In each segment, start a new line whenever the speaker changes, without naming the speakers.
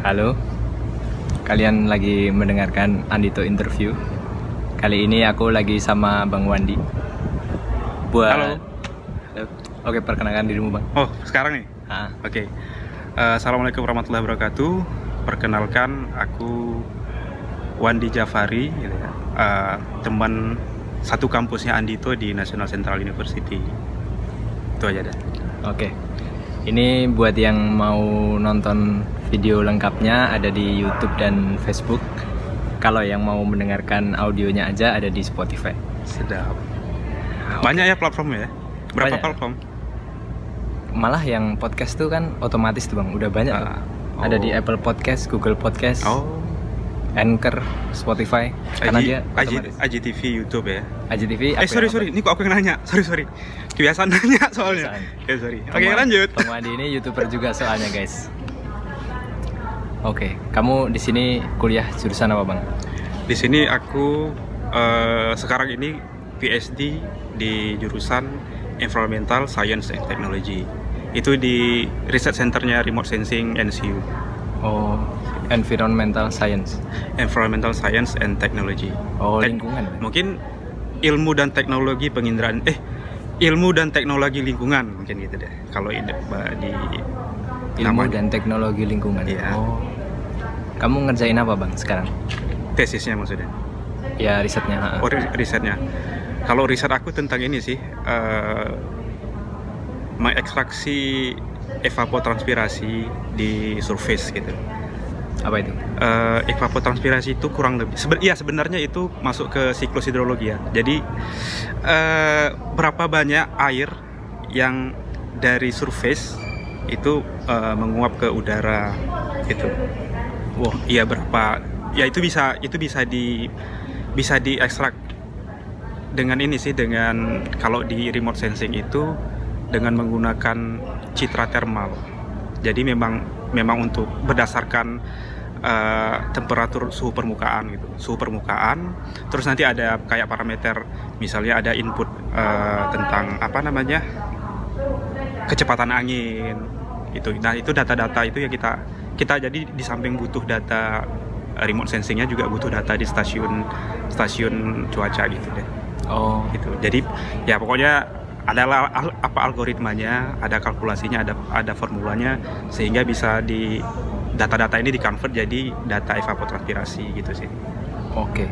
Halo, kalian lagi mendengarkan Andito Interview. Kali ini aku lagi sama Bang Wandi. Buat
Halo.
Halo. Oke, perkenalkan dirimu, Bang.
Oh, sekarang nih?
Ah,
Oke. Eh, Assalamualaikum warahmatullahi wabarakatuh. Perkenalkan, aku Wandi Jafari, gitu ya. Eh, teman satu kampusnya Andito di National Central University. Itu aja deh.
Oke. Ini buat yang mau nonton video lengkapnya ada di YouTube dan Facebook. Kalau yang mau mendengarkan audionya aja ada di Spotify.
Sedap.
Ah.
Banyak ya platformnya ya? Berapa
Banyak.
platform?
Malah yang podcast tuh kan otomatis tuh, Bang. Udah banyak. tuh.
Ah,
Ada di
oh.
Apple Podcast, Google Podcast,
Oh,
Anchor, Spotify. Karena
IG,
dia
IG,
otomatis.
IGTV, YouTube ya?
IGTV.
Eh sorry sorry, ini kok aku yang nanya? Sorry sorry. Kebiasaan nanya soalnya.
Kebiasaan.
Oke sorry. Oke
Wa-
lanjut.
Wandi ini youtuber juga soalnya guys. Oke, kamu di sini kuliah jurusan apa bang?
Di sini aku eh, sekarang ini PhD di jurusan Environmental Science and Technology. Itu di research centernya Remote Sensing NCU.
Oh, environmental science.
Environmental Science and Technology.
Oh,
Tek-
lingkungan.
Mungkin ilmu dan teknologi penginderaan eh ilmu dan teknologi lingkungan mungkin gitu deh. Kalau di
Ilmu
namanya.
dan teknologi lingkungan.
Iya.
Oh. Kamu ngerjain apa bang sekarang?
tesisnya maksudnya.
Ya risetnya.
Oh, ri- risetnya. Kalau riset aku tentang ini sih, eh mengekstraksi evapotranspirasi di surface gitu.
Apa itu?
Eh evapotranspirasi itu kurang lebih, seben- iya sebenarnya itu masuk ke siklus hidrologi ya. Jadi eh berapa banyak air yang dari surface itu eh, menguap ke udara gitu. Wah, iya berapa? Ya itu bisa itu bisa di bisa diekstrak dengan ini sih dengan kalau di remote sensing itu dengan menggunakan citra thermal. Jadi memang memang untuk berdasarkan eh, temperatur suhu permukaan gitu, suhu permukaan. Terus nanti ada kayak parameter, misalnya ada input eh, tentang apa namanya kecepatan angin itu. Nah itu data-data itu ya kita kita jadi di samping butuh data eh, remote sensingnya juga butuh data di stasiun stasiun cuaca gitu deh
Oh,
gitu. Jadi ya pokoknya adalah al- apa algoritmanya, ada kalkulasinya, ada ada formulanya sehingga bisa di data-data ini di-convert jadi data evapotranspirasi gitu sih.
oke.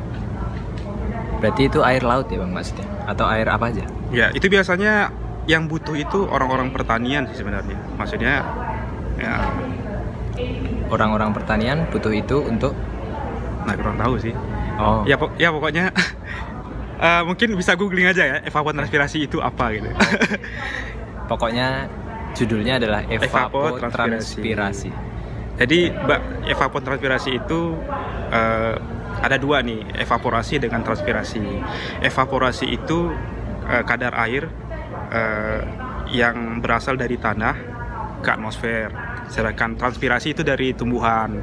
Berarti itu air laut ya bang maksudnya? Atau air apa aja?
Ya, itu biasanya yang butuh itu orang-orang pertanian sih sebenarnya. Maksudnya ya
Orang-orang pertanian butuh itu untuk
nah kurang tahu sih.
Oh,
Ya pok- ya pokoknya eh, mungkin bisa googling aja ya evapotranspirasi itu apa gitu.
pokoknya judulnya adalah evapotranspirasi.
Jadi mbak evapotranspirasi itu eh, ada dua nih evaporasi dengan transpirasi. Evaporasi itu eh, kadar air eh, yang berasal dari tanah ke atmosfer. Sedangkan transpirasi itu dari tumbuhan,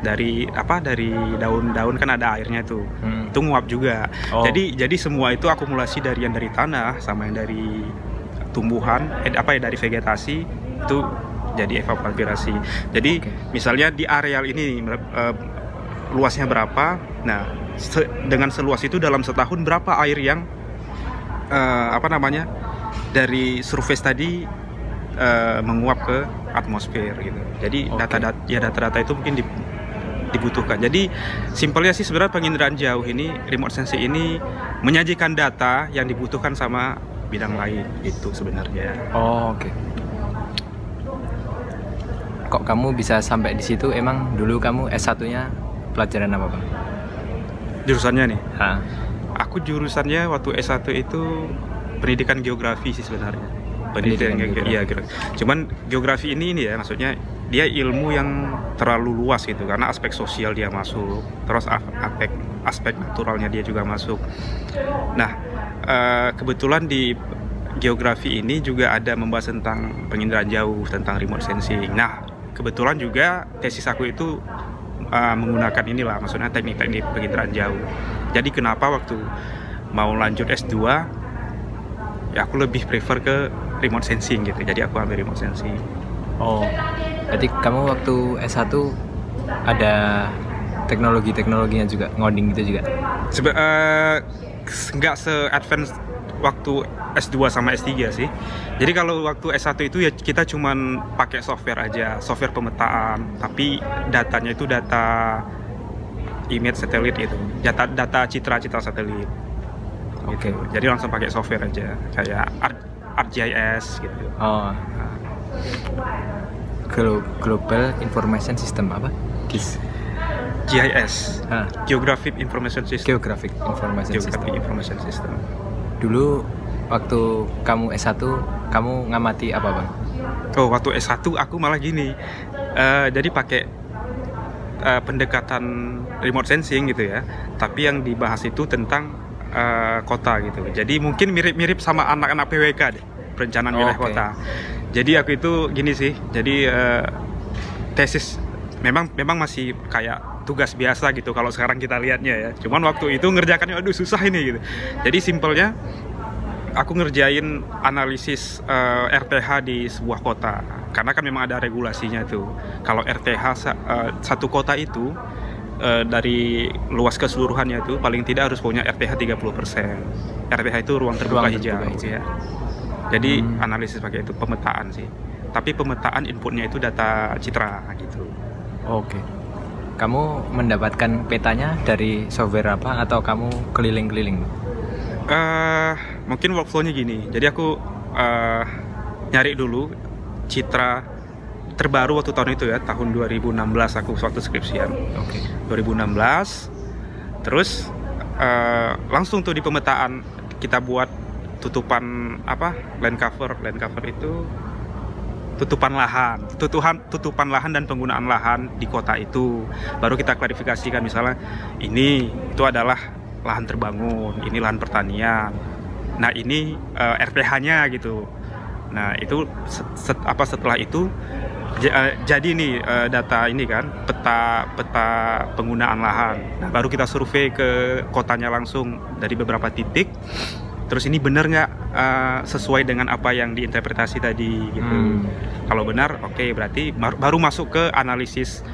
dari apa? Dari daun-daun kan ada airnya tuh.
Hmm.
Itu nguap juga.
Oh.
Jadi jadi semua itu akumulasi dari yang dari tanah sama yang dari tumbuhan, eh, apa ya dari vegetasi itu jadi evapotranspirasi. Jadi
Oke.
misalnya di areal ini eh, luasnya berapa? Nah, se- dengan seluas itu dalam setahun berapa air yang eh, apa namanya dari surface tadi eh, menguap ke atmosfer gitu. Jadi data-data ya data-data itu mungkin di- dibutuhkan. Jadi simpelnya sih sebenarnya penginderaan jauh ini remote sensing ini menyajikan data yang dibutuhkan sama bidang lain itu sebenarnya.
Oh, oke. Kok kamu bisa sampai di situ? Emang dulu kamu S1-nya pelajaran apa, Bang?
Jurusannya nih.
Hah?
Aku jurusannya waktu S1 itu pendidikan geografi sih sebenarnya.
Pendidikan
Pendidikan geografi. Iya, geografi. Cuman geografi ini ini ya maksudnya dia ilmu yang terlalu luas gitu karena aspek sosial dia masuk, terus aspek aspek naturalnya dia juga masuk. Nah, eh, kebetulan di geografi ini juga ada membahas tentang penginderaan jauh, tentang remote sensing. Nah, kebetulan juga tesis aku itu uh, menggunakan inilah maksudnya teknik-teknik penginderaan jauh. Jadi kenapa waktu mau lanjut S2 ya aku lebih prefer ke remote sensing gitu. Jadi aku ambil remote sensing.
Oh, berarti kamu waktu S1 ada teknologi-teknologinya juga ngoding gitu juga
Sebe eh, nggak se-advance waktu S2 sama S3 sih. Jadi kalau waktu S1 itu ya kita cuman pakai software aja, software pemetaan, tapi datanya itu data image satelit gitu. Data data citra-citra satelit.
Oke
Gitu. Jadi langsung pakai software aja, kayak ArcGIS gitu.
oh Glo- Global Information System apa GIS
GIS,
ah,
Geographic Information System.
Geographic Information
Geographic
System
Information System.
dulu waktu kamu S1 kamu ngamati apa bang
Oh, waktu S1 aku malah gini. Eh, jadi pakai eh, pendekatan remote sensing gitu ya. Tapi yang dibahas itu tentang eh, kota gitu. Jadi mungkin mirip-mirip sama anak-anak PWK deh, perencanaan
Oh,
wilayah
oke.
kota. Jadi aku itu gini sih. Jadi eh, tesis memang memang masih kayak tugas biasa gitu kalau sekarang kita lihatnya ya. Cuman waktu itu ngerjakannya aduh susah ini gitu. Jadi simpelnya aku ngerjain analisis eh, RTH di sebuah kota karena kan memang ada regulasinya tuh kalau RTH eh, satu kota itu eh, dari luas keseluruhannya itu paling tidak harus punya RTH 30% RTH itu ruang terbuka
Ruang
hijau,
terbuka hijau.
ya jadi
Hmm.
analisis pakai itu pemetaan sih tapi pemetaan inputnya itu data citra gitu
oke kamu mendapatkan petanya dari software apa atau kamu keliling-keliling
eh mungkin workflow-nya gini. Jadi aku eh, nyari dulu citra terbaru waktu tahun itu ya, tahun 2016 aku suatu skripsian.
oke
2016. Terus eh, langsung tuh di pemetaan kita buat tutupan apa? land cover. Land cover itu tutupan lahan, tutupan tutupan lahan dan penggunaan lahan di kota itu. Baru kita klarifikasikan misalnya ini itu adalah lahan terbangun, ini lahan pertanian. Nah, ini eh, RPH-nya gitu. Nah, itu set- set- apa setelah itu jadi nih eh, data ini kan peta peta penggunaan lahan. Nah, baru kita survei ke kotanya langsung dari beberapa titik. Terus ini benar nggak eh, sesuai dengan apa yang diinterpretasi tadi gitu.
Hmm.
Kalau benar, oke berarti mar- baru masuk ke analisis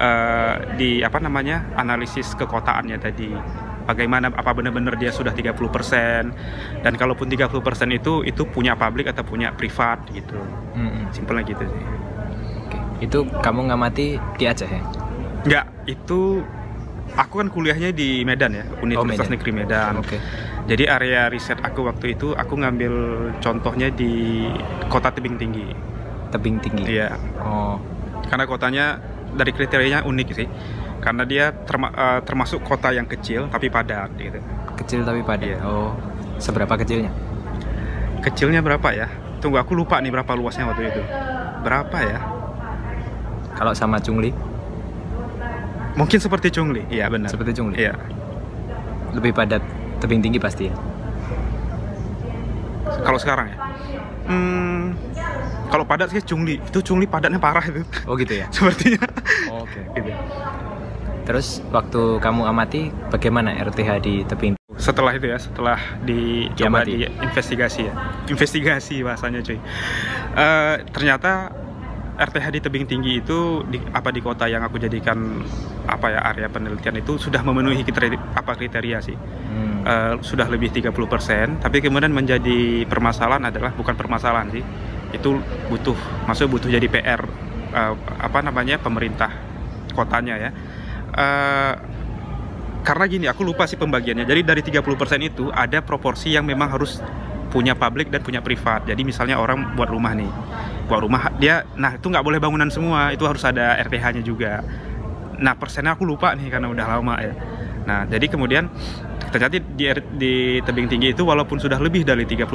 eh, di apa namanya analisis kekotaannya tadi. Bagaimana apa benar-benar dia sudah 30% dan kalaupun 30% itu itu punya publik atau punya privat gitu.
Mm-mm.
Simpelnya gitu sih.
Itu kamu ngamati di Aceh ya
Enggak, itu aku kan kuliahnya di Medan ya, Universitas
Medan.
Negeri Medan.
oke
Jadi area riset aku waktu itu aku ngambil contohnya di Kota Tebing Tinggi.
tebing tinggi
Iya,
oh
karena kotanya dari kriterianya unik sih. Karena dia terma- eh, termasuk kota yang kecil tapi padat gitu.
kecil tapi padat
Iya.
oh seberapa kecilnya
Kecilnya berapa ya? Tunggu aku lupa nih berapa luasnya waktu itu. Berapa ya?
Kalau sama Cungli
Mungkin seperti Chungli. Iya benar.
seperti Cungli
Iya.
lebih padat tebing tinggi pasti ya
Kalau sekarang ya. Hmm, kalau padat sih Chungli. Itu Chungli padatnya parah itu.
oh gitu ya
Sepertinya.
oke
gitu.
terus waktu kamu amati bagaimana RTH di tebing
Setelah itu ya, setelah dicoba
Diamati.
investigasi ya. Investigasi bahasanya cuy. Eh, ternyata RTH di tebing tinggi itu di apa di kota yang aku jadikan apa ya area penelitian itu sudah memenuhi kriteria apa kriteria sih.
Hmm.
Eh, sudah lebih 30%, tapi kemudian menjadi permasalahan adalah bukan permasalahan sih. Itu butuh maksudnya butuh jadi PR eh, apa namanya pemerintah kotanya ya. Eh, karena gini, aku lupa sih pembagiannya. Jadi dari 30% itu ada proporsi yang memang harus punya publik dan punya privat. Jadi misalnya orang buat rumah nih, buat rumah dia, nah itu nggak boleh bangunan semua, itu harus ada RTH-nya juga. Nah persennya aku lupa nih karena udah lama ya. Nah jadi kemudian ternyata di, di tebing tinggi itu walaupun sudah lebih dari 30%,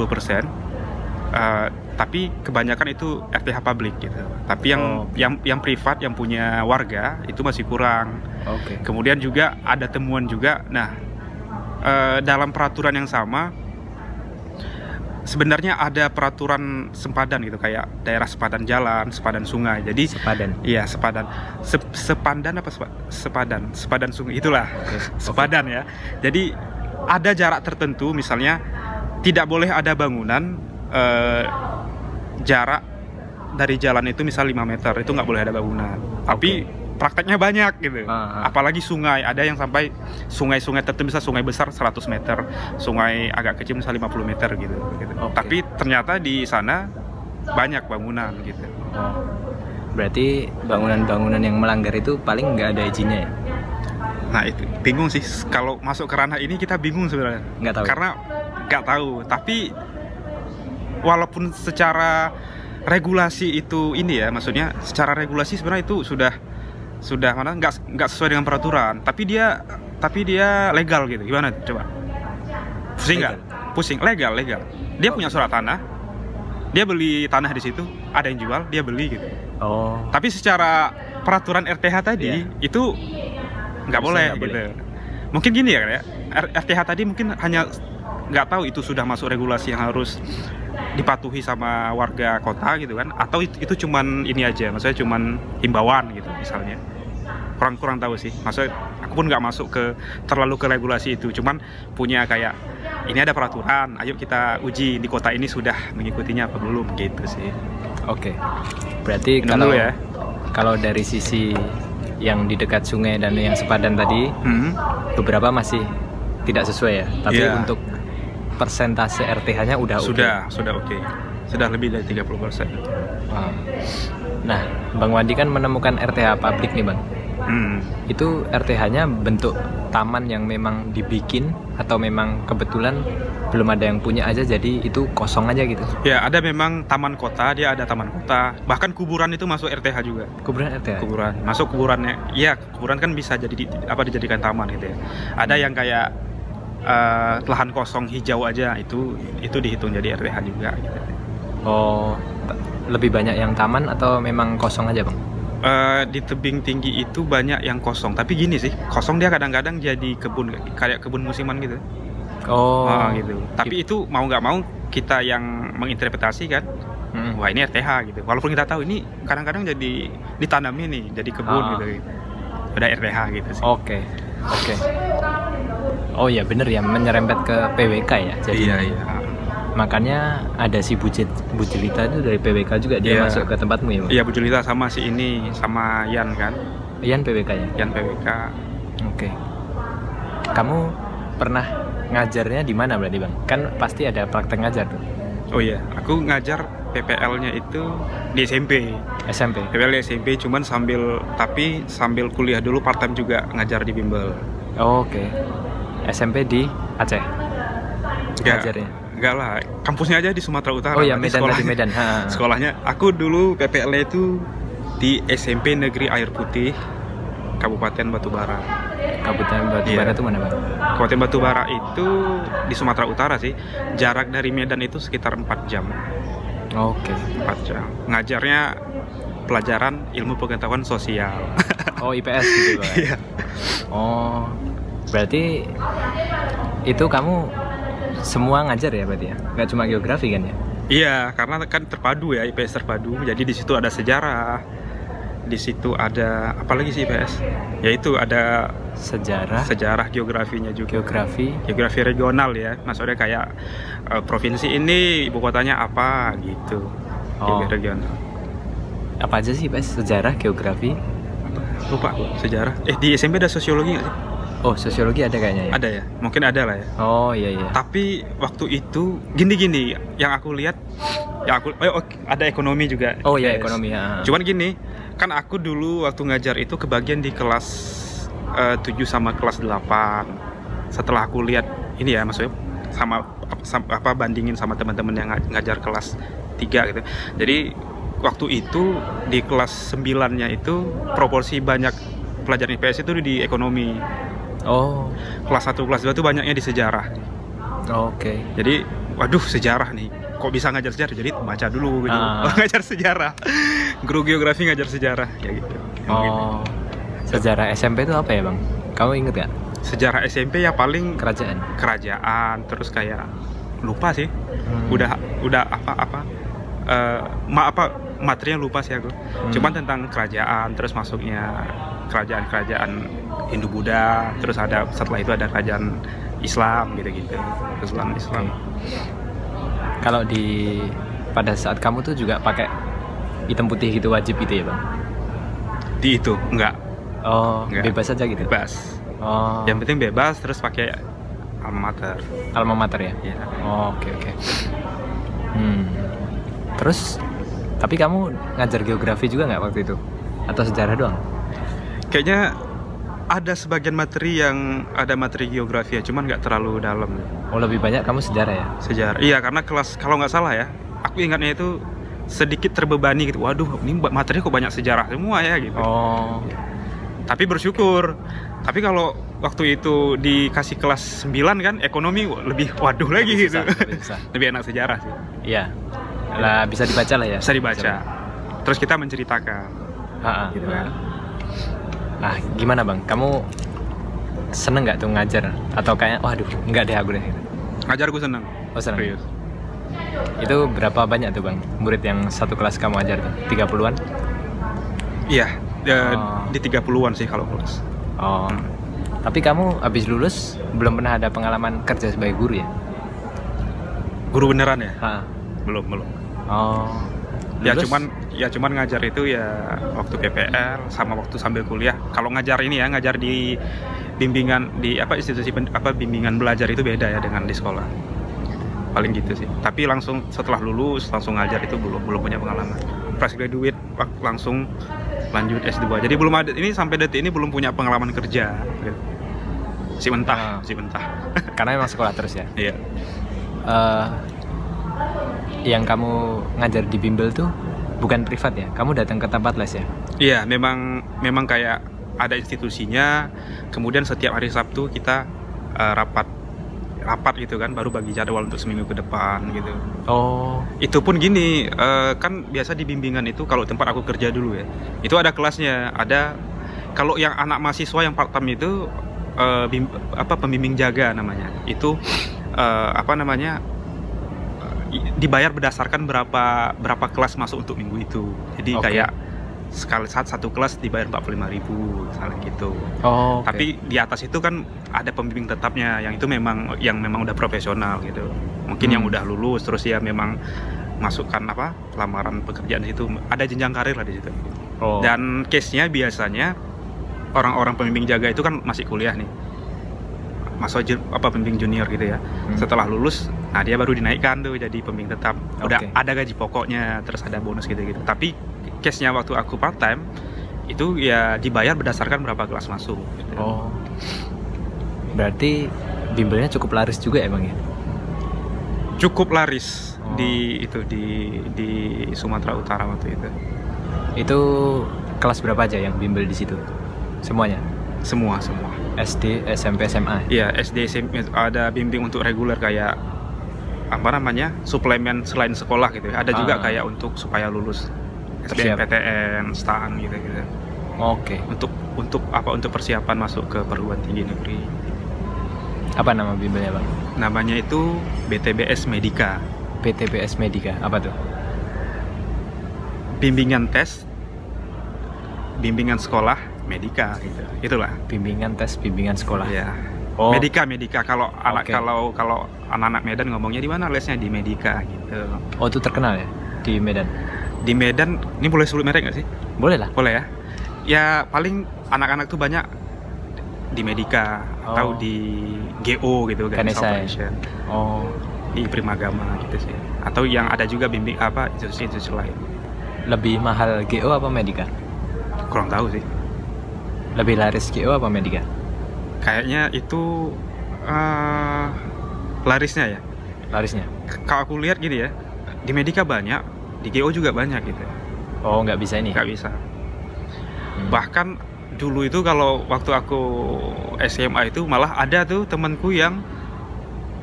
eh, tapi kebanyakan itu RTH publik gitu. Tapi yang
Oh.
yang yang privat yang punya warga itu masih kurang.
oke
Kemudian juga ada temuan juga. Nah, eh, dalam peraturan yang sama, sebenarnya ada peraturan sempadan gitu, kayak daerah sepadan jalan, sepadan sungai. Jadi,
sepadan
iya sepadan, Se- sepadan apa sepa- sepadan, sepadan sungai itulah
Oke.
sepadan ya. Jadi ada jarak tertentu, misalnya tidak boleh ada bangunan eh, jarak dari jalan itu misal 5 meter itu nggak boleh ada bangunan. Tapi prakteknya banyak gitu.
Ah.
Apalagi sungai, ada yang sampai sungai-sungai tertentu bisa sungai besar 100 meter, sungai agak kecil misalnya 50 meter gitu. gitu.
Oke.
Tapi ternyata di sana banyak bangunan gitu.
Oh. Berarti bangunan-bangunan yang melanggar itu paling nggak ada izinnya ya?
Nah itu bingung sih kalau masuk ke ranah ini kita bingung sebenarnya.
Nggak tahu.
Karena nggak tahu. Tapi walaupun secara regulasi itu ini ya, maksudnya secara regulasi sebenarnya itu sudah sudah mana nggak nggak sesuai dengan peraturan. Tapi dia tapi dia legal gitu. Gimana coba? Pusing nggak? Pusing. Legal legal. Dia punya surat tanah. Dia beli tanah di situ. Ada yang jual, dia beli gitu.
Oh.
Tapi secara peraturan RTH tadi
Iya.
itu nggak boleh gitu.
boleh.
Mungkin gini ya, ya. RTH tadi mungkin hanya nggak tahu itu sudah masuk regulasi yang harus dipatuhi sama warga kota gitu kan atau itu, itu cuman ini aja maksudnya cuman himbauan gitu misalnya kurang kurang tahu sih maksudnya aku pun nggak masuk ke terlalu ke regulasi itu cuman punya kayak ini ada peraturan ayo kita uji di kota ini sudah mengikutinya apa belum gitu sih
Oke. Berarti
Minum
kalau
ya.
kalau dari sisi yang di dekat sungai dan yang sepadan tadi
Hmm.
beberapa masih tidak sesuai ya. Tapi
Iya.
untuk persentase RTH-nya udah
sudah sudah oke sudah lebih dari 30 persen
Ah. Nah, Bang Wandi kan menemukan RTH publik nih, Bang.
Hmm.
Itu RTH-nya bentuk taman yang memang dibikin atau memang kebetulan belum ada yang punya aja jadi itu kosong aja gitu.
ya ada memang taman kota dia ada taman kota bahkan kuburan itu masuk RTH juga
Kuburan RTH.
kuburan masuk kuburannya iya kuburan kan bisa jadi di- apa dijadikan taman gitu ya ada yang kayak eh, lahan kosong hijau aja itu itu dihitung jadi RTH juga gitu.
Oh, lebih banyak yang taman atau memang kosong aja, Bang?
Eh, di tebing tinggi itu banyak yang kosong tapi gini sih kosong dia kadang-kadang jadi kebun kayak kebun musiman gitu
Oh,
Ah, gitu tapi itu mau nggak mau kita yang menginterpretasi kan
Mm.
wah ini RTH gitu walaupun kita tahu ini kadang-kadang jadi ditanami nih jadi kebun
Ah.
gitu udah RTH gitu sih
Oke, oke. Oh ya bener ya menyerempet ke PWK ya. Jadi
iya iya
makanya ada si Bujit Bujilita itu dari PWK juga dia
Iya.
masuk ke tempatmu ya.
Iya Bu Julita sama si ini sama Yan kan
Ian PWK ya.
Yan PWK
Oke. Kamu pernah ngajarnya di mana berarti bang? Kan pasti ada praktek ngajar tuh.
oh iya aku ngajar PPL-nya itu di SMP
SMP.
PPL di SMP cuman sambil tapi sambil kuliah dulu part time juga ngajar di bimbel
Oh, Oke. SMP di Aceh.
Ya,
Ngajarnya.
Enggak lah kampusnya aja di Sumatera Utara
Oh ya
Berarti
Medan tadi
sekolahnya-
Medan. Ha.
Sekolahnya aku dulu PPL itu di SMP Negeri Air Putih Kabupaten Batubara.
Kabupaten Batubara
Iya.
itu mana bang?
Kabupaten Batubara itu di Sumatera Utara sih. Jarak dari Medan itu sekitar 4 jam.
Oke.
4 jam. Ngajarnya pelajaran ilmu pengetahuan sosial.
Oh IPS gitu bang.
Iya.
Oh berarti itu kamu semua ngajar ya berarti ya? Gak cuma geografi kan ya?
Iya, karena kan terpadu ya IPS terpadu. Jadi di situ ada sejarah. Di situ ada apalagi sih IPS? Yaitu ada
Sejarah,
sejarah geografinya juga.
geografi.
geografi regional ya maksudnya kayak eh, provinsi ini ibu kotanya apa gitu
Oh.
geografi regional
Apa aja sih IPS? Sejarah, geografi.
lupa sejarah eh di SMP ada sosiologi nggak sih
Oh sosiologi ada kayaknya ya?
ada ya mungkin ada lah ya
Oh iya iya.
tapi waktu itu gini-gini yang aku lihat ya aku oh, ada ekonomi juga
Oh iya
IPS.
ekonomi ya.
cuman gini kan aku dulu waktu ngajar itu kebagian di kelas eh, 7 sama kelas 8 setelah aku lihat ini ya maksudnya sama, sam- apa bandingin sama teman-teman yang nga- ngajar kelas 3 gitu jadi waktu itu di kelas 9-nya itu proporsi banyak pelajaran IPS itu di ekonomi
Oh
kelas 1 kelas 2 itu banyaknya di sejarah
oke.
jadi waduh sejarah nih kok bisa ngajar sejarah jadi baca dulu gitu
Ah.
ngajar sejarah guru geografi ngajar sejarah ya gitu Yang gitu.
Oh sejarah SMP itu apa ya bang? Kamu inget gak?
sejarah SMP ya paling
Kerajaan.
kerajaan terus kayak lupa sih
Hmm.
udah udah apa apa eh, ma apa materinya lupa sih aku
Hmm.
cuman tentang kerajaan terus masuknya kerajaan-kerajaan Hindu Buddha terus ada setelah itu ada kerajaan Islam gitu-gitu Islam Islam
Kalau di pada saat kamu tuh juga pakai hitam putih gitu wajib gitu ya bang?
di itu enggak
Oh,
Nggak.
bebas aja gitu.
bebas
Oh.
yang penting bebas terus pakai alma mater
alma mater ya.
ya
Oh, oke oke. Hmm. Terus tapi kamu ngajar geografi juga nggak waktu itu? Atau sejarah doang?
Kayaknya ada sebagian materi yang ada materi geografi ya cuman nggak terlalu dalam
Oh, lebih banyak kamu sejarah ya?
sejarah iya karena kelas kalau nggak salah ya aku ingatnya itu sedikit terbebani gitu waduh ini materi kok banyak sejarah semua ya gitu
Oh.
tapi bersyukur tapi kalau waktu itu dikasih kelas 9 kan ekonomi lebih waduh lagi
Lebih
gitu
susah, lebih susah.
lebih enak sejarah sih
Iya. Lah bisa dibaca lah ya.
bisa dibaca terus kita menceritakan
Ha-ha.
gitu kan
Ah, gimana bang? Kamu seneng nggak tuh ngajar? Atau kayak, waduh, nggak deh aku deh.
ngajar gue seneng
Oh seneng.
serius
Itu berapa banyak tuh bang? Murid yang satu kelas kamu ajar tuh? 30-an?
iya ya,
Oh.
di 30-an sih kalau kelas
Oh.
Hmm.
Tapi kamu habis lulus belum pernah ada pengalaman kerja sebagai guru ya?
guru beneran ya
Ha.
belum belum
Oh.
Ya
Lulus?
cuman ya cuman ngajar itu ya waktu PPL sama waktu sambil kuliah. Kalau ngajar ini ya ngajar di bimbingan di apa institusi apa bimbingan belajar itu beda ya dengan di sekolah. Paling gitu sih. Tapi langsung setelah lulus langsung ngajar itu belum belum punya pengalaman. Fresh graduate langsung lanjut S2 jadi belum ada ini sampai detik ini belum punya pengalaman kerja. Si mentah
Ah.
si mentah.
Karena memang sekolah terus ya.
iya.
Eh, yang kamu ngajar di bimbel tuh bukan privat ya? Kamu datang ke tempat les ya?
Iya, memang memang kayak ada institusinya. Kemudian setiap hari Sabtu kita eh, rapat rapat gitu kan, baru bagi jadwal untuk seminggu ke depan gitu.
Oh.
Itu pun gini, eh, kan biasa di bimbingan itu kalau tempat aku kerja dulu ya, itu ada kelasnya, ada kalau yang anak mahasiswa yang part time itu eh, bim- apa pembimbing jaga namanya. Itu eh, apa namanya? Dibayar berdasarkan berapa berapa kelas masuk untuk minggu itu. Jadi
Oke.
kayak sekali saat satu kelas dibayar 45.000 ribu misalnya gitu.
Oh. oke.
Tapi di atas itu kan ada pembimbing tetapnya yang itu memang yang memang udah profesional gitu. Mungkin yang
Hmm.
udah lulus terus ya memang masukkan apa lamaran pekerjaan di situ ada jenjang karir lah di situ.
Oh.
Dan case-nya biasanya orang-orang pembimbing jaga itu kan masih kuliah nih. Masuk apa pembimbing junior gitu ya.
Hmm.
Setelah lulus, nah dia baru dinaikkan tuh jadi pembimbing tetap. Udah
Oke.
ada gaji pokoknya, terus ada bonus gitu-gitu. Tapi case-nya waktu aku part time itu ya dibayar berdasarkan berapa kelas masuk. Gitu.
Oh. Berarti bimbelnya cukup laris juga ya bang ya?
Cukup laris
Oh.
di itu di di Sumatera Utara waktu itu.
Itu kelas berapa aja yang bimbel di situ? Semuanya?
Semua semua.
SD, SMP, SMA.
Iya SD SMP ada bimbing untuk reguler kayak apa namanya suplemen selain sekolah gitu ya. Ada juga
Ah.
kayak untuk supaya lulus. SBMPTN, STAN gitu gitu.
Oke.
Untuk untuk apa untuk persiapan masuk ke perguruan tinggi negeri.
Apa nama bimbelnya bang?
Namanya itu BTBS Medika.
PTBS Medika. Apa tuh?
Bimbingan tes bimbingan sekolah Medika gitu. Itulah.
Bimbingan tes, bimbingan sekolah.
Ya.
Oh.
Medika, Medika. Kalau anak
Oke.
kalau kalau anak-anak Medan ngomongnya di mana lesnya di Medika gitu.
Oh itu terkenal ya di Medan.
Di Medan, ini boleh sebut merek nggak sih?
Boleh lah.
Boleh ya. Ya paling anak-anak tuh banyak di Medika atau
Oh.
di GO gitu kan? Operation.
Oh.
di Primagama gitu sih. Atau yang ada juga bimbing apa institusi-institusi lain.
Lebih mahal GO apa Medika?
Kurang tahu sih.
Lebih laris GO apa Medika?
Kayaknya itu eh, larisnya ya.
Larisnya.
Kalau aku lihat gini ya, di Medika banyak, di GO juga banyak gitu.
Oh nggak bisa ini.
Nggak bisa.
Hmm.
Bahkan dulu itu kalau waktu aku SMA itu malah ada tuh temanku yang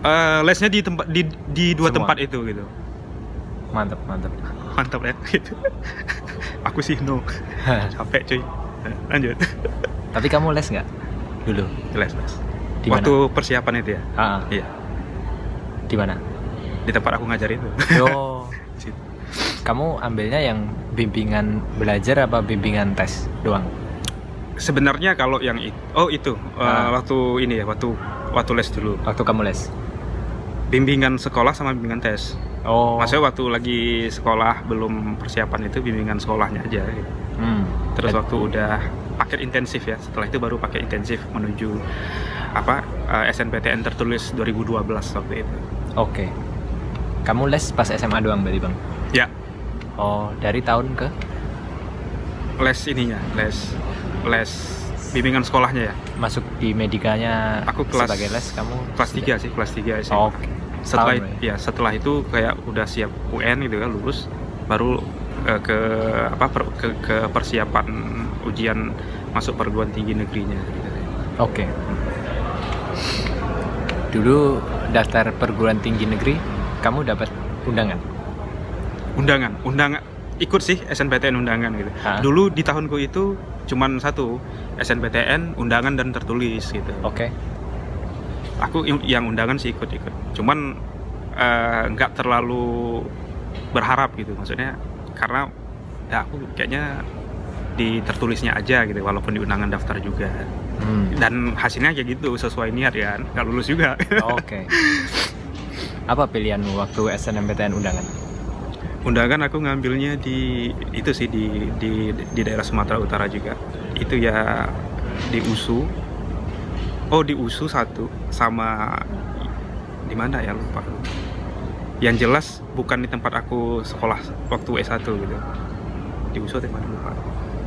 eh, lesnya di tempat di, di dua
Semua.
tempat itu gitu.
Mantap mantap.
Mantap ya gitu. aku sih no, capek cuy. Lanjut.
Tapi kamu les nggak dulu?
Les les.
Di mana?
Waktu persiapan itu ya.
Ah,
Iya,
di mana?
di tempat aku ngajar itu.
Yo.
Situ.
kamu ambilnya yang bimbingan belajar apa bimbingan tes doang?
Sebenarnya kalau yang itu, oh itu eh,
Ah.
waktu ini ya, waktu waktu les dulu.
Waktu kamu les?
Bimbingan sekolah sama bimbingan tes.
Oh.
Maksudnya waktu lagi sekolah belum persiapan itu bimbingan sekolahnya aja.
Hmm.
Terus waktu udah paket intensif ya. Setelah itu baru paket intensif menuju apa eh, SNPTN tertulis 2012 waktu itu.
Oke. Kamu les pas SMA doang berarti bang?
Ya,
Oh dari tahun ke
les ininya, les les bimbingan sekolahnya ya.
masuk di medikanya
Aku kelas-
sebagai les kamu
Kelas 3 sih, kelas 3 SMA.
Oke.
setelah
Setahun,
ya setelah itu kayak udah siap UN gitu kan lulus baru eh, ke apa per- ke, ke persiapan ujian masuk perguruan tinggi negerinya gitu.
Oke. Dulu daftar perguruan tinggi negeri, kamu dapat undangan.
undangan undangan ikut sih SNPTN undangan gitu
Ah.
dulu di tahunku itu cuman satu SNPTN undangan dan tertulis gitu
Oke.
aku im- yang undangan sih ikut ikut cuman eh, nggak terlalu berharap gitu maksudnya karena ya aku kayaknya di tertulisnya aja gitu walaupun di undangan daftar juga
Hmm.
dan hasilnya kayak gitu sesuai niat ya nggak lulus juga
Oke. Apa pilihanmu waktu SNMPTN undangan?
undangan aku ngambilnya di itu sih di di di daerah Sumatera Utara juga itu ya di USU oh di USU satu sama di mana ya lupa yang jelas bukan di tempat aku sekolah waktu S1 gitu di di mana lupa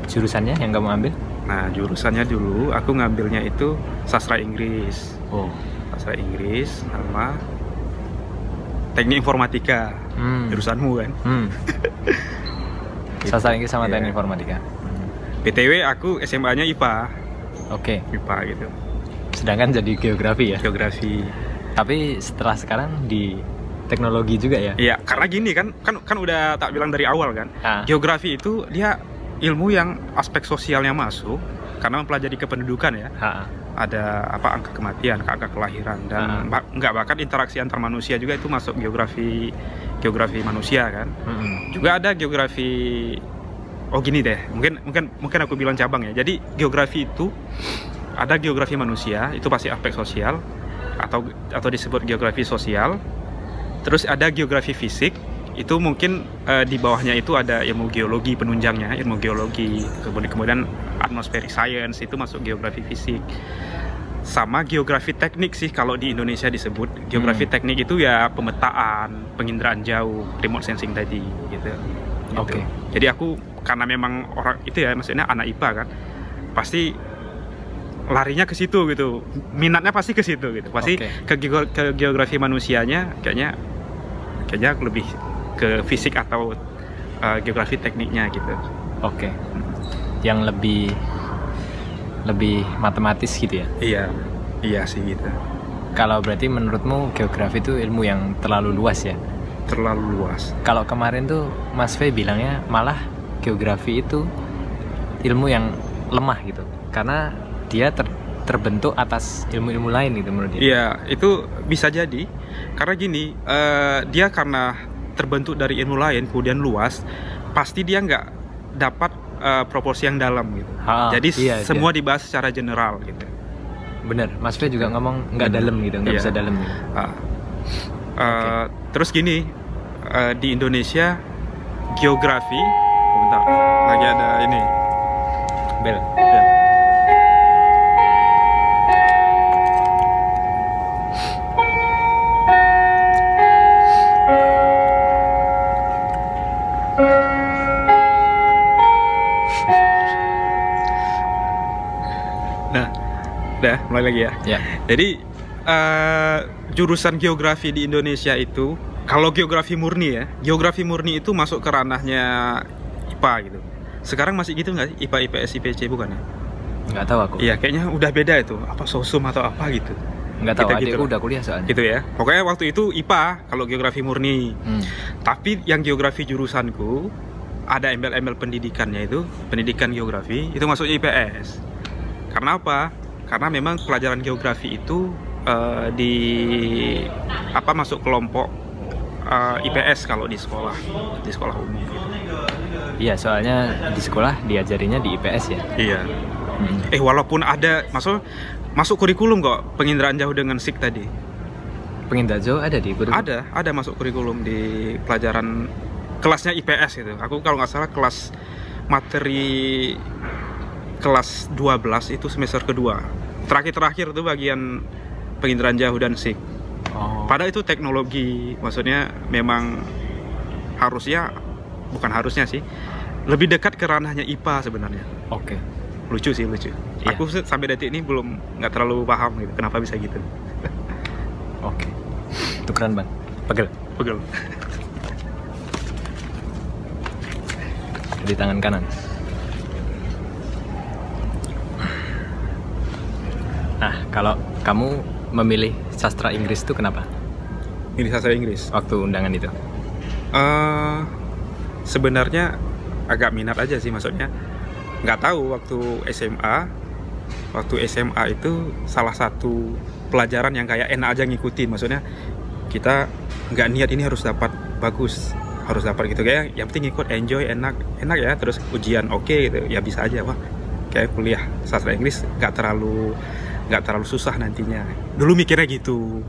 Jurusannya yang kamu ambil?
nah jurusannya dulu aku ngambilnya itu sastra Inggris
Oh.
sastra Inggris sama teknik informatika
Hmm.
jurusanmu kan
Hmm. Sastra Inggris sama
Iya.
teknik informatika.
BTW aku SMA-nya IPA,
Oke.
IPA gitu.
Sedangkan jadi geografi ya.
Geografi.
Tapi setelah sekarang di teknologi juga ya.
Iya, karena gini kan, kan kan udah tak bilang dari awal kan.
Ah.
Geografi itu dia ilmu yang aspek sosialnya masuk karena mempelajari kependudukan ya.
Ha.
Ada apa angka kematian, angka kelahiran dan
Ah.
nggak bahkan interaksi antar manusia juga itu masuk geografi geografi manusia kan.
Mm-mm.
Juga ada geografi Oh gini deh, mungkin mungkin mungkin aku bilang cabang ya. Jadi geografi itu ada geografi manusia, itu pasti aspek sosial atau atau disebut geografi sosial. Terus ada geografi fisik, itu mungkin eh, di bawahnya itu ada ilmu geologi penunjangnya, ilmu geologi. Kemudian kemudian atmospheric science itu masuk geografi fisik. Sama geografi teknik sih kalau di Indonesia disebut. Geografi
Hmm.
teknik itu ya pemetaan, penginderaan jauh, remote sensing tadi gitu. Gitu.
Oke.
Jadi aku karena memang orang itu ya maksudnya anak IPA kan pasti larinya ke situ gitu. Minatnya pasti ke situ gitu. Pasti
Oke.
ke, geo- ke geografi manusianya kayaknya kayaknya lebih ke fisik atau uh, geografi tekniknya gitu.
Oke. Yang lebih lebih matematis gitu ya.
Iya. Iya sih gitu.
Kalau berarti menurutmu geografi itu ilmu yang terlalu luas ya?
Terlalu luas.
Kalau kemarin tuh Mas V bilangnya malah geografi itu ilmu yang lemah gitu. Karena dia ter- terbentuk atas ilmu-ilmu lain gitu menurut dia.
Iya, itu bisa jadi. Karena gini, eh, dia karena terbentuk dari ilmu lain, kemudian luas, pasti dia nggak dapat eh, proporsi yang dalam gitu.
Ha,
jadi
iya,
semua dibahas secara general gitu.
Bener, Mas V juga ngomong nggak dalam gitu, nggak
Iya.
bisa dalam gitu.
Eh, Terus gini, eh, di Indonesia geografi, bentar, lagi ada ini.
Bel.
Ya. Mulai lagi ya.
Ya.
Jadi eh, jurusan geografi di Indonesia itu kalau geografi murni ya, geografi murni itu masuk ke ranahnya IPA gitu. Sekarang masih gitu nggak sih IPA, IPS, IPC bukan ya?
Nggak tahu aku.
Iya, kayaknya udah beda itu. Apa sosum atau apa gitu.
Nggak tahu.
Gitu lah.
udah kuliah soalnya.
Gitu ya. Pokoknya waktu itu IPA kalau geografi murni.
Hmm.
Tapi yang geografi jurusanku ada embel-embel pendidikannya itu, pendidikan geografi itu masuknya IPS. Karena apa? Karena memang pelajaran geografi itu eh, di apa masuk kelompok eh, IPS kalau di sekolah, di sekolah umum gitu.
Iya, soalnya di sekolah diajarinya di IPS ya.
Iya.
Hmm.
Eh walaupun ada masuk masuk kurikulum kok penginderaan jauh dengan SIK tadi.
Pengindajo ada di kurikulum?
Ada, ada masuk kurikulum di pelajaran kelasnya IPS gitu. Aku kalau nggak salah kelas materi kelas 12 itu semester kedua. Terakhir-terakhir itu bagian penginderaan jauh dan SIG.
Oh.
Padahal itu teknologi, maksudnya memang harusnya bukan harusnya sih, lebih dekat ke ranahnya IPA sebenarnya.
Oke.
Lucu sih lucu.
Iya.
Aku sampai detik ini belum nggak terlalu paham gitu kenapa bisa gitu.
Oke. Itu keren bang. Pegel
Pegel.
di tangan kanan. Nah, kalau kamu memilih sastra Inggris itu kenapa?
Ini sastra Inggris.
Waktu undangan itu?
Eh, sebenarnya agak minat aja sih maksudnya nggak tahu waktu SMA waktu SMA itu salah satu pelajaran yang kayak enak aja ngikutin maksudnya kita nggak niat ini harus dapat bagus harus dapat gitu kayak yang penting ikut enjoy enak enak ya terus ujian oke gitu ya bisa aja wah kayak kuliah sastra Inggris nggak terlalu nggak terlalu susah nantinya. Dulu mikirnya gitu.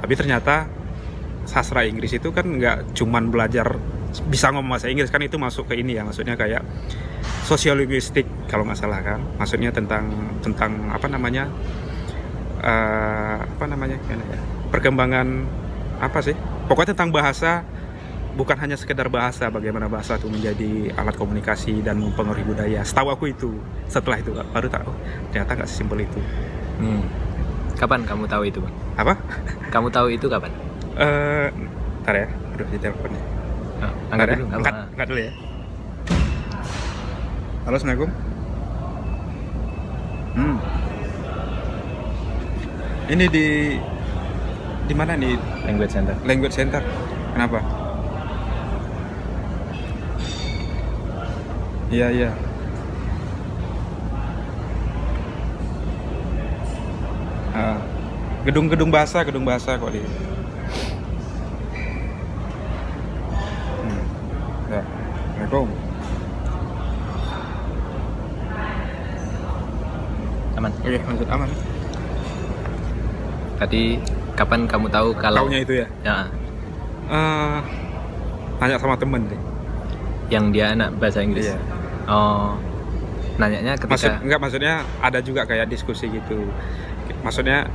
Tapi ternyata sastra Inggris itu kan nggak cuman belajar bisa ngomong bahasa Inggris kan itu masuk ke ini ya maksudnya kayak sosiolinguistik kalau nggak salah kan. Maksudnya tentang tentang apa namanya eh, apa namanya ya perkembangan apa sih? Pokoknya tentang bahasa bukan hanya sekedar bahasa bagaimana bahasa itu menjadi alat komunikasi dan mempengaruhi budaya setahu aku itu setelah itu baru tahu ternyata nggak sesimpel itu
Hmm. Kapan kamu tahu itu bang?
apa
Kamu tahu itu kapan?
eh ntar ya aduh di teleponnya
Oh,
Ntar
angkat
ya.
dulu. nggak
angkat, angkat dulu ya halo assalamualaikum hmm. ini di di mana nih
Language Center.
language center kenapa iya iya Ah, gedung-gedung bahasa gedung bahasa kok di hmm. ya Assalamualaikum
Aman.
oke lanjut aman
Tadi kapan kamu tahu kalau
taunya itu ya
Ya,
Eh, tanya sama temen deh
yang dia anak bahasa Inggris?
Iya.
Oh, nanyanya
Maksud
ketika
enggak maksudnya ada juga kayak diskusi gitu. Maksudnya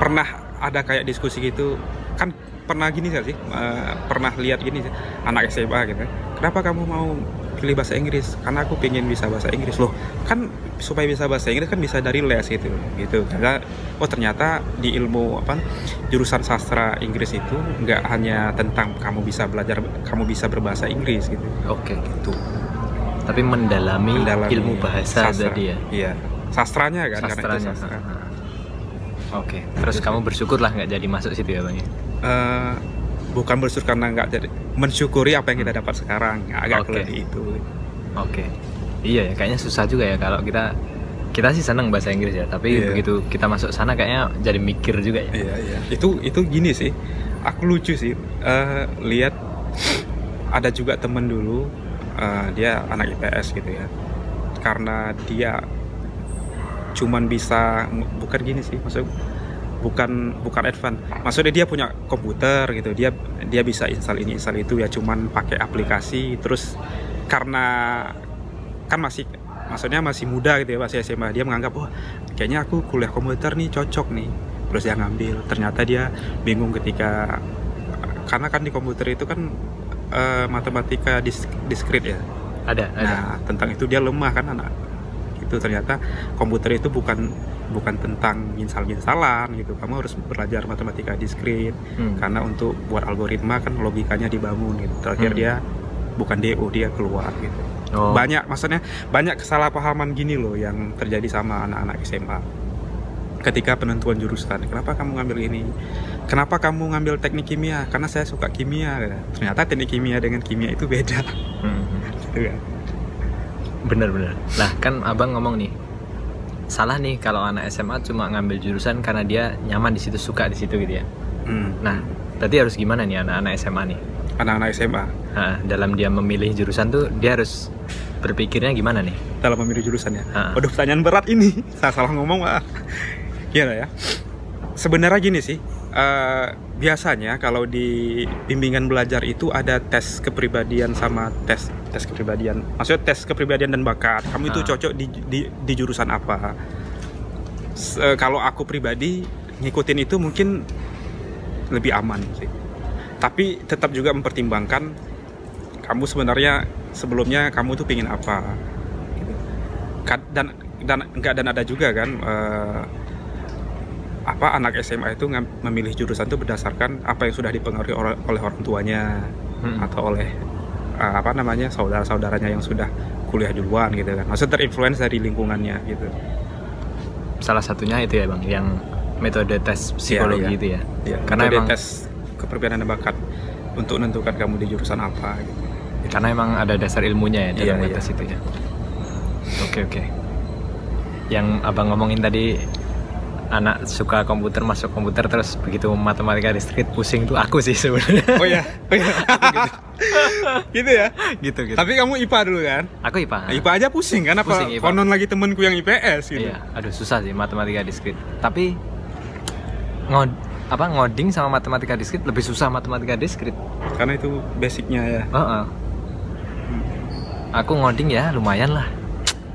pernah ada kayak diskusi gitu. Kan pernah gini sih? Eh, pernah lihat gini sih, anak SMA gitu. Kenapa kamu mau pilih bahasa Inggris? Karena aku pengen bisa bahasa Inggris. Loh kan supaya bisa bahasa Inggris kan bisa dari les gitu gitu. Karena oh ternyata di ilmu apa jurusan sastra Inggris itu nggak hanya tentang kamu bisa belajar kamu bisa berbahasa Inggris gitu.
Oke, gitu. Tapi mendalami,
Mendalami
ilmu bahasa
sastra.
tadi ya.
Iya, sastranya kan karena itu
Sastranya.
sastra.
ha, ha. Oke, terus kamu bersyukur lah nggak jadi masuk situ ya bang ya?
Eh, bukan bersyukur karena nggak jadi mensyukuri apa yang kita dapat sekarang agak
Oke.
lebih itu.
Oke. Iya ya, kayaknya susah juga ya kalau kita kita sih senang bahasa Inggris ya, tapi
Iya.
begitu kita masuk sana kayaknya jadi mikir juga ya.
Iya iya. Itu itu gini sih. Aku lucu sih eh, lihat ada juga temen dulu eh, dia anak IPS gitu ya. Karena dia cuman bisa bukan gini sih maksud bukan bukan advance. Maksudnya dia punya komputer gitu dia dia bisa install ini install itu ya cuman pakai aplikasi. Terus karena kan masih maksudnya masih muda gitu ya masih SMA dia menganggap wah kayaknya aku kuliah komputer nih cocok nih. Terus dia ngambil. Ternyata dia bingung ketika karena kan di komputer itu kan eh, matematika dis- diskrit ya
Ada, ada.
Nah, tentang itu dia lemah kan anak. Itu ternyata komputer itu bukan bukan tentang install-installan gitu. Kamu harus belajar matematika diskrit
Hmm.
karena untuk buat algoritma kan logikanya dibangun gitu. Terakhir
Hmm.
dia bukan DO, dia keluar gitu.
Oh,
Banyak maksudnya banyak kesalahpahaman gini loh yang terjadi sama anak-anak SMA. Ketika penentuan jurusan, kenapa kamu ngambil ini? Kenapa kamu ngambil teknik kimia? Karena saya suka kimia. Ternyata teknik kimia dengan kimia itu beda.
Hmm.
Gitu kan.
Bener-bener. Nah kan abang ngomong nih, salah nih kalau anak SMA cuma ngambil jurusan karena dia nyaman di situ suka di situ gitu ya.
Hmm.
Nah, berarti harus gimana nih anak-anak SMA nih?
anak-anak SMA
Nah, dalam dia memilih jurusan tuh dia harus berpikirnya gimana nih?
dalam memilih jurusannya.
Ah.
Waduh, pertanyaan berat ini. Saya salah ngomong, Pak. Gimana ya? Sebenarnya gini sih, eh, biasanya kalau di bimbingan belajar itu ada tes kepribadian sama tes tes kepribadian. Maksudnya tes kepribadian dan bakat. Kamu itu
Ah.
cocok di, di, di jurusan apa? Eh, kalau aku pribadi ngikutin itu mungkin lebih aman sih. Tapi tetap juga mempertimbangkan kamu sebenarnya sebelumnya kamu tuh pingin apa. Dan dan enggak dan ada juga kan eh, apa anak SMA itu memilih jurusan itu berdasarkan apa yang sudah dipengaruhi oleh, oleh orang tuanya
Hmm.
atau oleh uh, apa namanya saudara-saudaranya yang sudah kuliah duluan gitu kan. Maksudnya terinfluence dari lingkungannya gitu.
Salah satunya itu ya bang, yang metode tes psikologi
iya.
itu ya.
Ya,
Karena
metode
emang-
tes kepribadian dan bakat untuk menentukan kamu di jurusan apa gitu.
Karena emang ada dasar ilmunya ya dalam
Iya,
tes itu ya. Oke oke. Yang abang ngomongin tadi anak suka komputer masuk komputer terus begitu matematika diskrit pusing tuh aku sih sebenarnya.
Oh ya, oh ya. gitu ya.
gitu gitu.
Tapi kamu IPA dulu kan?
aku IPA.
IPA aja pusing kan apa?
Pusing, IPA.
Konon lagi temenku yang IPS gitu.
Iya, aduh susah sih matematika diskrit. Tapi ngod apa ngoding sama matematika diskrit lebih susah matematika diskrit.
Karena itu basicnya ya.
Heeh. Aku ngoding ya lumayan lah.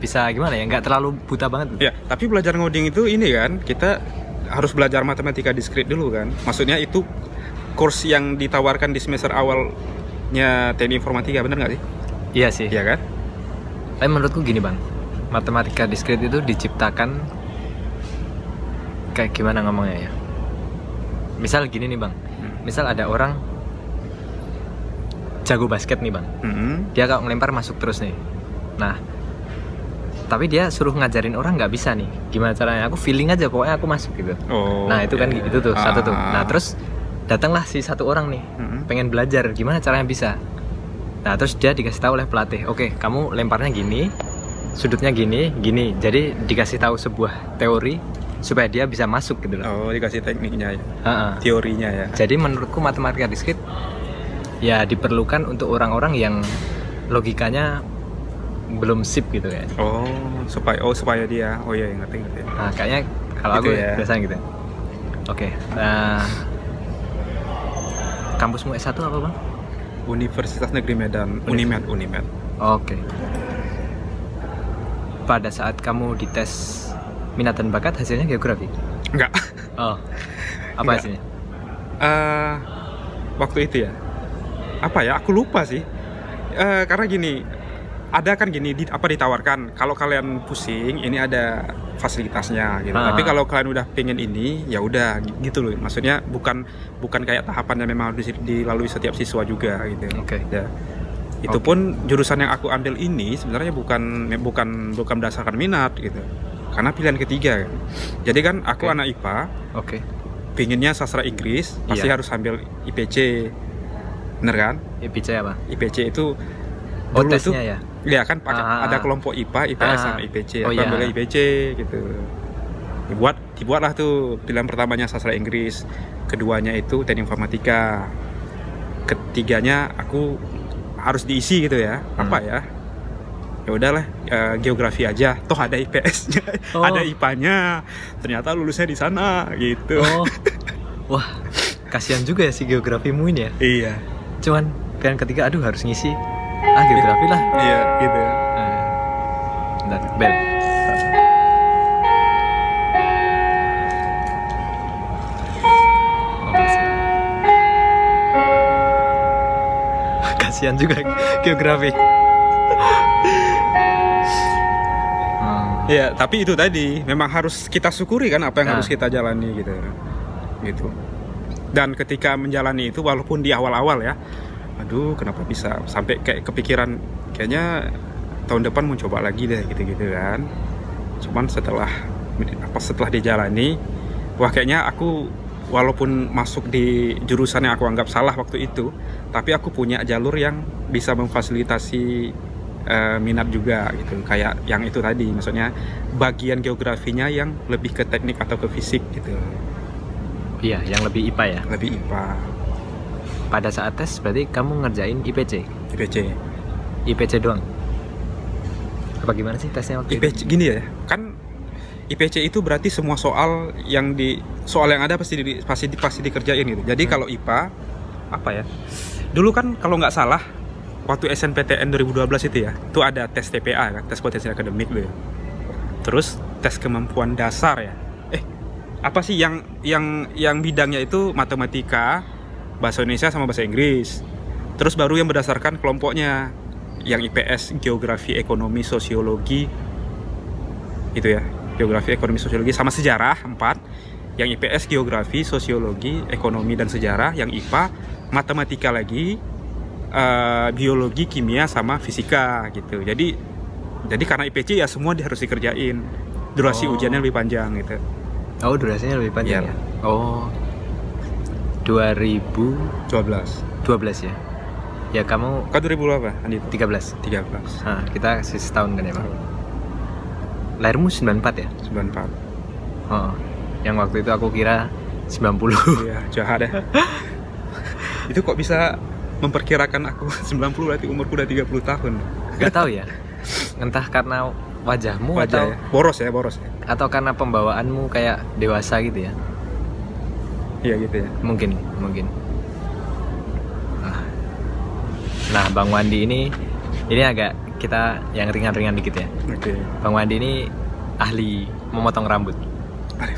Bisa gimana ya? Nggak terlalu buta banget.
Ya, tapi belajar ngoding itu ini kan, kita harus belajar matematika diskrit dulu kan. Maksudnya itu course yang ditawarkan di semester awalnya teknik informatika, bener nggak sih?
Iya sih.
Iya kan?
Tapi menurutku gini bang, matematika diskrit itu diciptakan kayak gimana ngomongnya ya? Misal gini nih bang, misal ada orang jago basket nih bang,
Mm-mm.
dia kalau ngelempar masuk terus nih. Nah, tapi dia suruh ngajarin orang nggak bisa nih. Gimana caranya? Aku feeling aja pokoknya aku masuk gitu.
Oh.
nah itu kan
iya,
itu tuh
iya.
satu tuh.
Ah.
Nah terus datanglah si satu orang nih
Mm-mm.
pengen belajar gimana caranya bisa. Nah terus dia dikasih tahu oleh pelatih, oke kamu lemparnya gini, sudutnya gini, gini. Jadi dikasih tahu sebuah teori supaya dia bisa masuk gitu loh.
Oh, dikasih tekniknya ya,
Ha-ha.
teorinya ya.
Jadi menurutku matematika diskrit ya diperlukan untuk orang-orang yang logikanya belum sip gitu ya.
Oh, supaya oh supaya dia. Oh iya, ngerti ngerti.
Nah kayaknya kalau
Gitu
aku
ya.
biasanya gitu. Oke. Nah, kampusmu S1 apa bang?
Universitas Negeri Medan, Unimed, Unimed.
Oke. Pada saat kamu dites minat dan bakat hasilnya geografi.
Enggak.
Oh. Apa
Enggak.
hasilnya?
Eh, waktu itu ya apa ya aku lupa sih Eh, karena gini ada kan gini di, apa ditawarkan kalau kalian pusing ini ada fasilitasnya gitu
Ah.
tapi kalau kalian udah pengen ini ya udah gitu loh maksudnya bukan bukan kayak tahapan yang memang harus dilalui setiap siswa juga gitu
Oke.
ya itu
Oke.
pun jurusan yang aku ambil ini sebenarnya bukan bukan bukan berdasarkan minat gitu karena pilihan ketiga kan. jadi kan aku
Oke.
anak IPA
Oke.
pinginnya sastra Inggris pasti
Iya.
harus ambil IPC bener kan
IPC apa?
IPC itu
Oh
dulu tuh
tesnya ya.
Ya kan pakai
Ah.
ada kelompok IPA IPS
Ah.
sama IPC
Oh,
aku
iya.
IPC gitu dibuat dibuatlah tuh pilihan pertamanya sastra Inggris keduanya itu teknik informatika ketiganya aku harus diisi gitu ya apa
Hmm.
ya ya udahlah eh, geografi aja toh ada IPS-nya
Oh.
ada IPA-nya ternyata lulusnya di sana gitu
Oh. Wah, kasihan juga ya si geografimu ini ya.
iya
Cuman pilihan ketiga aduh harus ngisi. Ah, geografi lah.
iya gitu
Eh, bentar, bel. Oh. Kasihan juga geografi.
Iya, tapi itu tadi memang harus kita syukuri kan apa yang
Nah.
harus kita jalani gitu. Gitu. Dan ketika menjalani itu walaupun di awal-awal ya, aduh kenapa bisa sampai kayak kepikiran kayaknya tahun depan mau coba lagi deh gitu-gitu kan. Cuman setelah apa setelah dijalani, wah kayaknya aku walaupun masuk di jurusan yang aku anggap salah waktu itu, tapi aku punya jalur yang bisa memfasilitasi eh, minat juga gitu kayak yang itu tadi maksudnya bagian geografinya yang lebih ke teknik atau ke fisik gitu
Iya, yang lebih IPA ya.
lebih IPA
Pada saat tes berarti kamu ngerjain IPC.
IPC
IPC doang. Apa gimana sih tesnya waktu itu?
IPC gini ya kan IPC itu berarti semua soal yang di soal yang ada pasti di, pasti di- pasti dikerjain gitu. Jadi
Hmm.
kalau IPA apa ya? Dulu kan kalau nggak salah waktu SNPTN 2012 itu ya, itu ada tes TPA kan, tes potensi akademik ya. Terus tes kemampuan dasar ya. Eh, apa sih yang yang yang bidangnya itu matematika, bahasa Indonesia sama bahasa Inggris. Terus baru yang berdasarkan kelompoknya yang IPS, geografi, ekonomi, sosiologi itu ya. Geografi, ekonomi, sosiologi sama sejarah empat. Yang IPS geografi, sosiologi, ekonomi dan sejarah, yang IPA matematika lagi, eh, biologi, kimia sama fisika gitu. Jadi jadi karena IPC ya semua harus dikerjain. Durasi
Oh.
ujiannya lebih panjang gitu.
Oh, durasinya lebih panjang
Iya.
ya? Oh. 2012
12.
ya? Ya kamu
Kau 2000 berapa? Andi?
13
13.
Nah, kita kasih setahun kan ya Bang? Lahirmu 94 ya?
94.
Oh, yang waktu itu aku kira 90
Iya, jahat deh. itu kok bisa memperkirakan aku 90 berarti umurku udah 30 tahun.
Gak tahu ya Entah karena wajahmu atau
Wajah ya. Boros ya, boros ya.
atau karena pembawaanmu kayak dewasa gitu ya
Iya gitu ya.
mungkin mungkin nah, nah bang Wandi ini ini agak kita yang ringan-ringan dikit ya
Oke.
bang Wandi ini ahli memotong rambut nah,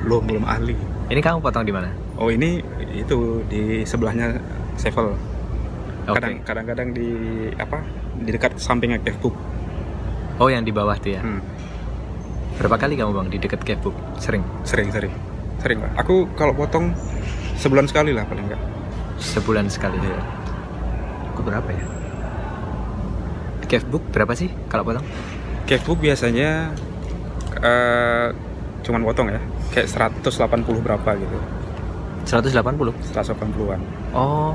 Belum belum ahli.
ini kamu potong di mana
Oh, ini itu di sebelahnya Sevel. Kadang kadang-kadang di apa? Di dekat sampingnya Kevbook.
oh yang di bawah tuh ya
Hmm.
berapa kali kamu bang di dekat Kevbook sering
Sering, sering. Sering lah. Aku kalau potong sebulan sekali lah paling enggak.
sebulan sekali
Iya.
aku berapa ya Kevbook berapa sih kalau potong
Kevbook biasanya eh cuman potong ya. Kayak 180 berapa gitu.
180
180-an.
oh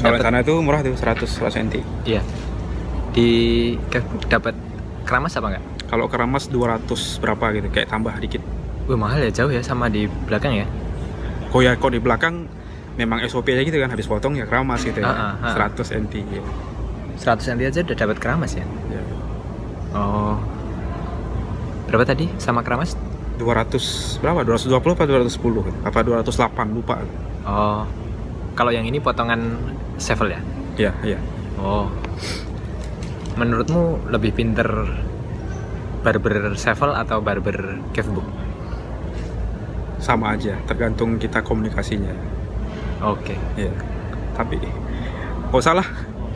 Kalau sana itu murah tuh 100 cm.
iya di Kevbook dapat keramas apa enggak
Kalau keramas 200 berapa gitu, kayak tambah dikit.
Wah mahal ya jauh ya sama di belakang ya
Kok ya kok di belakang memang SOP aja gitu kan habis potong ya keramas gitu ya.
Ah, ah, ah.
100 cm gitu.
100 cm aja udah dapat keramas ya
Ya.
Oh berapa tadi sama keramas
200 berapa? 220 apa 210? Apa 208 lupa.
Oh kalau yang ini potongan sevel ya
Iya, iya.
Oh menurutmu lebih pinter barber sevel atau barber Kevbook
Sama aja, tergantung kita komunikasinya.
Oke
Iya. Tapi kok salah?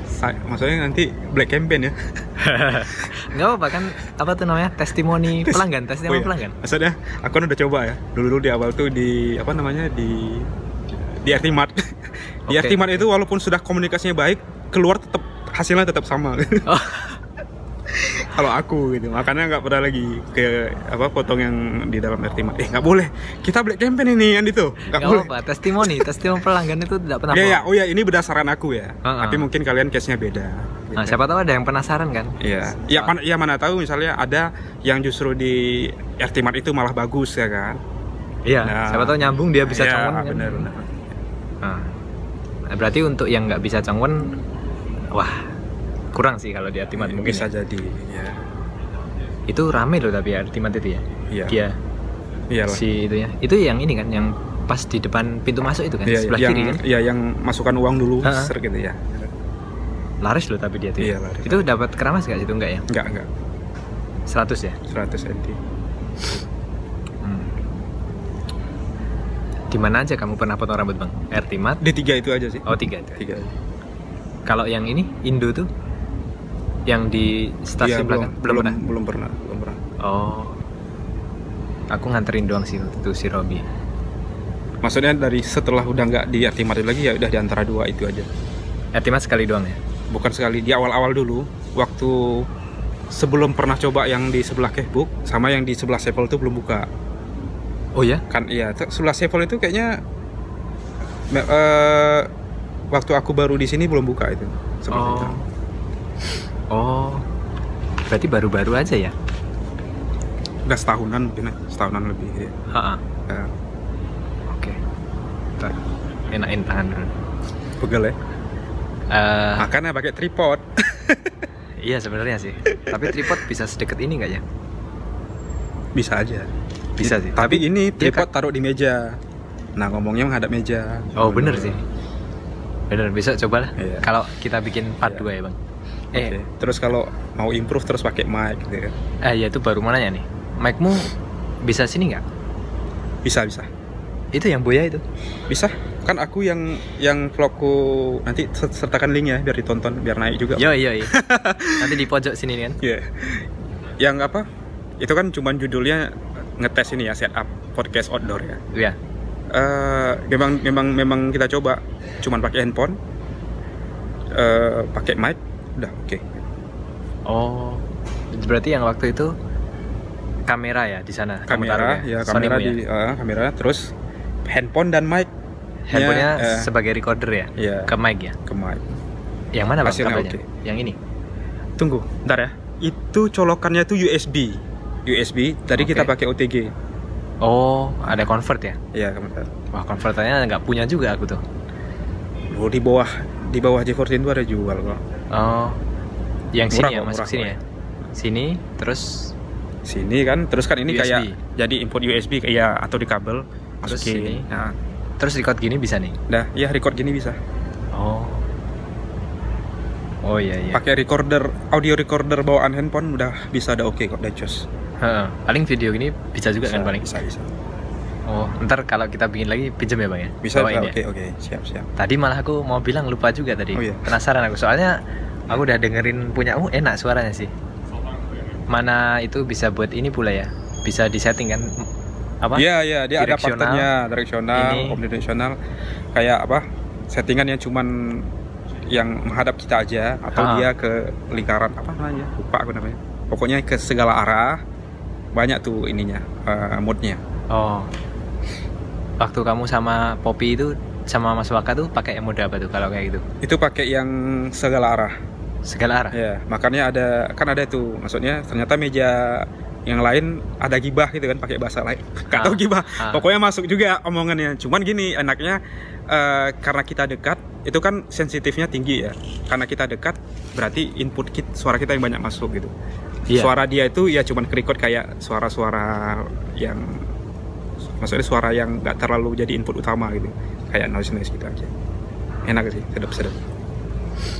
Sa- maksudnya nanti black campaign ya.
nggak apa-apa kan apa tuh namanya testimoni pelanggan testimoni
Oh iya.
pelanggan
Maksudnya aku kan udah coba ya. Dulu-dulu di awal tuh di apa namanya di di RT Mart. di
Oke,
RT Mart
oke.
itu walaupun sudah komunikasinya baik, keluar tetap hasilnya tetap sama.
Oh.
Kalau aku gitu, makanya nggak pernah lagi ke apa potong yang di dalam RT Mart. Eh nggak boleh, kita black campaign ini kan itu, nggak
nggak
boleh.
apa-apa testimoni testimoni pelanggan itu tidak pernah
ya,
bohong.
oh ya ini berdasarkan aku ya.
Ah, ah.
Tapi mungkin kalian case-nya beda.
Nah, siapa tahu ada yang penasaran kan
Iya, ya mana, ya mana tahu misalnya ada yang justru di RT Mart itu malah bagus ya kan.
iya
Nah.
siapa tahu nyambung dia bisa
Iya,
congwen kan
bener, bener.
Nah, berarti untuk yang nggak bisa congwen, wah kurang sih kalau di Artimat mungkin.
bisa
ya.
jadi ya.
Itu rame loh tapi Artimat itu ya.
Iya.
Dia
Iyalah.
si itu ya. Itu yang ini kan, yang pas di depan pintu masuk itu kan,
Iya,
sebelah
yang,
kiri kan.
Iya, yang masukkan uang dulu,
Ha-ha.
ser gitu ya.
Laris loh tapi dia tuh. ya.
Iya, laris.
Itu dapat keramas nggak situ enggak ya?
Enggak, enggak.
100 ya.
100 cm.
Hmm. Di mana aja kamu pernah potong rambut bang? Artimat?
Di tiga itu aja sih.
Oh tiga itu.
Tiga.
Kalau yang ini Indo tuh, yang di stasiun belakang
belum,
belum, pernah.
belum pernah, belum pernah.
Oh. Aku nganterin doang sih waktu itu si Robi.
Maksudnya dari setelah udah nggak di RT Mart lagi ya udah di antara dua itu aja.
Artimat sekali doang ya?
Bukan sekali di awal-awal dulu waktu sebelum pernah coba yang di sebelah Kehbook sama yang di sebelah Sevel itu belum buka.
Oh ya?
Kan iya, sebelah Sevel itu kayaknya eh, waktu aku baru di sini belum buka itu. Sebelah
Oh.
itu.
Oh. Berarti baru-baru aja ya?
Udah setahunan mungkin, ya, setahunan lebih. Ya.
Ha
Ya,
Oke. Ntar enakin tangan dulu.
pegel ya.
Eh,
Makanya pakai tripod.
iya sebenarnya sih. Tapi tripod bisa sedekat ini nggak ya?
bisa aja
Bisa sih.
tapi, ini
dia
tripod taruh di meja nah ngomongnya menghadap meja
Oh bener sih. Bener bisa coba lah.
Iya.
Kalau kita bikin part
Iya.
2 ya bang. Eh,
terus kalau mau improve terus pakai mic gitu kan
eh ya itu baru mau nanya nih. Mic-mu bisa sini nggak?
bisa bisa
Itu yang boya itu.
bisa kan aku yang yang vlogku nanti ser- sertakan link ya biar ditonton biar naik juga
Yo yo. yo. Nanti di pojok sini nih kan.
Iya. Yang apa? Itu kan cuman judulnya ngetes ini ya setup podcast outdoor ya.
Iya.
Eh, memang memang memang kita coba cuman pakai handphone, eh, pakai mic, udah oke.
Oh. Berarti yang waktu itu kamera ya di sana.
Kamera ya
Sony
kamera
ya?
di eh, kamera terus handphone dan mic
Handphonenya
eh,
sebagai recorder ya.
Iya.
Ke mic ya.
ke mic.
Yang mana bang
Hasilnya oke.
Yang ini.
Tunggu, bentar ya. Itu colokannya tuh USB. USB. Tadi kita
Oke.
pakai OTG.
Oh, ada convert ya?
Iya, bentar.
Wah, converternya nggak punya juga aku tuh.
Oh, di bawah di bawah J14 itu ada jual kok.
Oh, yang
Murah
sini ya masuk sini
kok.
ya. Sini, terus
sini kan terus kan ini
USB.
kayak jadi input USB kayak ya atau di kabel
Terus
masukin
sini.
nah
terus record gini bisa nih.
dah ya record gini bisa
Oh. Oh iya iya.
pakai recorder audio recorder bawaan handphone udah bisa ada oke kok udah jos
Heeh. Paling video gini bisa juga kan paling.
bisa bisa
Oh, ntar kalau kita bikin lagi pinjam ya bang ya.
bisa
ya?
oke oke siap siap
Tadi malah aku mau bilang lupa juga tadi.
Oh, iya.
Penasaran aku soalnya aku udah dengerin punya oh enak suaranya sih. Mana itu bisa buat ini pula ya? Bisa disetting kan? Apa?
iya iya dia ada patternnya direksional omnidirectional kayak apa settingan yang cuman yang menghadap kita aja atau
Ha.
dia ke lingkaran apa namanya lupa aku namanya pokoknya ke segala arah banyak tuh ininya eh, mode-nya
Oh. Waktu kamu sama Poppy itu sama Mas Waka tuh pakai mode apa tuh kalau kayak gitu?
itu pakai yang segala arah
Segala arah.
Ya, makanya ada kan ada tuh, maksudnya ternyata meja yang lain ada gibah gitu kan pakai bahasa lain. Gak
Ah,
tahu gibah.
ah.
Pokoknya masuk juga omongannya. Cuman gini, enaknya eh, karena kita dekat, itu kan sensitifnya tinggi ya. Karena kita dekat, berarti input kit, suara kita yang banyak masuk gitu.
Iya.
Suara dia itu ya cuman record kayak suara-suara yang maksudnya suara yang nggak terlalu jadi input utama gitu. Kayak noise noise gitu aja. Enak sih, sedap-sedap.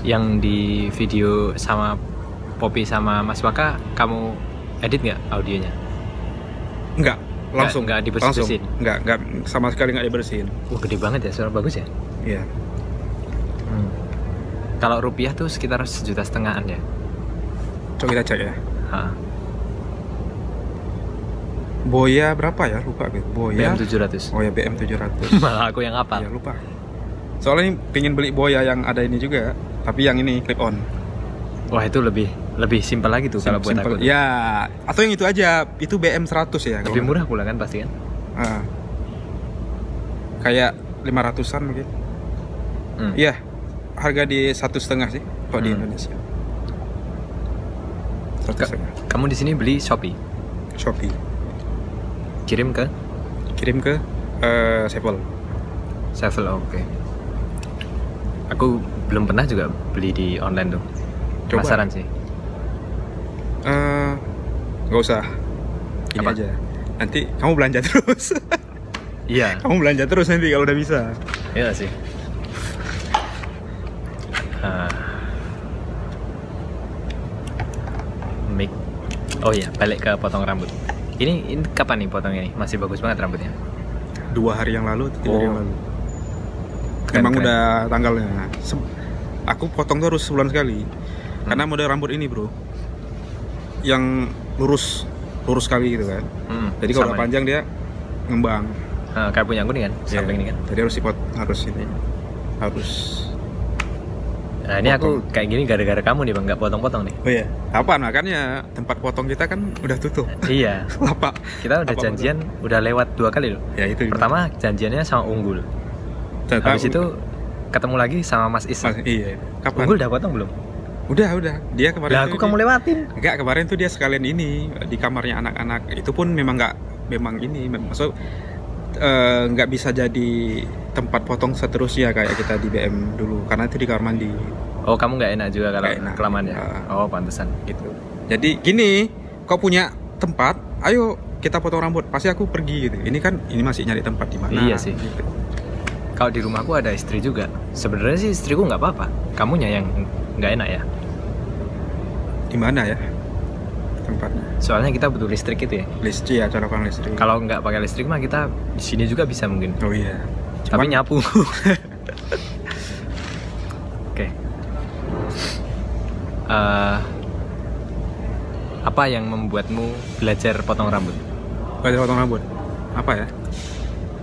Yang di video sama Poppy sama Mas Waka kamu edit nggak audionya?
Enggak, langsung
nggak dibersihin?
enggak enggak sama sekali enggak dibersihin
Wah gede banget ya suara bagus ya.
iya
Hmm. Kalau rupiah tuh sekitar sejuta setengahan ya.
coba kita cek ya
Ha.
Boya berapa ya lupa gue boya
BM 700.
oh ya BM 700
Malah aku yang apa?
ya lupa soalnya ini pingin beli boya yang ada ini juga tapi yang ini clip on
Wah itu lebih lebih simpel lagi tuh kalau buat
Simple.
aku. tuh.
ya atau yang itu aja itu BM 100 ya
Lebih murah pula kan pasti kan?
Ah. kayak 500an mungkin
Hmm.
iya harga di satu setengah sih kalau di
Hmm.
Indonesia satu
Ka-
setengah
Kamu di sini beli Shopee,
Shopee
kirim ke
kirim ke eh Sevel
Sevel, oke. Aku belum pernah juga beli di online tuh.
Coba.
Penasaran sih.
Eh, nggak usah ini
Apa?
aja nanti kamu belanja terus
Iya,
kamu belanja terus nanti kalau udah bisa
iya sih. Ah. mic. Oh iya, balik ke potong rambut. Ini, ini kapan nih potongnya nih? Masih bagus banget rambutnya.
dua hari yang lalu atau tiga hari
Oh.
yang lalu
Keren,
memang
keren.
udah tanggalnya Se- aku potong tuh harus sebulan sekali
Hmm.
karena model rambut ini bro yang lurus lurus sekali gitu kan
Hmm,
jadi kalau udah panjang dia ngembang
nih. Ah, kayak punya aku nih kan, samping ini kan.
jadi harus dipot harus ini harus
Nah, ini aku
Potong.
kayak gini gara-gara kamu nih bang, nggak potong-potong nih.
oh iya kapan makanya tempat potong kita kan udah tutup
iya,
lapak
kita udah
Apa
janjian, udah lewat dua kali loh.
ya itu
Pertama janjiannya sama Unggul,
Ternyata-
habis itu ketemu lagi sama Mas Is.
Mas- iya kapan
Unggul udah potong belum?
udah udah dia kemarin
Lah aku kamu lewatin.
Enggak, kemarin tuh dia sekalian ini di kamarnya anak-anak. Itu pun memang nggak memang ini maksud eh, nggak bisa jadi tempat potong seterusnya kayak kita di BM dulu karena itu di kamar mandi
Oh kamu nggak enak juga kalau
enak.
kelamaan ya?
Ah.
Oh pantesan.
gitu. Jadi gini, kau punya tempat, ayo kita potong rambut pasti aku pergi gitu ini kan ini masih nyari tempat di mana
Iya sih.
gitu.
Kalau di rumahku ada istri juga. Sebenarnya sih istriku nggak apa-apa. Kamunya yang nggak enak ya.
di mana ya tempatnya
Soalnya kita butuh listrik itu ya.
listrik ya colokan listrik
Kalau nggak pakai listrik mah kita di sini juga bisa mungkin.
oh iya
Tapi
Cuman-
nyapu. Oke. Eh, apa yang membuatmu belajar potong rambut?
belajar potong rambut apa ya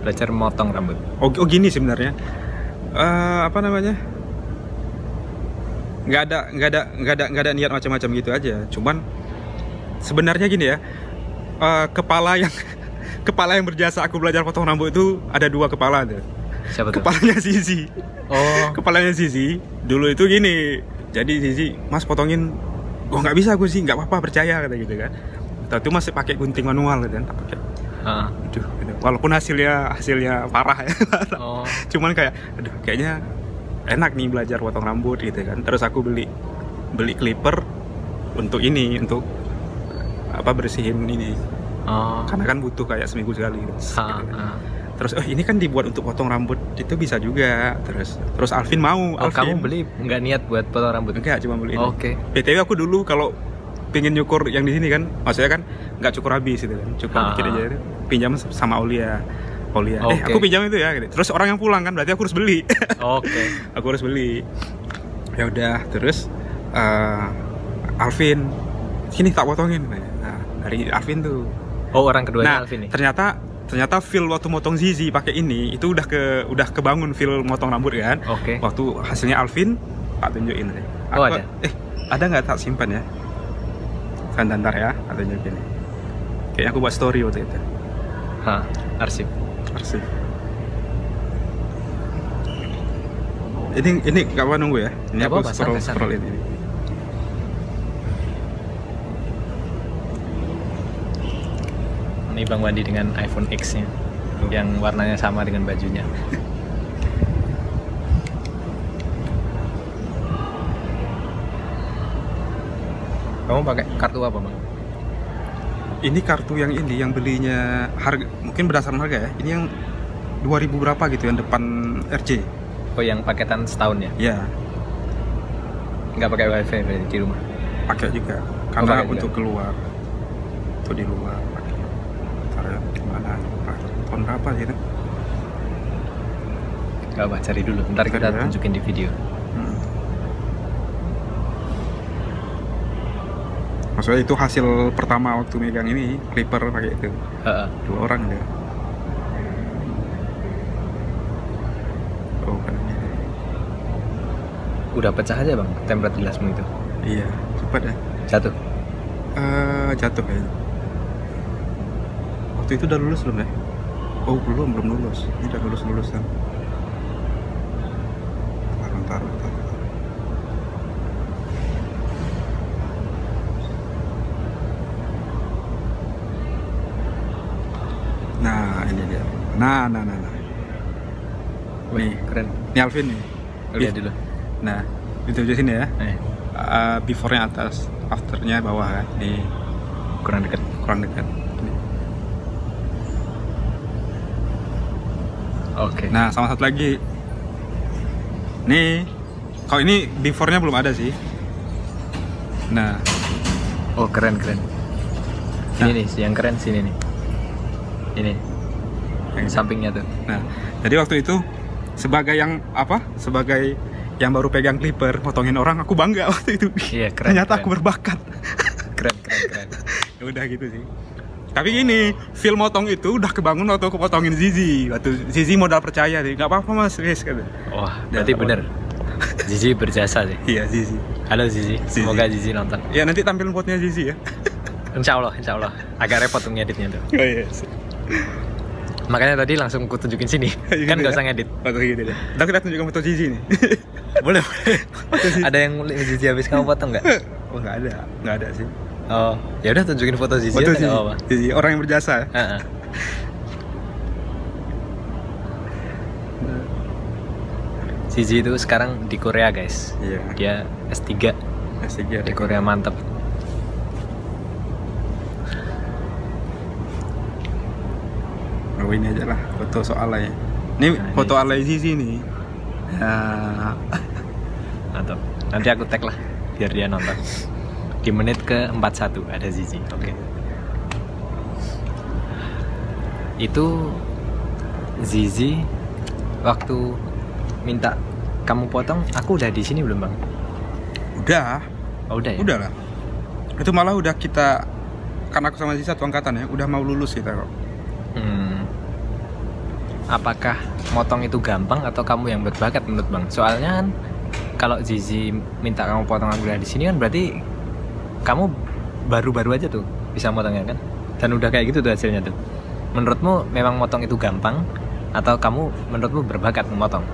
Belajar motong rambut.
oh, oh gini sebenarnya Eh, apa namanya nggak ada nggak ada nggak ada nggak ada niat macam-macam gitu aja cuman sebenarnya gini ya eh, kepala yang kepala yang berjasa aku belajar potong rambut itu ada dua kepala tuh.
Siapa tuh?
kepalanya Zizi.
Oh,
kepalanya Zizi. Dulu itu gini jadi Zizi mas potongin. Oh nggak bisa aku sih nggak apa-apa percaya kata gitu kan. Tahu itu masih pakai gunting manual gitu kan pakai.
Ah.
aduh gitu. walaupun hasilnya hasilnya parah ya.
Oh,
cuman kayak aduh kayaknya enak nih belajar potong rambut gitu kan. Terus aku beli beli clipper untuk ini untuk apa bersihin ini
oh.
karena kan butuh kayak seminggu sekali gitu.
Ah.
terus oh ini kan dibuat untuk potong rambut itu bisa juga terus terus Alvin mau
Oh,
Alvin
kamu beli nggak niat buat potong rambut?
enggak cuma beli ini.
Oke.
btw aku dulu kalau pengen nyukur yang di sini kan maksudnya kan nggak cukur habis gitu kan cukur dikit aja pinjam sama Aulia Aulia eh
Oke.
aku pinjam itu ya gitu. terus orang yang pulang kan berarti aku harus beli
Oke.
aku harus beli ya udah terus eh, Alvin sini tak potongin dari Alvin tuh
Oh, orang keduanya
nah
Alvin nih.
ternyata ternyata feel waktu motong Zizi pakai ini itu udah ke udah kebangun feel motong rambut kan
Oke.
waktu hasilnya Alvin tak tunjukin deh.
Oh,
Aku-
ada?
eh ada nggak tak simpan ya kan ntar ya tak tunjukin kayaknya aku buat story waktu itu
Hah, arsip.
arsip ini ini nggak apa nunggu ya ini aku
apa-apa,
scroll
santai,
scroll ini
Ini Bang Wandi dengan iPhone X-nya yang warnanya sama dengan bajunya. Kamu pakai kartu apa, Bang?
ini kartu yang ini yang belinya harga mungkin berdasarkan harga ya ini yang 2000 berapa gitu yang depan RJ
Oh, yang paketan setahun ya?
ya
Nggak pakai WiFi berarti di rumah.
pakai juga karena
pakai juga.
untuk keluar untuk di luar pakai ntar ya gimana berapa gitu
Nggak apa, cari dulu. Ntar kita
ya.
tunjukin di video.
Hmm. maksudnya itu hasil pertama waktu megang ini clipper pakai itu
Heeh.
dua orang dia oh kan.
Udah pecah aja, Bang, temperat gelasmu itu.
iya cepat ya
Jatuh.
Eh, jatuh kayaknya waktu itu udah lulus belum ya oh belum belum lulus. Ini udah lulus lulusan. Taruh taruh taruh nah ini dia. Nah nah nah nah. Nih
Keren.
ini Alvin nih.
Lihat dulu.
nah itu aja sini ya.
Eh,
Uh, before-nya atas afternya bawah ya ini
kurang dekat.
kurang dekat
Oke.
Nah, sama satu lagi. Nih, kalau ini before-nya belum ada sih. Nah,
Oh, keren, keren.
Nah.
Ini nih, yang keren sini nih. Ini,
yang
sampingnya tuh.
Nah, jadi waktu itu sebagai yang apa? Sebagai yang baru pegang clipper, potongin orang, aku bangga waktu itu.
Iya, keren.
Ternyata
keren.
aku berbakat.
keren, keren, keren.
ya udah gitu sih. Tapi gini, film motong itu udah kebangun waktu aku potongin Zizi. Waktu Zizi modal percaya deh, nggak apa-apa mas, wes kata.
Wah,
Dan
berarti
apa?
bener. Zizi berjasa sih.
Iya Zizi.
Halo Zizi,
Zizi.
semoga Zizi nonton.
Ya nanti tampilin fotonya Zizi ya.
Insya Allah, insya Allah. Agak repot tuh ngeditnya tuh.
Oh iya.
Makanya tadi langsung ku tunjukin sini.
Gitu
kan nggak
ya?
usah ngedit.
Foto gitu deh. Udah kita tunjukkan foto Zizi nih.
Boleh, boleh. Ada yang Zizi habis kamu potong nggak?
oh nggak ada, nggak ada sih.
Oh, ya udah tunjukin foto Zizi
Foto Zizi.
apa-apa.
Zizi, orang yang berjasa.
Heeh. Zizi itu sekarang di Korea guys.
Iya.
Dia S3
S3
di Korea mantep.
ini aja lah foto soal alay ini
Nah, ini.
foto alay Zizi nih ya
Mantap. Nanti aku tag lah biar dia nonton. Di menit ke 41 ada Zizi. Oke. Itu Zizi waktu minta kamu potong, aku udah di sini belum bang?
udah
Oh, udah ya.
udah lah itu malah udah kita karena aku sama Zizi satu angkatan ya udah mau lulus kita kok
Hmm. Apakah motong itu gampang atau kamu yang berbakat menurut bang? Soalnya kan kalau Zizi minta kamu potong aku udah di sini kan berarti kamu baru-baru aja tuh bisa motongnya kan? Dan udah kayak gitu tuh hasilnya tuh. Menurutmu memang motong itu gampang atau kamu menurutmu berbakat memotong?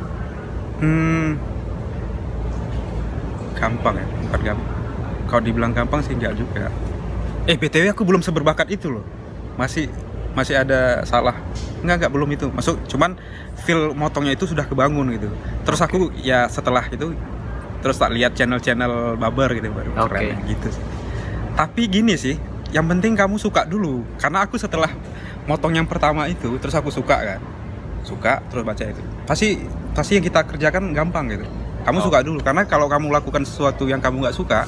Hmm, gampang ya, bukan gampang. Kalau dibilang gampang sih enggak juga. Eh btw aku belum seberbakat itu loh, masih masih ada salah. Enggak enggak belum itu. Masuk cuman feel motongnya itu sudah kebangun gitu. Terus aku ya setelah itu terus tak lihat channel-channel babar gitu baru
Oke.
keren gitu sih. Tapi gini sih, yang penting kamu suka dulu. Karena aku setelah motong yang pertama itu terus aku suka kan. Suka terus baca itu. Pasti pasti yang kita kerjakan gampang gitu. Kamu
Oh.
suka dulu karena kalau kamu lakukan sesuatu yang kamu nggak suka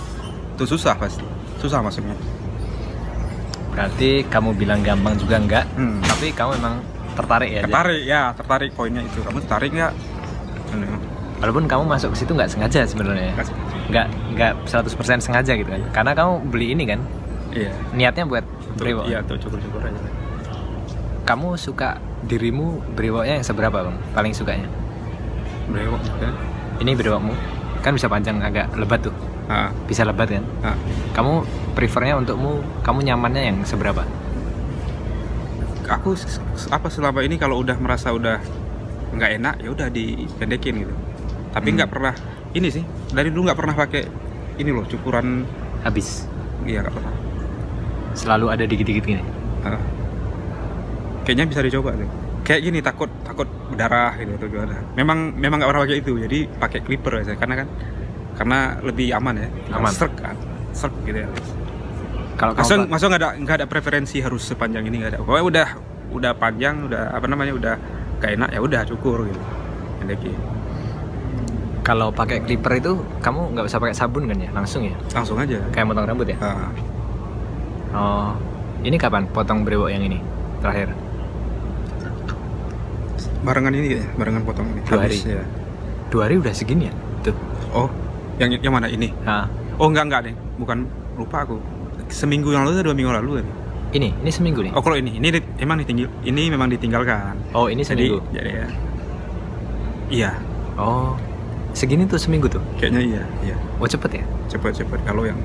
itu susah pasti. Susah maksudnya.
Berarti kamu bilang gampang juga enggak,
Hmm.
tapi kamu memang tertarik ya?
Tertarik ya, tertarik poinnya itu. Kamu tertarik nggak?
Walaupun kamu masuk ke situ nggak sengaja sebenarnya. Nggak nggak 100% sengaja gitu kan? Karena kamu beli ini kan,
Iya.
niatnya buat brewok.
Iya tuh cukur-cukur aja.
Kamu suka dirimu brewoknya yang seberapa bang? Paling sukanya?
Brewok juga.
Ini brewokmu kan bisa panjang agak lebat tuh,
Ah,
bisa lebat kan?
ah.
Kamu prefernya untukmu, kamu nyamannya yang seberapa?
Aku apa selama ini kalau udah merasa udah nggak enak ya udah dipendekin gitu. Tapi
Hmm.
nggak pernah ini sih dari dulu nggak pernah pakai ini loh cukuran
Habis.
iya nggak pernah.
Selalu ada dikit-dikit gini.
Ah. Kayaknya bisa dicoba tuh. Kayak gini takut takut berdarah gitu atau gimana. Memang memang nggak pernah pakai itu. Jadi pakai clipper aja karena kan karena lebih aman ya.
Aman.
Serk kan. Serk gitu ya.
Kalau
Masuk masuk nggak ada nggak ada preferensi harus sepanjang ini nggak ada. Pokoknya udah udah panjang udah apa namanya udah gak enak ya udah cukur gitu.
Kalau pakai clipper itu kamu nggak usah pakai sabun kan ya? Langsung ya?
Langsung aja.
Kayak potong rambut ya?
Ah,
Oh, ini kapan potong brewok yang ini terakhir?
barengan ini ya, barengan potong ini.
Dua
Habis,
hari.
ya.
Dua hari udah segini ya? Tuh.
Oh, yang yang mana ini?
Nah,
Oh enggak enggak deh, bukan lupa aku. Seminggu yang lalu atau dua minggu lalu ya.
ini, ini seminggu nih.
Oh kalau ini, ini emang ditinggal, ini memang ditinggalkan.
Oh, ini
Jadi,
seminggu.
jadi ya. Iya,
Oh, segini tuh seminggu tuh.
kayaknya iya, iya.
Oh, cepet ya?
Cepet cepet. Kalau yang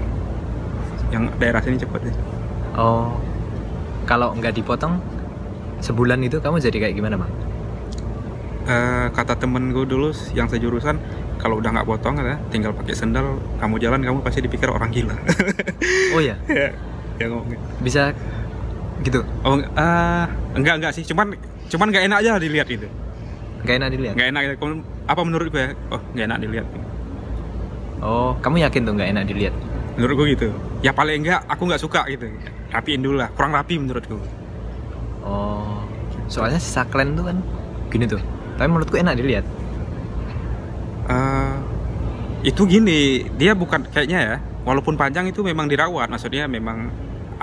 yang daerah sini cepet ya.
Oh, kalau nggak dipotong sebulan itu kamu jadi kayak gimana bang?
Eh, kata temen gue dulu yang sejurusan, kalau udah nggak potong ya, tinggal pakai sendal, kamu jalan kamu pasti dipikir orang gila.
Oh ya,
ya, ya ngomong
bisa gitu.
Oh, eh, enggak enggak sih, cuman cuman nggak enak aja dilihat itu.
Nggak enak dilihat.
Nggak enak. Kalau- Apa menurut gue? ya? Oh, nggak enak dilihat.
Oh, kamu yakin tuh nggak enak dilihat?
menurut gue gitu ya paling enggak aku nggak suka gitu rapiin dulu lah kurang rapi menurut gue
Oh, soalnya saklen tuh kan gini tuh. Tapi menurutku enak dilihat.
Eh, itu gini dia bukan kayaknya ya walaupun panjang itu memang dirawat maksudnya memang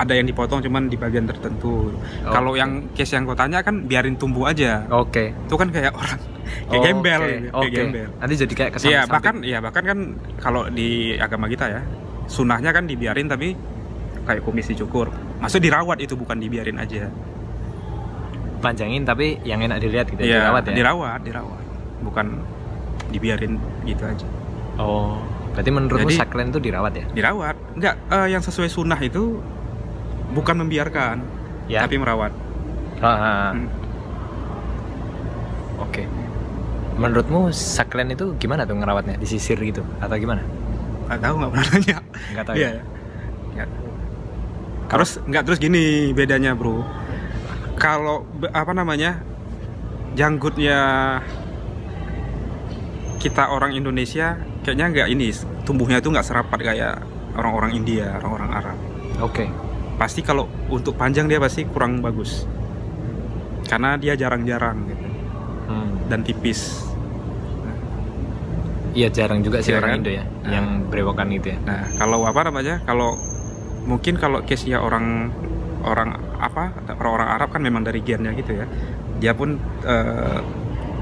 ada yang dipotong cuman di bagian tertentu kalau
Oke.
yang case yang kau tanya kan biarin tumbuh aja
Oke.
itu kan kayak orang kayak
Oke,
gembel gitu, kayak
Oke.
gembel
Nanti jadi kayak kesam
Iya bahkan ya bahkan kan kalau di agama kita ya sunahnya kan dibiarin tapi kayak kumis dicukur maksud dirawat itu bukan dibiarin aja
panjangin tapi yang enak dilihat gitu
Iya,
dirawat ya.
dirawat, dirawat. Bukan dibiarin gitu aja.
Oh, berarti menurutmu
Jadi-
saklen tuh dirawat ya?
Dirawat. Enggak, eh, yang sesuai sunnah itu bukan membiarkan,
Ya.
tapi merawat.
Ah, ah, ah.
Hmm.
Oke. Menurutmu saklen itu gimana tuh ngerawatnya? Disisir gitu atau gimana?
Enggak tahu, enggak pernah nanya.
Enggak tahu.
Iya.
ya?
Nggak. Terus enggak terus gini bedanya, Bro. Kalau apa namanya? Janggutnya kita orang Indonesia kayaknya enggak ini tumbuhnya itu enggak serapat kayak orang-orang India, orang-orang Arab.
Oke.
pasti kalau untuk panjang dia pasti kurang bagus karena dia jarang-jarang gitu
Hmm.
dan tipis
Iya jarang juga sih orang
kan?
Indo ya
Nah.
yang berewokan itu ya.
Nah, kalau apa namanya? Kalau mungkin kalau case ya orang orang apa orang-orang Arab kan memang dari gennya gitu ya. Dia pun eh,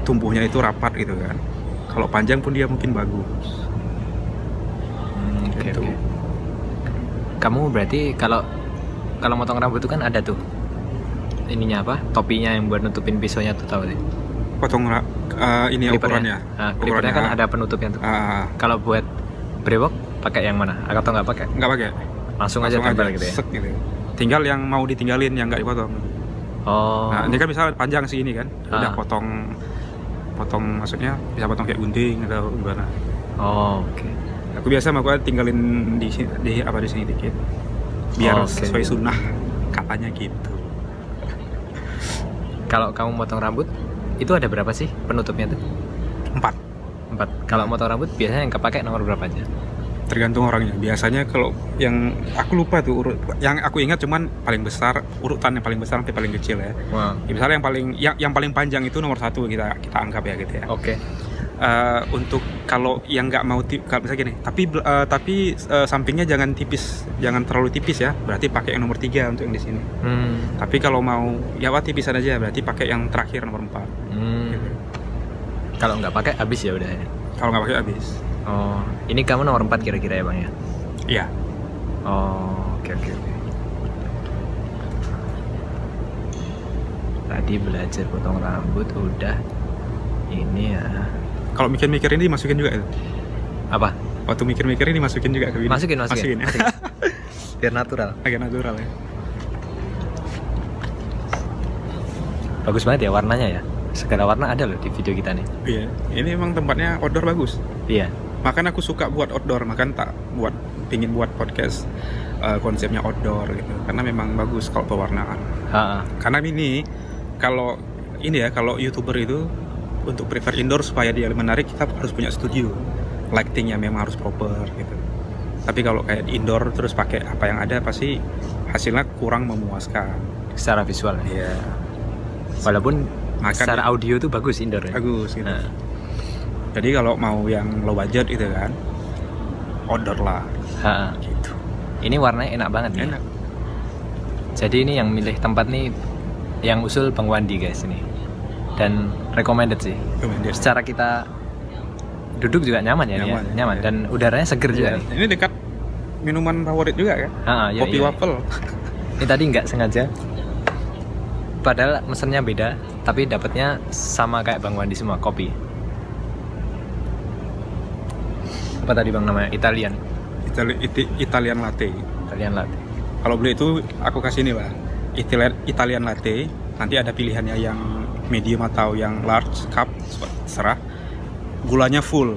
tumbuhnya itu rapat gitu kan. Kalau panjang pun dia mungkin bagus.
Hmm, oke,
Gitu.
oke. Kamu berarti kalau kalau motong rambut itu kan ada tuh ininya apa? Topinya yang buat nutupin pisaunya tuh tahu sih.
Potong ra- eh, ini ya ukurannya.
Nah, clippernya kan
Ukurannya.
ada penutupnya tuh.
Ah,
Kalau buat brewok pakai yang mana? Atau nggak pakai?
nggak pakai.
Langsung, aja
Langsung
tempel gitu ya.
sek gitu. Tinggal yang mau ditinggalin yang nggak dipotong.
Oh.
Nah, ini kan misalnya panjang sih ini kan. Udah
Ah.
potong potong maksudnya bisa potong kayak gunting atau gimana.
Oh, oke.
Aku biasa mah tinggalin di sini di apa di sini dikit. Biar
Oh, Oke.
sesuai sunnah katanya gitu.
Kalau kamu motong rambut itu ada berapa sih penutupnya tuh?
Empat.
Empat. Kalau motong rambut biasanya yang kepake nomor berapa aja?
Tergantung orangnya. Biasanya kalau yang aku lupa tuh urut yang aku ingat cuman paling besar urutan yang paling besar sampai paling kecil ya.
Wow.
Ya, misalnya yang paling yang, yang paling panjang itu nomor satu kita kita anggap ya gitu ya.
Oke.
Eh, untuk kalau yang nggak mau tip, kalau misalnya gini, tapi eh, tapi eh, sampingnya jangan tipis, jangan terlalu tipis ya. Berarti pakai yang nomor tiga untuk yang di sini.
Hmm.
Tapi kalau mau ya wah tipisan aja, berarti pakai yang terakhir nomor empat.
Hmm.
Gitu.
Kalau nggak pakai habis ya udah. ya?
Kalau nggak pakai habis.
Oh, ini kamu nomor 4 kira-kira ya bang ya?
Iya.
Oh, oke oke oke. Tadi belajar potong rambut udah. Ini ya.
Kalau mikir-mikir ini dimasukin juga itu.
Apa?
Waktu mikir-mikir ini dimasukin juga ke video.
Masukin masukin.
ya.
masukin. Biar natural.
Agak natural ya.
Bagus banget ya warnanya ya. Segala warna ada loh di video kita nih.
Iya. Ini emang tempatnya outdoor bagus.
Iya.
Makan aku suka buat outdoor, makan tak buat pingin buat podcast eh, konsepnya outdoor gitu. Karena memang bagus kalau pewarnaan.
Ha,
Karena ini kalau ini ya kalau youtuber itu untuk prefer indoor supaya dia menarik kita harus punya studio. Lightingnya memang harus proper gitu. Tapi kalau kayak indoor terus pakai apa yang ada pasti hasilnya kurang memuaskan.
secara visual ya.
Iya.
Walaupun
Makan
secara
ya.
audio tuh bagus indoor ya.
bagus gitu.
Nah,
Jadi kalau mau yang low budget itu kan outdoor lah
ha,
gitu.
Ini warnanya enak banget nih.
Enak.
Jadi ini yang milih tempat nih yang usul Bang Wandi guys ini. Dan recommended sih.
Recommended.
Secara kita duduk juga nyaman ya,
Nyaman, ya.
nyaman dan udaranya seger juga
Iya.
nih.
Ini dekat minuman favorit juga kan?
Ha, ha, iya,
Kopi
iya.
waffle.
Ini tadi nggak sengaja. Padahal mesennya beda, tapi dapatnya sama kayak Bang Wandi semua kopi. Apa tadi Bang namanya? Italian.
Itali- Iti- Italian latte.
Italian latte.
Kalau beli itu aku kasih ini lah. Italian Italian latte. Nanti ada pilihannya yang medium atau yang large cup serah. Gulanya full.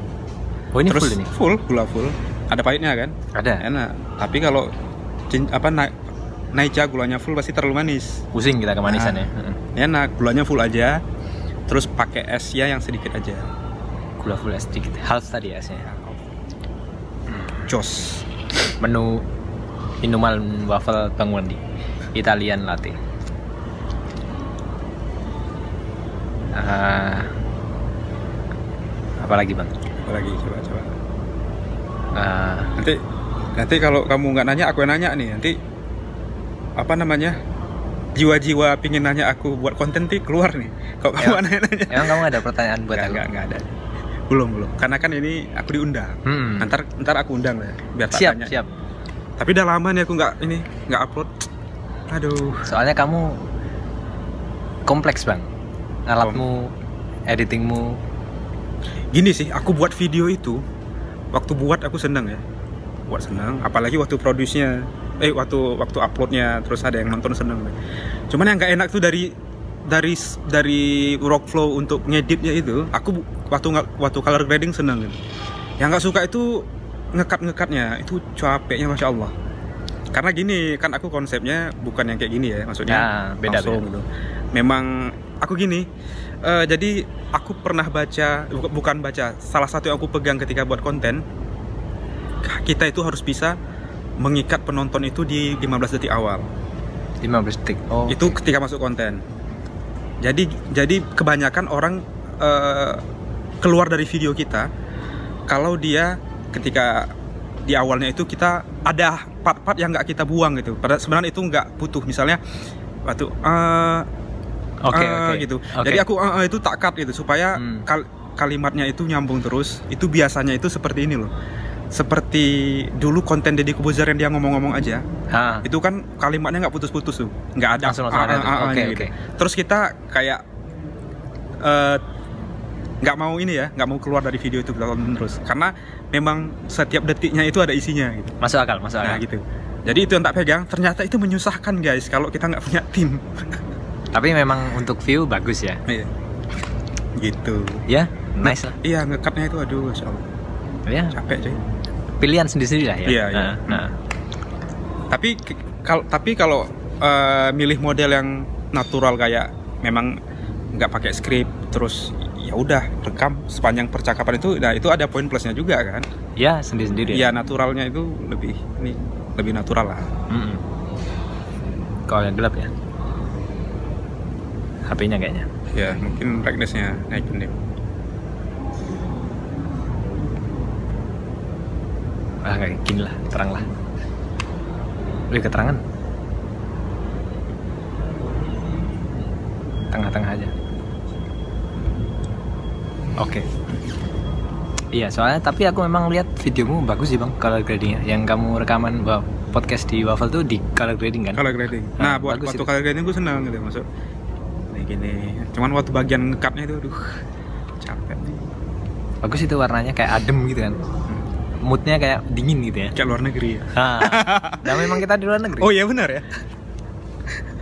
Oh ini
Terus
full ini.
full, gula full. Ada pahitnya kan?
Ada.
Enak. Tapi kalau apa naik Naicha gulanya full pasti terlalu manis.
Pusing kita kemanisan
Ah.
ya.
Enak, gulanya full aja. Terus pakai esnya yang sedikit aja.
Gula full es sedikit. Half tadi ya esnya.
Jos.
Menu minuman waffle Bang Wandi. Italian latte. Ah, apa lagi bang?
Apa lagi coba coba.
Ah,
Nanti nanti kalau kamu nggak nanya aku yang nanya nih. Nanti apa namanya? Jiwa-jiwa pingin nanya aku buat konten tuh keluar nih. Kamu
Ya.
nanya-nanya.
emang kamu ada pertanyaan buat
Nggak,
aku?
nggak, nggak ada. Belum belum. Karena kan ini aku diundang.
Hmm.
Ntar ntar aku undang lah. ya, Biar tak
Siap
tanya.
siap.
Tapi udah lama nih aku nggak ini nggak upload. Aduh.
Soalnya kamu kompleks bang. Alatmu, editingmu.
Gini sih, aku buat video itu waktu buat aku seneng ya. Buat seneng, apalagi waktu produce-nya eh waktu waktu uploadnya terus ada yang nonton seneng. Cuman yang nggak enak tuh dari dari dari workflow untuk ngeditnya itu, aku waktu nggak waktu color grading seneng gitu. Yang nggak suka itu ngekat ngekatnya itu capeknya masya Allah. Karena gini kan aku konsepnya bukan yang kayak gini ya, maksudnya
Ya, beda,
langsung
beda.
gitu. Memang aku gini, eh, jadi aku pernah baca bu- bukan baca, salah satu yang aku pegang ketika buat konten, kita itu harus bisa mengikat penonton itu di 15 detik awal.
15 detik. Oh.
Itu ketika masuk konten. Jadi jadi kebanyakan orang eh, keluar dari video kita kalau dia ketika di awalnya itu kita ada part-part yang nggak kita buang gitu. Pada sebenarnya itu nggak butuh. Misalnya waktu eh,
Oke
eh,
oke.
gitu.
Oke.
Jadi aku eh, eh, itu tak cut gitu supaya
Hmm.
kal- kalimatnya itu nyambung terus. Itu biasanya itu seperti ini loh. Seperti dulu konten Deddy Kobuzer yang dia ngomong-ngomong aja,
Ha.
itu kan kalimatnya nggak putus-putus tuh, nggak ada
Langsung- langsung ada tuh. Oke,
gitu.
oke.
Terus kita kayak eh, nggak mau ini ya, nggak mau keluar dari video itu kita tonton terus, karena memang setiap detiknya itu ada isinya gitu.
Masuk akal, masuk
Nah
akal.
gitu. Jadi itu yang tak pegang, ternyata itu menyusahkan guys kalau kita nggak punya tim.
Tapi memang untuk view bagus ya.
Iya. gitu.
Ya, nice lah.
Iya ngekatnya itu aduh, masya Allah,
Ya,
capek coy.
Pilihan sendiri-sendiri lah ya.
Iya, iya.
Nah, nah.
tapi kalau tapi kalau eh, milih model yang natural kayak memang nggak pakai skrip terus ya udah rekam sepanjang percakapan itu nah itu ada poin plusnya juga kan
Ya, sendiri-sendiri.
ya naturalnya itu lebih ini lebih natural lah
Mm-mm. Kalau yang gelap ya. HP-nya kayaknya.
ya mungkin brightnessnya naikin deh
Ah, kayak gini lah, terang lah. Wih, keterangan. Tengah-tengah aja. Oke. Iya, soalnya tapi aku memang lihat videomu bagus sih bang, color gradingnya. Yang kamu rekaman wah, podcast di Waffle tuh di color grading kan?
color grading
Ah,
nah buat waktu
itu.
color grading gue senang gitu masuk ini gini cuman waktu bagian ngekatnya itu aduh capek
Bagus itu warnanya kayak adem gitu kan. Moodnya kayak dingin gitu ya.
kayak luar negeri ya.
Nah, dan memang kita di luar negeri.
oh iya benar ya.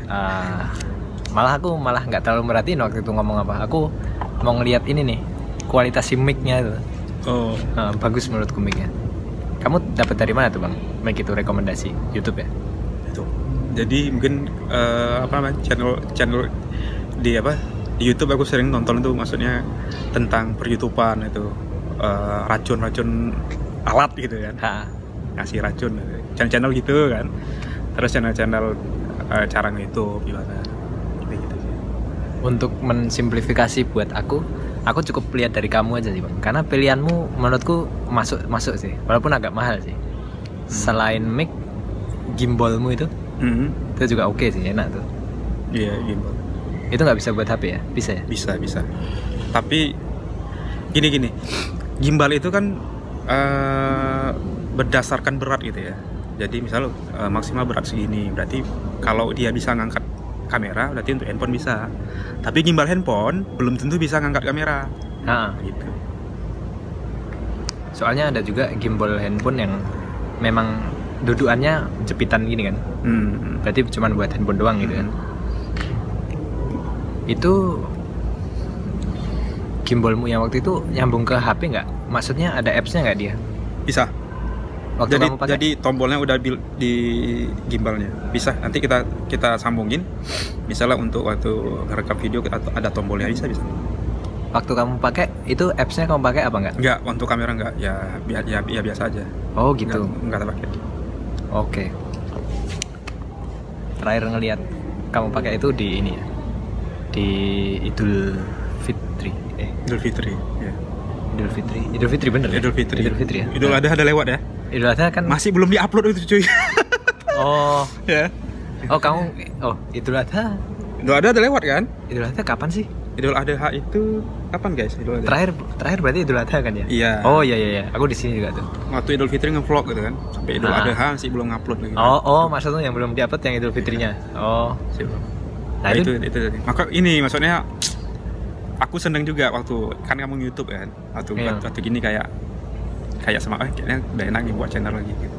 Ah, malah aku malah nggak terlalu merhatiin waktu itu ngomong apa. Aku mau ngeliat ini nih kualitas si mic-nya itu.
Oh.
Ah, bagus menurutku mic-nya. Kamu dapat dari mana tuh bang? Mic itu rekomendasi YouTube ya?
Itu. Jadi mungkin eh, apa namanya channel channel di apa di YouTube aku sering nonton itu maksudnya tentang peryoutuban itu. Eh, racun-racun alat gitu kan.
Ha,
ngasih racun channel-channel gitu kan. Terus channel-channel eh, cara nge-youtube gimana? Gitu gitu sih.
Untuk mensimplifikasi buat aku aku cukup lihat dari kamu aja sih bang. Karena pilihanmu menurutku masuk masuk sih. Walaupun agak mahal sih. Selain mic gimbalmu itu
Mhm.
itu juga oke sih enak tuh.
Iya gimbal.
Itu nggak bisa buat HP ya? Bisa ya?
Bisa bisa. Tapi gini gini gimbal itu kan eh, berdasarkan berat gitu ya. Jadi misal eh, maksimal berat segini berarti kalau dia bisa ngangkat kamera berarti untuk handphone bisa. Tapi gimbal handphone belum tentu bisa ngangkat kamera.
Ha,
gitu.
Soalnya ada juga gimbal handphone yang memang dudukannya jepitan gini kan?
Hmm.
berarti cuma buat handphone doang gitu kan itu gimbalmu yang waktu itu nyambung ke HP nggak? Maksudnya ada appsnya nggak dia?
Bisa.
Waktu
jadi
kamu pakai?
jadi tombolnya udah di gimbalnya. Bisa. Nanti kita kita sambungin. Misalnya untuk waktu ngerekam video kita ada tombolnya. Bisa bisa.
Waktu kamu pakai itu appsnya kamu pakai apa nggak?
Enggak, untuk kamera enggak. Ya, ya, ya, ya biasa aja.
oh gitu.
Enggak, enggak terpakai.
oke. Terakhir ngelihat kamu pakai itu di ini ya? Di Idul Fitri eh
Idul Fitri. Ya.
Idul Fitri Idul Fitri bener ya?
Idul Fitri.
Idul Fitri ya
Idul Adha ada lewat ya.
Idul Adha kan
Masih belum diupload itu cuy.
oh
ya.
oh kamu oh Idul Adha
Idul Adha ada lewat kan?
Idul Adha kapan sih
Idul Adha itu kapan guys? Idul Adha.
terakhir terakhir berarti Idul Adha kan ya
Iya.
oh iya iya iya aku di sini juga tuh
Waktu Idul Fitri ngevlog gitu kan. Sampai Idul
Ah.
Adha masih belum ngupload lagi.
oh oh maksudnya yang belum diupload yang Idul Fitrinya oh
Masih belum.
nah
Nah,
itu,
itu, itu tadi. Maka ini maksudnya aku seneng juga waktu kan kamu YouTube kan. Waktu
Iya.
waktu gini kayak kayak sama eh, kayaknya udah enak nih buat channel lagi gitu.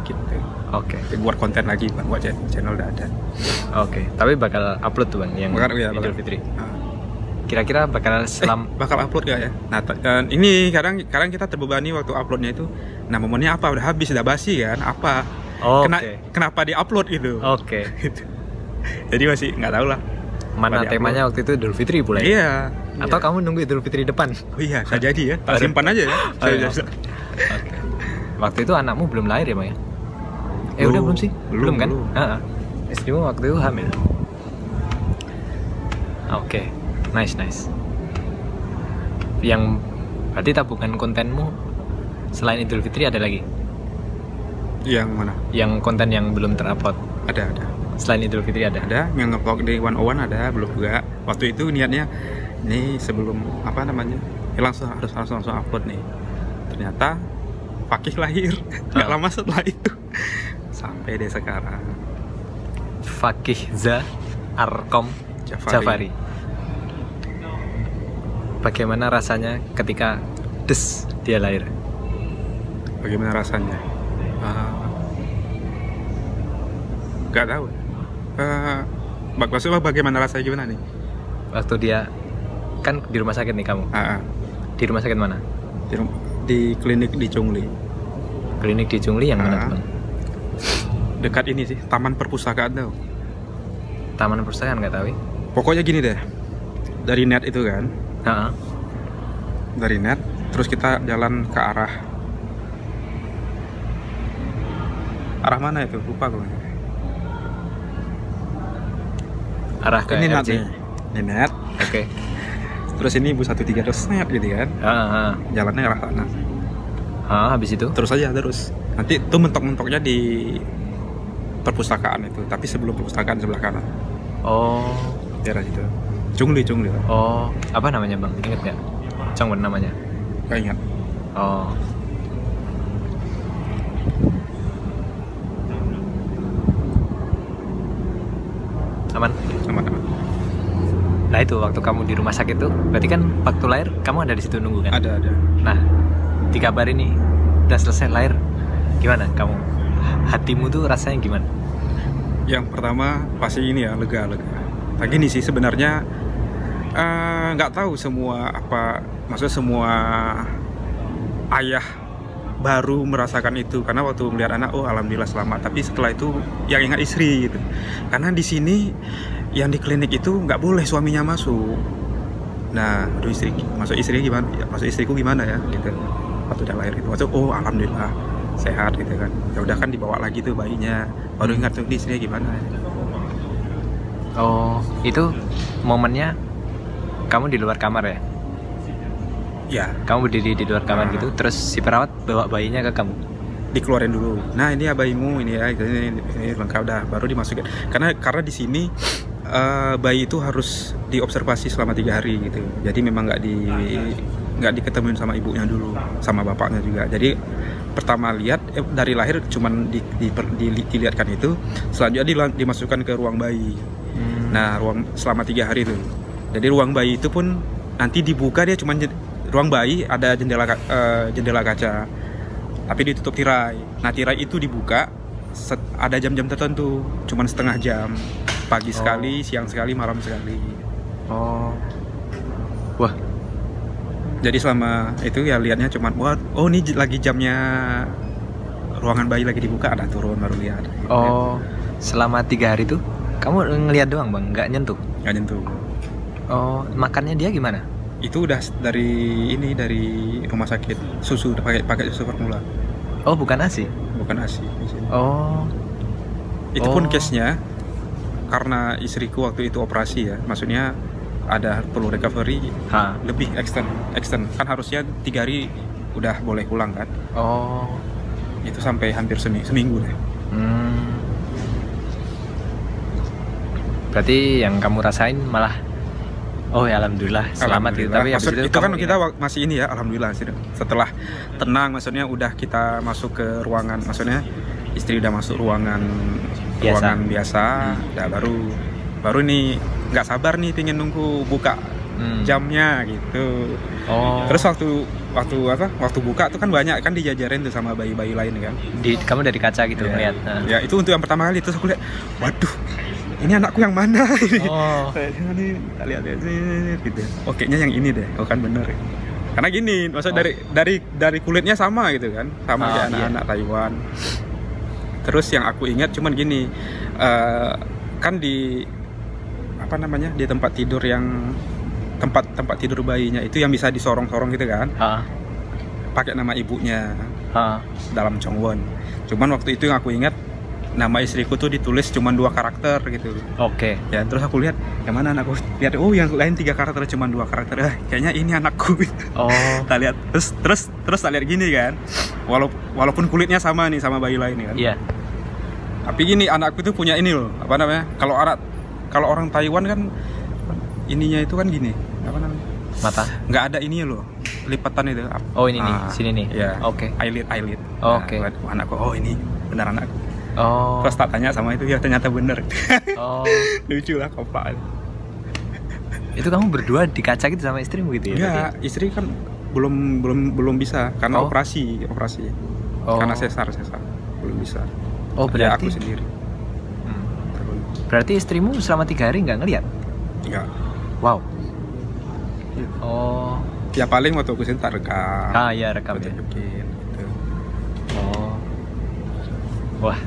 Gitu.
oke
buat konten lagi buat cha- channel udah ada
oke tapi bakal upload tuh bang yang
Bakal,
Idul
bakal.
Fitri
Nah,
kira-kira bakal
eh,
selam
bakal upload gak ya nah eh, ini kadang kadang kita terbebani waktu uploadnya itu nah momennya apa udah habis udah basi kan apa
oh,
Kena-
oke
kenapa di upload gitu
oke
Gitu. jadi masih nggak tahu lah
mana temanya waktu itu Idul Fitri pula ya?
iya
atau
iya.
kamu nunggu Idul Fitri depan
oh iya bisa jadi ya tak simpan aja ya
Oh, iya.
Saya-
Oke. Waktu itu anakmu belum lahir ya, Bang ya? Eh, udah
Belum.
belum sih?
Belum,
kan?
belum.
Heeh. Istrimu waktu itu hamil. Oke, nice nice. Yang berarti tabungan kontenmu selain Idul Fitri ada lagi?
Yang mana?
Yang konten yang belum terupload
Ada, ada.
Selain Idul Fitri ada?
Ada yang ngevlog di One One ada, belum juga. Waktu itu niatnya ini sebelum apa namanya? Ya langsung harus langsung langsung upload nih. Ternyata Fakih lahir nggak
Ah.
lama setelah itu sampai deh sekarang.
Fakih Za Arkom
Jafari.
Jafari. Bagaimana rasanya ketika des dia lahir?
Bagaimana rasanya? Ah, Nggak tahu. Uh, maksudnya bagaimana rasanya gimana nih?
Waktu dia kan di rumah sakit nih kamu.
Ah, ah.
Di rumah sakit mana?
di, di klinik di Chungli
Klinik di Jungli yang mana
Ah.
Bang?
dekat ini sih taman perpustakaan tuh
Taman Perpustakaan nggak tahu. ya?
pokoknya gini deh dari net itu kan
Heeh.
dari net terus kita jalan ke arah arah mana itu lupa gue
Arah ke
ini nih ini net
Oke.
terus ini satu tiga terus net gitu kan
Heeh.
jalannya arah sana
Ah, habis itu?
terus aja terus nanti tuh mentok-mentoknya di perpustakaan itu tapi sebelum perpustakaan sebelah kanan
Oh,
daerah situ Chungli Chungli
oh, apa namanya bang? Ingat nggak? Chongwen namanya.
gak ingat
Oh, aman. Nah itu waktu kamu di rumah sakit tuh, berarti kan waktu lahir kamu ada di situ nunggu kan?
ada ada
Nah, dikabari nih udah selesai lahir, gimana kamu? Hatimu tuh rasanya gimana?
yang pertama pasti ini ya lega lega nah gini sih sebenarnya eh, nggak tahu semua apa maksudnya semua ayah baru merasakan itu karena waktu melihat anak oh alhamdulillah selamat tapi setelah itu yang ingat istri gitu karena di sini yang di klinik itu nggak boleh suaminya masuk. Nah aduh istri masuk istri gimana? Ya, masuk istriku gimana ya gitu. Waktu udah lahir itu masuk oh alhamdulillah sehat gitu kan. Ya udah kan dibawa lagi tuh bayinya. Baru ingat tuh di istrinya gimana
Oh, itu momennya kamu di luar kamar ya?
ya.
Kamu berdiri di luar kamar
Ah.
gitu, terus si perawat bawa bayinya ke kamu.
dikeluarin dulu. Nah ini ya bayimu ini ya ini, ini, ini lengkap dah baru dimasukin. Karena karena di sini eh, bayi itu harus diobservasi selama tiga hari gitu jadi memang nggak di nggak diketemuin sama ibunya dulu sama bapaknya juga jadi pertama lihat eh, dari lahir cuman di, di, di- dilihatkan itu selanjutnya dimasukkan ke ruang bayi
Hmm.
Nah, ruang selama tiga hari itu. Jadi ruang bayi itu pun nanti dibuka dia cuma ruang bayi ada jendela eh, jendela kaca, tapi ditutup tirai. Nah, tirai itu dibuka set- ada jam-jam tertentu, cuma setengah jam, pagi
Oh.
sekali, siang sekali, malam sekali.
Oh, wah,
Jadi selama itu ya lihatnya cuma wah, oh ini lagi jamnya ruangan bayi lagi dibuka ada turun baru lihat.
oh, selama tiga hari tuh kamu ngeliat doang bang, nggak nyentuh.
Nggak nyentuh.
Oh, makannya dia gimana?
Itu udah dari ini dari rumah sakit susu pakai pakai susu formula.
Oh, bukan asi.
Bukan ASI di sini.
Oh,
Itu pun
Oh.
case-nya karena istriku waktu itu operasi ya, maksudnya ada perlu recovery
ha.
lebih extend, extend kan harusnya tiga hari udah boleh pulang kan,
Oh,
itu sampai hampir seminggu, seminggu deh.
hmm. Berarti yang kamu rasain malah, oh ya alhamdulillah selamat gitu.
Alhamdulillah.
Tapi habis
Maksud-
itu,
itu kan kita
ingat-
wa- masih ini ya, alhamdulillah sih. Setelah tenang, maksudnya udah kita masuk ke ruangan, maksudnya istri udah masuk ruangan
Biasa.
ruangan biasa,
Hmm.
ya baru baru nih nggak sabar nih pengen nunggu buka
Hmm.
jamnya gitu.
Oh,
Terus waktu waktu apa? Waktu buka tuh kan banyak kan dijajarin tuh sama bayi-bayi lain kan.
di, kamu dari kaca gitu
Ya.
ngeliat. Nah.
Ya itu untuk yang pertama kali terus aku lihat, waduh, ini anakku yang mana?
Oh,
ini kita lihat lihat gitu. Oke nya yang ini deh, oh kan bener. ya. Karena gini, maksud
Oh.
dari dari dari kulitnya sama gitu kan, sama kayak
iya.
anak-anak Taiwan. Terus yang aku ingat cuman gini, eh, kan di apa namanya di tempat tidur yang tempat tempat tidur bayinya itu yang bisa disorong-sorong gitu kan,
ha,
pakai nama ibunya
ha.
dalam Chongwon. Cuman waktu itu yang aku ingat nama istriku tuh ditulis cuma dua karakter gitu
Oke.
ya terus aku lihat yang mana anakku lihat oh yang lain tiga karakter cuma dua karakter eh, kayaknya ini anakku
Oh.
kita lihat terus terus terus tak lihat gini kan walaupun walaupun kulitnya sama nih sama bayi lain kan
Iya.
tapi gini anakku tuh punya ini loh apa namanya kalau anak kalau orang Taiwan kan ininya itu kan gini apa namanya
Mata.
nggak ada ini loh lipatan itu
Oh ini nih,
Ah,
sini nih.
ya
Oke.
eyelid eyelid
Oke.
Nah, anakku oh ini benar anakku
Oh.
terus tak tanya sama itu ya ternyata bener
Oh.
lucu lah kopak
Itu kamu berdua di kaca gitu sama istrimu gitu ya?
ya
berarti?
istri kan belum belum belum bisa karena
Oh.
operasi operasi
Oh.
karena sesar sesar belum bisa
Oh
ya
berarti.
aku sendiri
Hmm. Berarti istrimu selama tiga hari nggak ngeliat?
enggak
Wow.
Iya.
Oh.
ya paling waktu aku sini tak rekam
Ah iya rekam ya.
gitu.
Oh. Wah,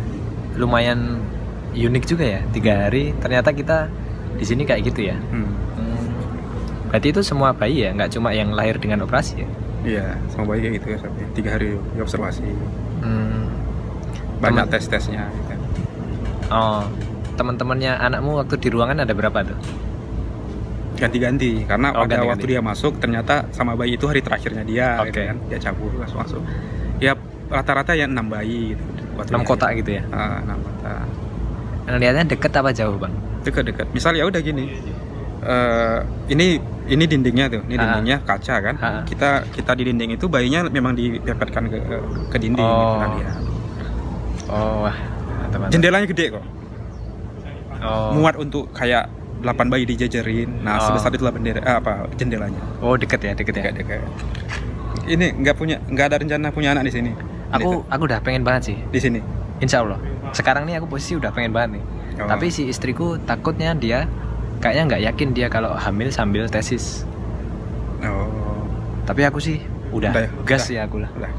lumayan unik juga ya. Tiga hari ternyata kita di sini kayak gitu ya.
Hmm.
Hmm. Berarti itu semua bayi ya, nggak cuma yang lahir dengan operasi ya?
Iya, sama bayi kayak gitu ya sampai tiga hari observasi.
Hmm.
Banyak tes tesnya. Gitu.
Oh, teman-temannya anakmu waktu di ruangan ada berapa tuh?
Ganti-ganti karena
Oh,
pada
ganti-ganti.
waktu dia masuk ternyata sama bayi itu hari terakhirnya dia, gitu
Oke.
kan. Dia cabut langsung masuk. Ya rata-rata ya enam bayi gitu. Waktu
Enam
dia-
kotak gitu ya?
Ah, enam kotak.
Ngeliatnya deket apa jauh bang?
Dekat-dekat. Misal ya udah gini. eh, ini ini dindingnya tuh, ini
Ah.
dindingnya kaca kan.
Ah.
Kita kita di dinding itu bayinya memang dipepetkan ke ke dinding.
Oh.
gitu kan, ya.
Oh, wah. teman
Jendelanya gede kok.
Oh.
muat untuk kayak 8 bayi dijajarin. Nah,
Oh.
sebesar itulah bendera eh, apa jendelanya.
Oh, deket ya, deket ya.
Dekat-dekat. Ini nggak punya nggak ada rencana punya anak di sini.
Aku aku udah pengen banget sih.
di sini.
Insya Allah. Sekarang nih aku posisi udah pengen banget nih.
Oh.
Tapi si istriku takutnya dia kayaknya nggak yakin dia kalau hamil sambil tesis.
Oh.
Tapi aku sih udah,
Udah ya?
gas
Udah.
ya aku lah.
Udah.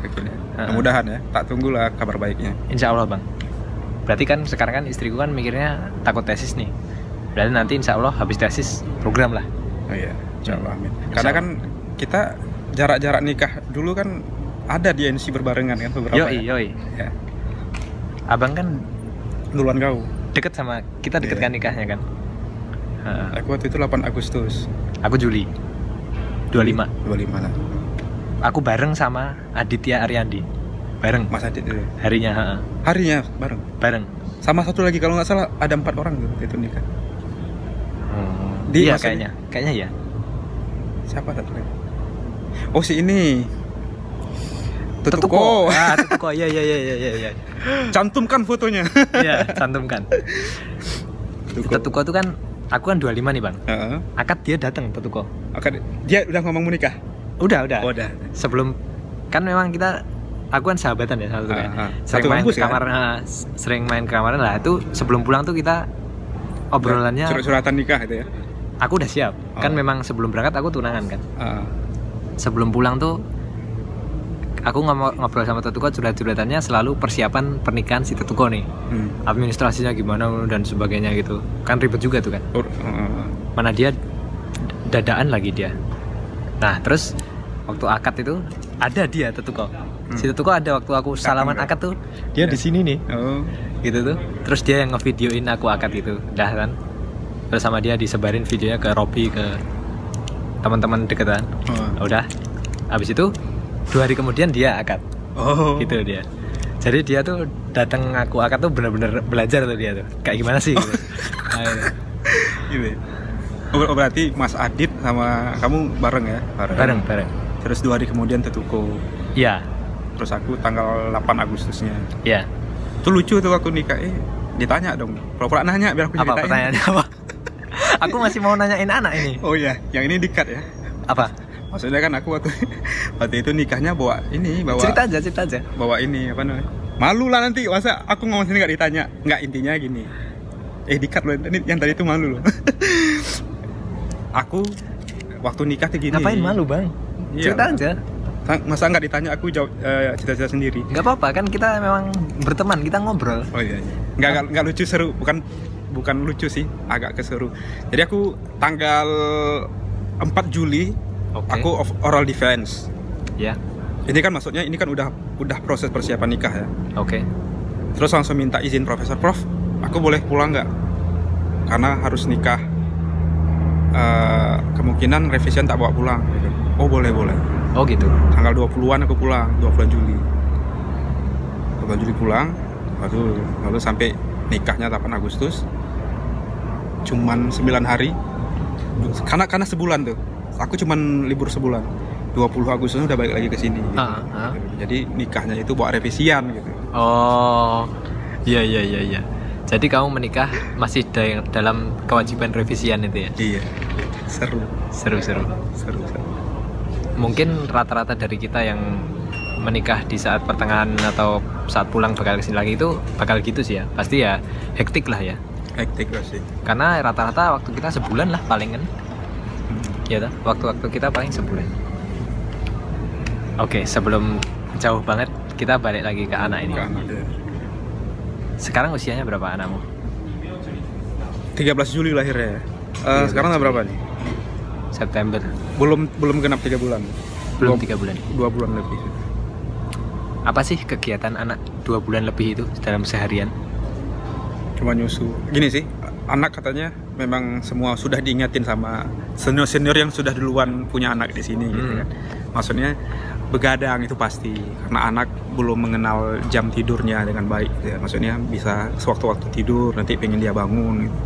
Mudah-mudahan ya. Tak tunggulah kabar baiknya.
Insya Allah bang. Berarti kan sekarang kan istriku kan mikirnya takut tesis nih. Berarti nanti insya Allah habis tesis program lah.
Oh iya, amin.
Insya
Karena
Allah.
kan kita jarak-jarak nikah dulu kan ada di NC berbarengan kan beberapa.
Yoi
ya.
yoi.
Ya.
Abang kan
Duluan kau.
deket sama kita deket
Iya.
kan nikahnya kan. Ha,
Aku waktu itu 8 Agustus
Aku Juli 25
25 lah.
Aku bareng sama Aditya Aryandi Bareng
Mas Adit itu.
harinya ha,
Harinya bareng.
Bareng
Sama satu lagi kalau nggak salah ada empat orang tuh itu nikah. Di-
Iya kayaknya Kayaknya ya
Siapa satu lagi? Oh si ini.
Tetuko
Tetuko.
Ah Tetuko Iya iya iya iya iya
Cantumkan fotonya.
Iya cantumkan Tetuko tuh kan Aku kan 25 nih bang
Heeh.
Akad dia datang Tetuko
Oke, dia udah ngomong mau nikah.
Udah udah
Oh, udah.
Sebelum Kan memang kita Aku kan sahabatan ya satu kan.
Ah, ah.
Sering
Satu
main ke
kan?
kamar ah, Sering main ke kamar lah Itu sebelum pulang tuh kita Obrolannya
Surat-suratan nikah itu ya.
Aku udah siap Kan
Oh.
memang sebelum berangkat aku tunangan kan
Heeh.
sebelum pulang tuh aku ngomong ngobrol sama Tetuko curhat-curhatannya selalu persiapan pernikahan si Tetuko nih.
Hmm.
administrasinya gimana dan sebagainya gitu. Kan ribet juga tuh kan?
Ur- heeh.
mana dia dadaan lagi dia. Nah terus waktu akad itu ada dia Tetuko. Si Tetuko ada waktu aku salaman akad tuh. Dia di sini nih.
Oh.
gitu tuh. Terus dia yang ngevideoin aku akad itu. Dah kan? Terus sama dia disebarin videonya ke Robby ke teman-teman deketan.
Oh.
udah. Habis itu dua hari kemudian dia akad
Oh.
gitu dia jadi dia tuh datang aku akad tuh bener-bener belajar tuh dia tuh kayak gimana sih gitu. Nah, gitu.
Gitu. Oh, oh, berarti Mas Adit sama kamu bareng ya?
bareng bareng
Terus dua hari kemudian tetuko.
ya
Terus aku tanggal 8 Agustusnya.
ya
Itu lucu tuh aku nikah. Eh, ditanya dong. Pura-pura nanya biar aku
apa pertanyaannya apa aku masih mau nanyain anak ini
Oh iya, yang ini dikat ya.
apa
Maksudnya kan aku waktu waktu itu nikahnya bawa ini, bawa
cerita aja cerita aja
bawa ini apa namanya? Malu lah nanti masa aku ngomong sini nggak ditanya. Nggak intinya gini. Eh dikat loh, ini yang tadi itu malu loh. aku waktu nikah tuh gini.
ngapain malu bang
Iya.
cerita aja
Masa nggak ditanya aku jawab eh, cita-cita sendiri.
nggak apa-apa kan kita memang berteman kita ngobrol
Oh iya. iya. Nggak, nggak nggak lucu seru, bukan bukan lucu sih, agak keseru. Jadi aku tanggal 4 Juli
Oke.
aku of- oral defense.
ya.
Ini kan maksudnya ini kan udah udah proses persiapan nikah ya.
oke.
Terus langsung minta izin profesor prof aku boleh pulang nggak? Karena harus nikah. Eh, kemungkinan revision tak bawa pulang. Oh boleh boleh.
Oh gitu.
tanggal 20-an aku pulang 2 bulan Juli. 2 bulan Juli pulang lalu lalu sampai nikahnya 8 Agustus. Cuman 9 hari. Karena karena sebulan tuh aku cuman libur sebulan 20 Agustus udah balik lagi ke sini gitu.
Ah, ah.
jadi nikahnya itu buat revisian gitu
Oh, iya iya iya iya. Jadi kamu menikah masih da- dalam kewajiban revisian itu ya?
iya seru
Seru-seru.
seru seru
Mungkin rata-rata dari kita yang menikah di saat pertengahan atau saat pulang bakal ke sini lagi itu bakal gitu sih ya. Pasti ya hektik lah ya.
hektik pasti
Karena rata-rata waktu kita sebulan lah palingan. Ya toh? waktu-waktu kita paling sebulan. Oke, sebelum jauh banget kita balik lagi ke anak ini.
Ada.
Sekarang usianya berapa anakmu?
13 Juli lahirnya
13
sekarang berapa nih
September.
belum belum genap tiga bulan
Belum tiga bulan.
dua bulan lebih
Apa sih kegiatan anak dua bulan lebih itu dalam seharian?
cuma nyusu gini sih anak katanya memang semua sudah diingatin sama senior senior yang sudah duluan punya anak di sini gitu
Hmm.
kan maksudnya begadang itu pasti karena anak belum mengenal jam tidurnya dengan baik gitu ya. maksudnya bisa sewaktu-waktu tidur nanti pengen dia bangun gitu.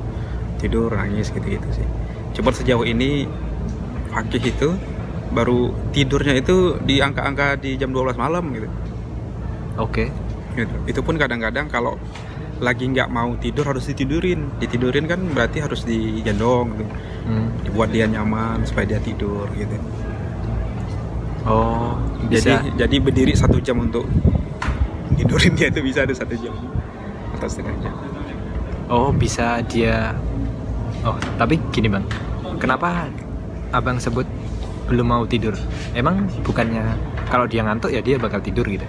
tidur nangis gitu-gitu sih coba sejauh ini Fakih itu baru tidurnya itu di angka-angka di jam 12 malam gitu
Oke.
gitu. Itu pun kadang-kadang kalau lagi nggak mau tidur harus ditidurin. Ditidurin kan berarti harus digendong, gitu.
Hmm.
dibuat dia nyaman supaya dia tidur gitu.
Oh, bisa.
Jadi jadi berdiri satu jam untuk tidurin dia itu bisa ada satu jam atau setengah jam.
Oh, bisa dia. Oh, tapi gini bang, kenapa abang sebut belum mau tidur? Emang bukannya kalau dia ngantuk ya dia bakal tidur gitu?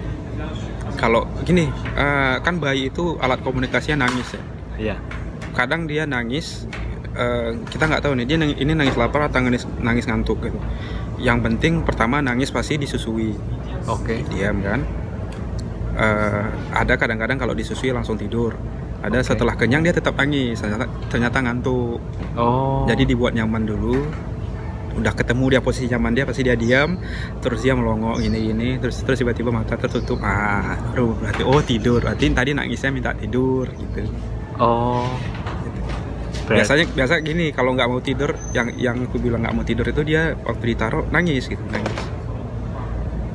Kalau gini eh, kan bayi itu alat komunikasinya nangis ya.
Iya.
Kadang dia nangis eh, kita nggak tahu nih dia nangis, ini nangis lapar atau nangis nangis ngantuk gitu. Yang penting pertama nangis pasti disusui.
Oke.
diam kan Eh, ada kadang-kadang kalau disusui langsung tidur ada
Oke.
setelah kenyang dia tetap nangis ternyata, ternyata ngantuk
Oh.
jadi dibuat nyaman dulu udah ketemu dia posisi nyaman dia pasti dia diam. Terus dia melongo ini ini terus terus tiba-tiba mata tertutup. Ah baru berarti oh tidur. Berarti tadi nangisnya minta tidur gitu.
Oh. Berarti-
biasanya biasa gini kalau nggak mau tidur yang yang aku bilang nggak mau tidur itu dia waktu ditaruh nangis gitu nangis.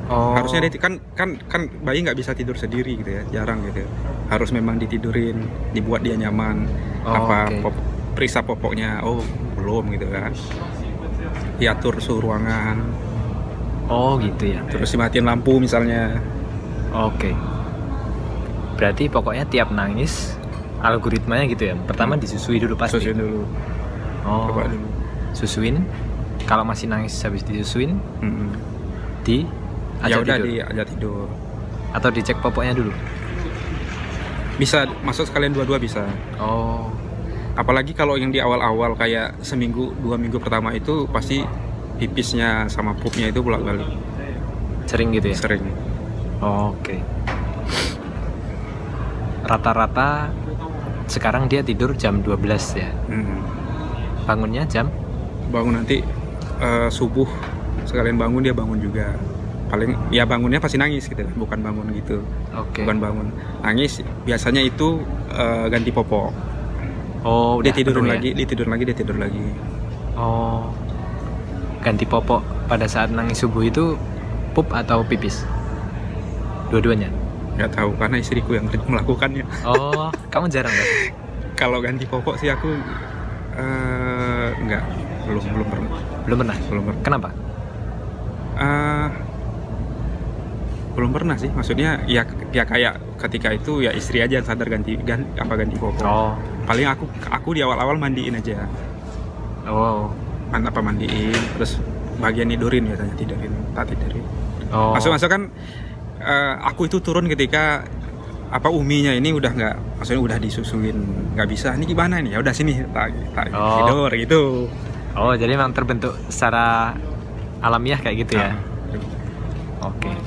Oh.
harusnya dia kan kan kan bayi nggak bisa tidur sendiri gitu ya. Jarang gitu harus memang ditidurin dibuat dia nyaman.
Oh,
apa
oke.
pop- periksa popoknya oh belum gitu kan diatur suhu ruangan
Oh gitu ya.
terus dimatiin lampu misalnya
Oke. Berarti pokoknya tiap nangis algoritmanya gitu ya. Pertama disusui dulu pasti.
susuin dulu
Oh.
coba dulu
Susuin. Kalau masih nangis habis disusuin
Mm-mm.
di
ya
ajak
udah
tidur.
diajak tidur
atau dicek popoknya dulu.
bisa masuk sekalian dua-dua bisa
Oh.
Apalagi kalau yang di awal-awal kayak seminggu dua minggu pertama itu pasti pipisnya sama pupnya itu bolak-balik
Sering gitu ya.
sering
Oh, Oke. Rata-rata sekarang dia tidur jam 12 ya.
Mm.
Bangunnya jam
bangun nanti eh, subuh sekalian bangun dia bangun juga paling ya bangunnya pasti nangis gitu kan bukan bangun gitu
Oke.
bukan bangun nangis biasanya itu eh, ganti popok
Oh,
dia
udah
tidur
penuh ya?
lagi dia tidur lagi dia tidur lagi
Oh. Ganti popok pada saat nangis subuh itu pup atau pipis? Dua-duanya.
nggak tahu karena istriku yang melakukannya
Oh, kamu jarang kan?
kalau ganti popok sih aku eh, nggak belum belum pernah
Belum pernah.
belum pernah
Kenapa?
Eh, belum pernah sih maksudnya ya ya kayak ketika itu ya istri aja yang sadar ganti gan- apa ganti popok
Oh.
paling aku aku di awal-awal mandiin aja
Oh.
Man, apa mandiin terus bagian tidurin biasanya tidurin tak tidurin
Oh.
masuk masuk kan eh, aku itu turun ketika apa uminya ini udah nggak maksudnya udah disusuin nggak bisa ini gimana nih ya udah sini tak, tak
Oh.
tidur gitu
Oh, jadi memang terbentuk secara alamiah kayak gitu ya.
Nah,
Oke. S-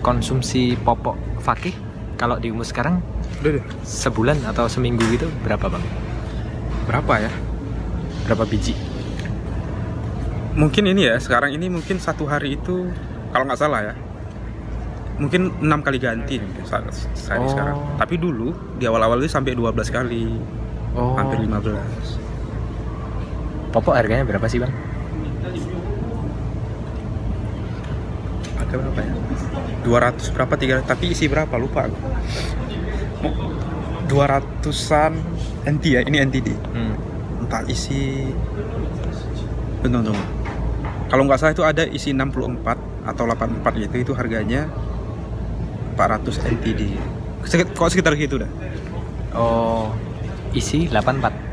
Konsumsi popok fakih kalau di umur sekarang
Udah deh.
sebulan atau seminggu gitu berapa bang?
Berapa ya?
Berapa biji?
Mungkin ini ya, sekarang ini mungkin satu hari itu kalau nggak salah ya. Mungkin enam kali ganti mungkin saat sehari
Oh.
sekarang. Tapi dulu di awal-awal itu sampai 12 kali,
Oh,
hampir 15.
popok harganya berapa sih bang?
Ada berapa ya? 200 berapa tiga tapi isi berapa lupa aku. 200-an NT ya, ini NTD.
Hmm.
Entah isi Tunggu, tunggu. Kalau nggak salah itu ada isi 64 atau 84 gitu, itu harganya 400 NTD. Kok sekitar gitu dah?
Oh, isi 84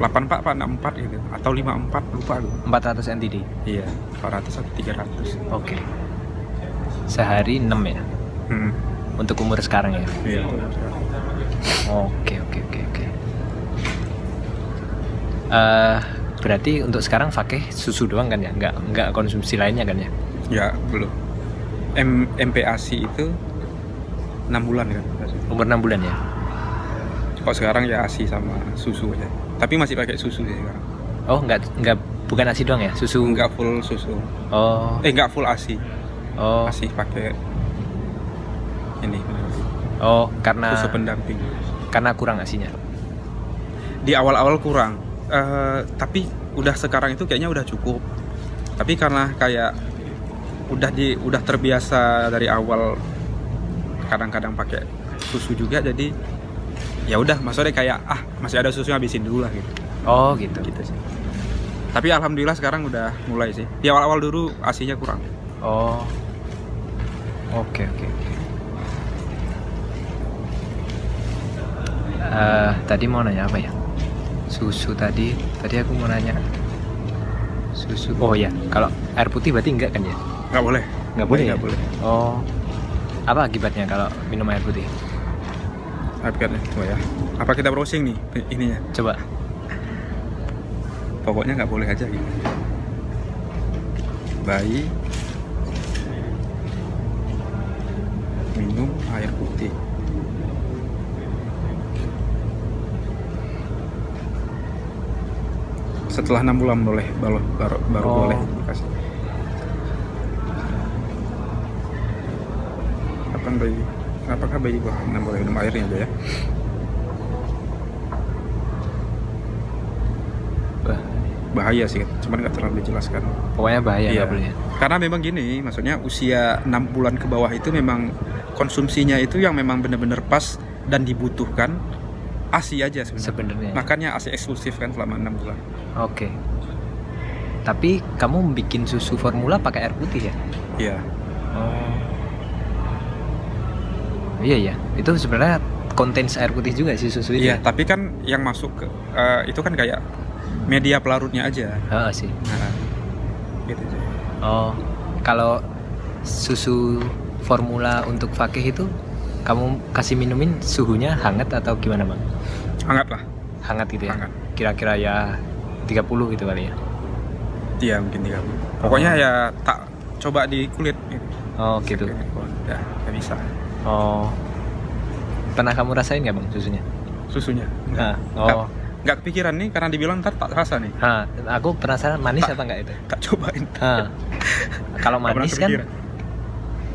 84 apa 64 gitu atau 54 lupa aku.
400 NTD.
Iya, 400 atau 300.
Oke. Sehari 6 ya
Hmm.
untuk umur sekarang ya.
Iya.
Oke oke oke oke. Eh, berarti untuk sekarang pakai susu doang kan ya? Nggak nggak konsumsi lainnya kan ya?
Ya, belum. M MPASI itu 6 bulan kan.
Umur 6 bulan ya?
Kok sekarang ya ASI sama susu aja. Tapi masih pakai susu sih sekarang.
Oh nggak nggak bukan asi doang ya? Susu?
Enggak full susu.
Oh
Eh, enggak full ASI.
Oh
Masih pakai ini
oh karena
susu pendamping.
karena kurang asinya.
Di awal-awal kurang. Eh, tapi udah sekarang itu kayaknya udah cukup. Tapi karena kayak udah di udah terbiasa dari awal kadang-kadang pakai susu juga jadi ya udah maksudnya kayak ah masih ada susu habisin dulu lah gitu.
Oh gitu.
gitu sih. Tapi alhamdulillah sekarang udah mulai sih. Di awal-awal dulu asinya kurang.
Oh. Oke oke oke. Eh, tadi mau nanya apa ya? Susu tadi. Tadi aku mau nanya. Susu. Oh ya, kalau air putih berarti enggak kan ya?
Nggak boleh.
Nggak boleh.
Nggak
ya?
boleh.
Oh. Apa akibatnya kalau minum air putih?
Harganya coba ya. Apa kita browsing nih ininya?
Coba.
Pokoknya nggak boleh aja gitu. Bayi minum air putih. Setelah enam bulan boleh baru baru, baru
Oh.
boleh dikasih. Kapan bayi? Apakah bayi gua enam boleh minum airnya aja ya?
Bah,
Bahaya sih, cuman nggak terlalu dijelaskan.
pokoknya bahaya
Iya.
boleh.
Karena memang gini, maksudnya usia 6 bulan ke bawah itu memang konsumsinya itu yang memang benar-benar pas dan dibutuhkan ASI aja sebenarnya.
Sebenarnya.
Makanya ASI eksklusif kan selama 6 bulan.
Oke. Tapi kamu bikin susu formula pakai air putih ya?
Iya.
Oh. Iya ya, itu sebenarnya konten air putih juga sih susu itu.
Iya, tapi kan yang masuk ke eh, itu kan kayak media pelarutnya aja.
Heeh sih.
Nah, gitu.
Oh, kalau susu formula untuk fakih itu kamu kasih minumin suhunya hangat atau gimana bang?
Hangat lah.
Hangat gitu ya?
Hangat.
Kira-kira ya 30 gitu kali ya?
Iya, mungkin 30. Pokoknya
Oh.
ya tak coba di kulit gitu.
Oh gitu.
Ya, nggak bisa.
Oh, pernah kamu rasain nggak bang susunya?
Susunya.
Nah,
Nggak-
oh,
nggak kepikiran nih karena dibilang ntar tak rasa nih.
Nah, aku penasaran manis
Tak-
apa enggak itu?
Tak cobain.
Nah, kalau
Nggak
manis kan.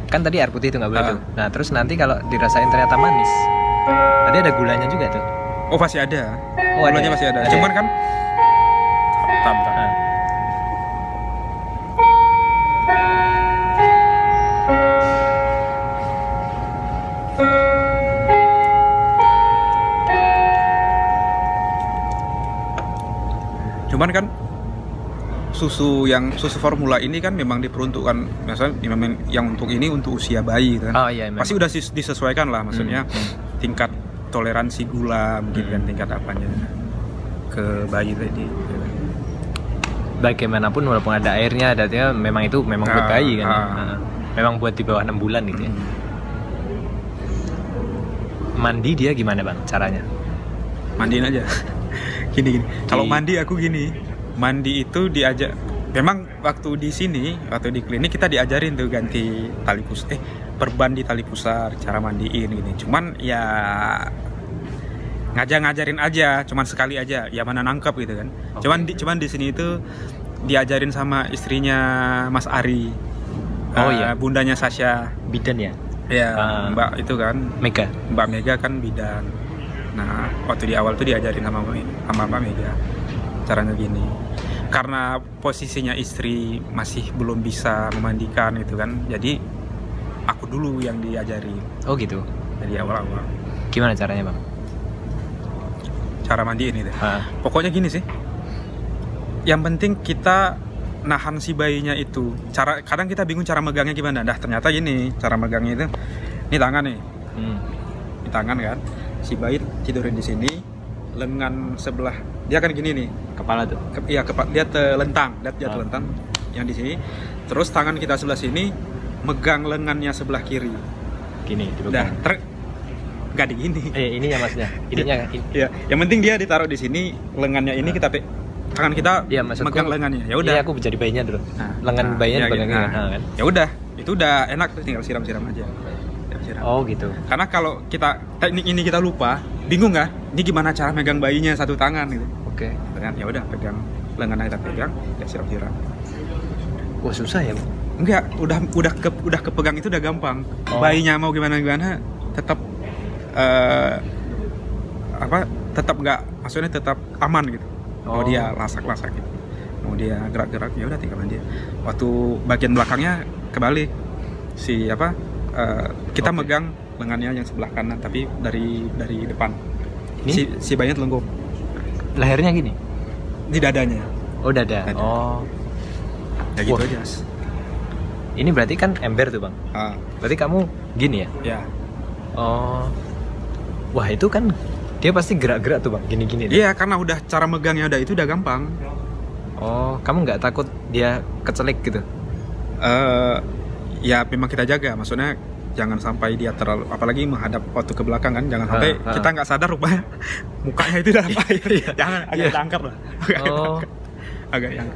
Kan tadi air putih itu nggak boleh
Ah.
tuh. Nah, terus nanti kalau dirasain ternyata manis, tadi ada gulanya juga tuh.
Oh masih ada.
Oh, ada
Gulanya
ya?
masih ada.
Ada
Cuman
ya?
kan Bentar, bentar.
Nah,
Cuman kan susu yang susu formula ini kan memang diperuntukkan misalnya memang yang untuk ini untuk usia bayi gitu kan.
Oh iya, memang.
Pasti udah dis- disesuaikan lah maksudnya
Hmm, hmm.
tingkat toleransi gula mungkin kan
Hmm.
tingkat apanya ke bayi tadi. gitu kan.
bagaimanapun walaupun ada airnya, artinya memang itu memang buat
Ah,
bayi kan.
ah.
Nah, memang buat di bawah enam bulan gitu ya.
Hmm.
Mandi dia gimana bang caranya?
mandiin aja gini gini kalau
Di-
mandi aku gini mandi itu diajak memang waktu di sini waktu di klinik kita diajarin tuh ganti tali pus eh perban di tali pusar, cara mandiin gini. Cuman ya ngajak-ngajarin aja, cuman sekali aja, ya mana nangkep gitu kan.
Oke.
Cuman di cuman di sini itu diajarin sama istrinya Mas Ari.
Oh,
Eh,
iya.
bundanya Sasha.
bidan ya
Ya,
Ah.
Mbak itu kan,
Mega
Mbak Mega kan bidan. Nah, waktu di awal tuh diajarin sama sama Mbak Mega caranya gini. Karena posisinya istri masih belum bisa memandikan itu kan. Jadi aku dulu yang diajari
oh gitu
dari awal-awal
gimana caranya bang
cara mandiin itu.
Ah,
Pokoknya gini sih. Yang penting kita nahan si bayinya itu. Cara kadang kita bingung cara megangnya gimana. Dah ternyata gini, cara megangnya itu ini tangan nih.
hmm.
di tangan kan si bayi tidurin di sini lengan sebelah. Dia kan gini nih.
Kepala tuh?
Ke, iya kepa- dia telentang dia, dia
Ah.
telentang yang di sini. Terus tangan kita sebelah sini megang lengannya sebelah kiri.
Gini
udah ter nggak di gini
eh ininya maksudnya ininya in-
ya yang penting dia ditaruh di sini lengannya ini kita pe tangan kita
Iya, maksudku-
megang lengannya. Ya udah.
Iya, aku jadi bayinya dulu.
Nah,
lengan
nah,
bayinya
iya, iya.
gini, nah, kan?
Ya udah itu udah enak. Tinggal siram-siram aja. Siram-siram.
oh gitu.
Karena kalau kita teknik ini kita lupa, bingung nggak? Ini gimana cara megang bayinya satu tangan gitu.
oke
Kan ya udah pegang lengan kita pegang, ya siram-siram.
wah susah ya.
Enggak, udah udah ke, udah kepegang itu udah gampang.
Oh.
Bayinya mau gimana gimana tetap eh, apa? Tetap nggak, maksudnya tetap aman gitu. Mau
Oh.
dia lasak-lasak gitu. Mau dia gerak-gerak ya udah tinggal dia. Waktu bagian belakangnya kebalik si apa? eh, kita
Oke.
megang lengannya yang sebelah kanan tapi dari dari depan.
Ini?
Si si bayinya telungkup
lehernya gini
di dadanya.
oh dada
Dada.
oh
Ya gitu aja.
ini berarti kan ember tuh bang
Ah,
berarti kamu gini ya
ya.
oh wah itu kan dia pasti gerak-gerak tuh bang gini-gini.
Iya, karena udah cara megangnya udah itu udah gampang.
oh kamu nggak takut dia kecelik gitu
eh ya memang kita jaga maksudnya jangan sampai dia terlalu apalagi menghadap waktu ke belakang kan jangan sampai
Ha, ha.
kita nggak sadar rupanya mukanya itu dalam air jangan agak
Iya.
diangkat lah agak
oh
diangkat. agak yang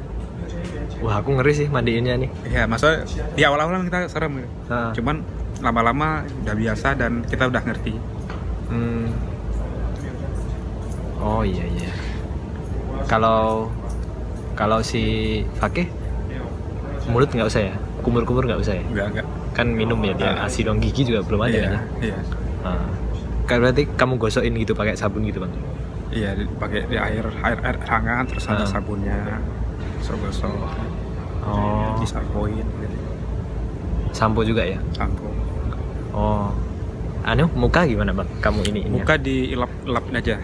wah aku ngeri sih mandiinnya nih
ya maksudnya di awal-awal memang kita serem gitu.
Ah.
cuman lama-lama udah biasa dan kita udah ngerti
Hmm. Oh iya iya. Kalau kalau si Fakih mulut nggak usah ya, kumur-kumur nggak usah ya.
enggak enggak
Kan minum ya dia
Ah.
asi dong gigi juga belum ada
iya
kan. ya?
iya
Ah. Kan berarti kamu gosokin gitu pakai sabun gitu bang.
iya pakai di air air air hangat terus ada
Ah.
sabunnya gosok-gosok
Oh.
disampoin gitu.
Sampo juga ya.
sampo
Oh. Anu muka gimana bang? Kamu ini ini.
muka dilap lapin aja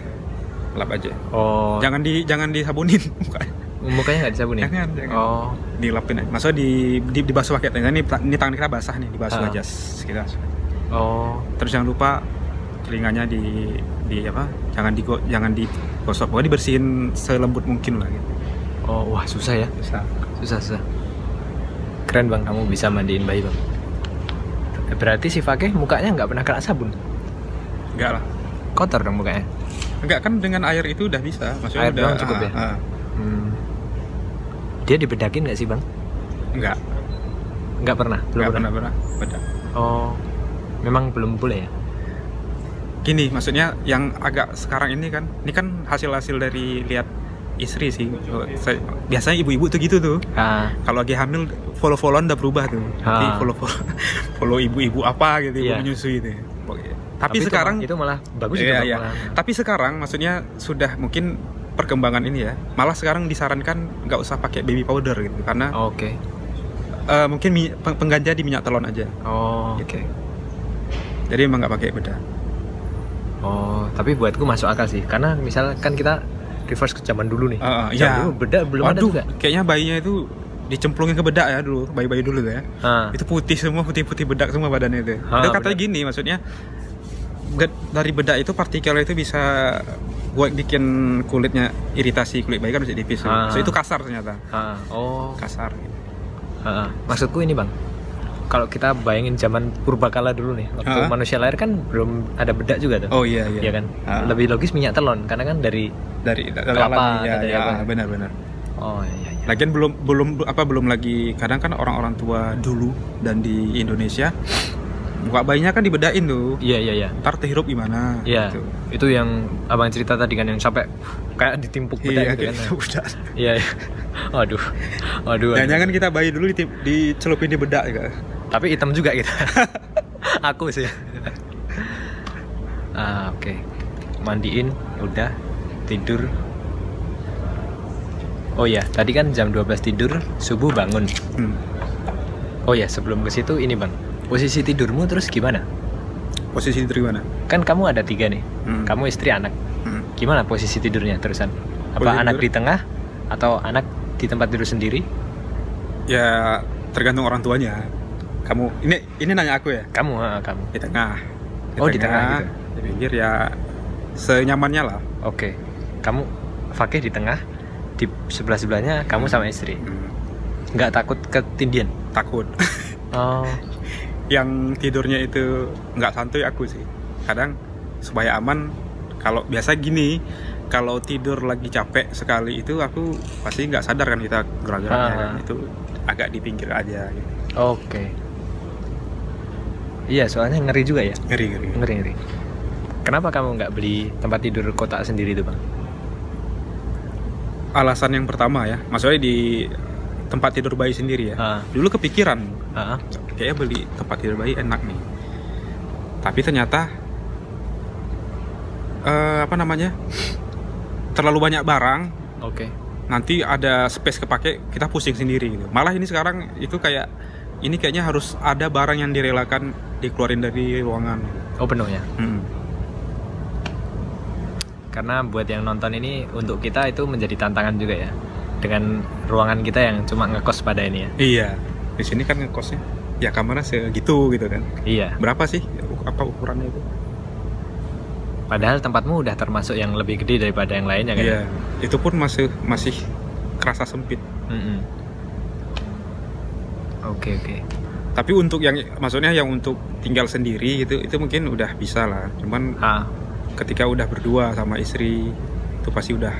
lap aja
Oh.
jangan di jangan disabunin muka
Mukanya nggak disabunin.
jangan jangan
Oh.
dilapin aja maksudnya di, di dibasuh pakai tangan ini ini tangan kita basah nih dibasuh
Ah.
aja kita
Oh.
terus jangan lupa telinganya di di apa jangan di jangan digosok pokoknya dibersihin selembut mungkin lah gitu
Oh wah susah ya.
bisa
susah susah keren bang kamu bisa mandiin bayi bang berarti si Fakih mukanya nggak pernah kena sabun
enggak lah
kotor dong mukanya
enggak kan dengan air itu udah bisa maksudnya
Air
udah
cukup ya?
ah, ah.
hmm. Dia dibedakin nggak sih bang?
Enggak
nggak pernah? Belum
enggak
pernah,
pernah pernah. Beda.
Oh memang belum boleh ya?
Gini maksudnya yang agak sekarang ini kan ini kan hasil-hasil dari lihat istri sih. Saya- biasanya ibu-ibu tuh gitu tuh.
Ah.
Kalau lagi hamil follow followan udah berubah tuh. Jadi
Ah.
follow follow follow ibu-ibu apa gitu ibu
Iya.
menyusui itu. Tapi,
itu
sekarang
malah- itu malah bagus itu
iya, iya.
malah.
tapi sekarang maksudnya sudah mungkin perkembangan ini ya. Malah sekarang disarankan nggak usah pakai baby powder gitu karena
oke.
eh, mungkin mi- peng- penggantinya di minyak telon aja.
Oh oke.
Gitu. jadi emang nggak pakai bedah
oh tapi buatku masuk akal sih. Karena misalkan kita reverse ke zaman dulu nih.
Ah,
Zaman
iya.
dulu beda belum ada
Waduh,
juga.
kayaknya bayinya itu dicemplungin ke bedak ya dulu bayi-bayi dulu tuh ya.
Ah.
Itu putih semua putih-putih bedak semua badannya itu.
Ah,
itu katanya
benar.
gini maksudnya dari bedak itu partikel itu bisa buat bikin kulitnya iritasi kulit bayi kan bisa tipis.
Ah.
So, itu kasar ternyata.
ah oh
Kasar.
Ah, ah. maksudku ini bang, kalau kita bayangin zaman purbakala dulu nih, waktu
Ah.
manusia lahir kan belum ada bedak juga tuh,
Oh iya iya.
Iya kan?
Ah.
Lebih logis minyak telon, karena kan dari,
dari dari
Kelapa
alam, ya,
atau dari
ya,
apa?
benar-benar.
oh iya iya,
Lagian belum belum apa belum lagi kadang kan orang-orang tua dulu dan di Indonesia muka bayinya kan dibedain tuh
Iya iya iya.
ntar terhirup gimana
Iya.
gitu.
Itu yang abang cerita tadi kan yang sampai kayak ditimpuk
iya
bedak gitu kan.
udah
Iya. iya. Aduh. Aduh. aduh.
jangan kita bayi dulu dicelupin di bedak ya
Tapi hitam juga gitu. Aku sih. ah, oke. Mandiin udah tidur. Oh ya, tadi kan jam 12 tidur, subuh bangun.
hmm.
Oh ya, sebelum ke situ ini, Bang. Posisi tidurmu terus gimana?
posisi tidur gimana
Kan kamu ada tiga nih.
Hmm.
Kamu istri anak.
Hmm.
Gimana posisi tidurnya terusan? Apa
Posisi
anak
tidur?
di tengah atau anak di tempat tidur sendiri?
ya tergantung orang tuanya kamu ini ini nanya aku ya
Kamu, kamu.
di tengah
Oh, di tengah gitu.
di pinggir ya senyamannya lah
Oke. Kamu Fakih di tengah, di sebelah sebelahnya kamu sama istri.
Hmm.
Nggak takut ketindian?
takut
Oh,
yang tidurnya itu nggak santuy aku sih kadang supaya aman kalau biasa gini kalau tidur lagi capek sekali itu aku pasti nggak sadar kan kita gerak-geraknya
Ah.
kan itu agak di pinggir aja gitu.
oke. Iya, soalnya ngeri juga ya.
ngeri ngeri
Ngeri ngeri. Kenapa kamu nggak beli tempat tidur kotak sendiri tuh bang?
alasan yang pertama ya maksudnya di tempat tidur bayi sendiri ya
Ah,
dulu kepikiran
ah,
kayaknya beli tempat tidur bayi enak nih tapi ternyata eh, apa namanya terlalu banyak barang
oke.
nanti ada space kepake kita pusing sendiri gitu. malah ini sekarang itu kayak ini kayaknya harus ada barang yang direlakan dikeluarin dari ruangan
Oh penuh ya.
Hmm.
Karena buat yang nonton ini untuk kita itu menjadi tantangan juga ya. Dengan ruangan kita yang cuma ngekos pada ini ya.
iya di sini kan ngekosnya ya kamarnya segitu gitu kan
Iya.
berapa sih apa ukurannya itu
Padahal tempatmu udah termasuk yang lebih gede daripada yang lainnya kan?
iya itu pun masih masih kerasa sempit.
Oke oke.
tapi untuk yang maksudnya yang untuk tinggal sendiri gitu itu mungkin udah bisa lah cuman
Ah,
ketika udah berdua sama istri itu pasti udah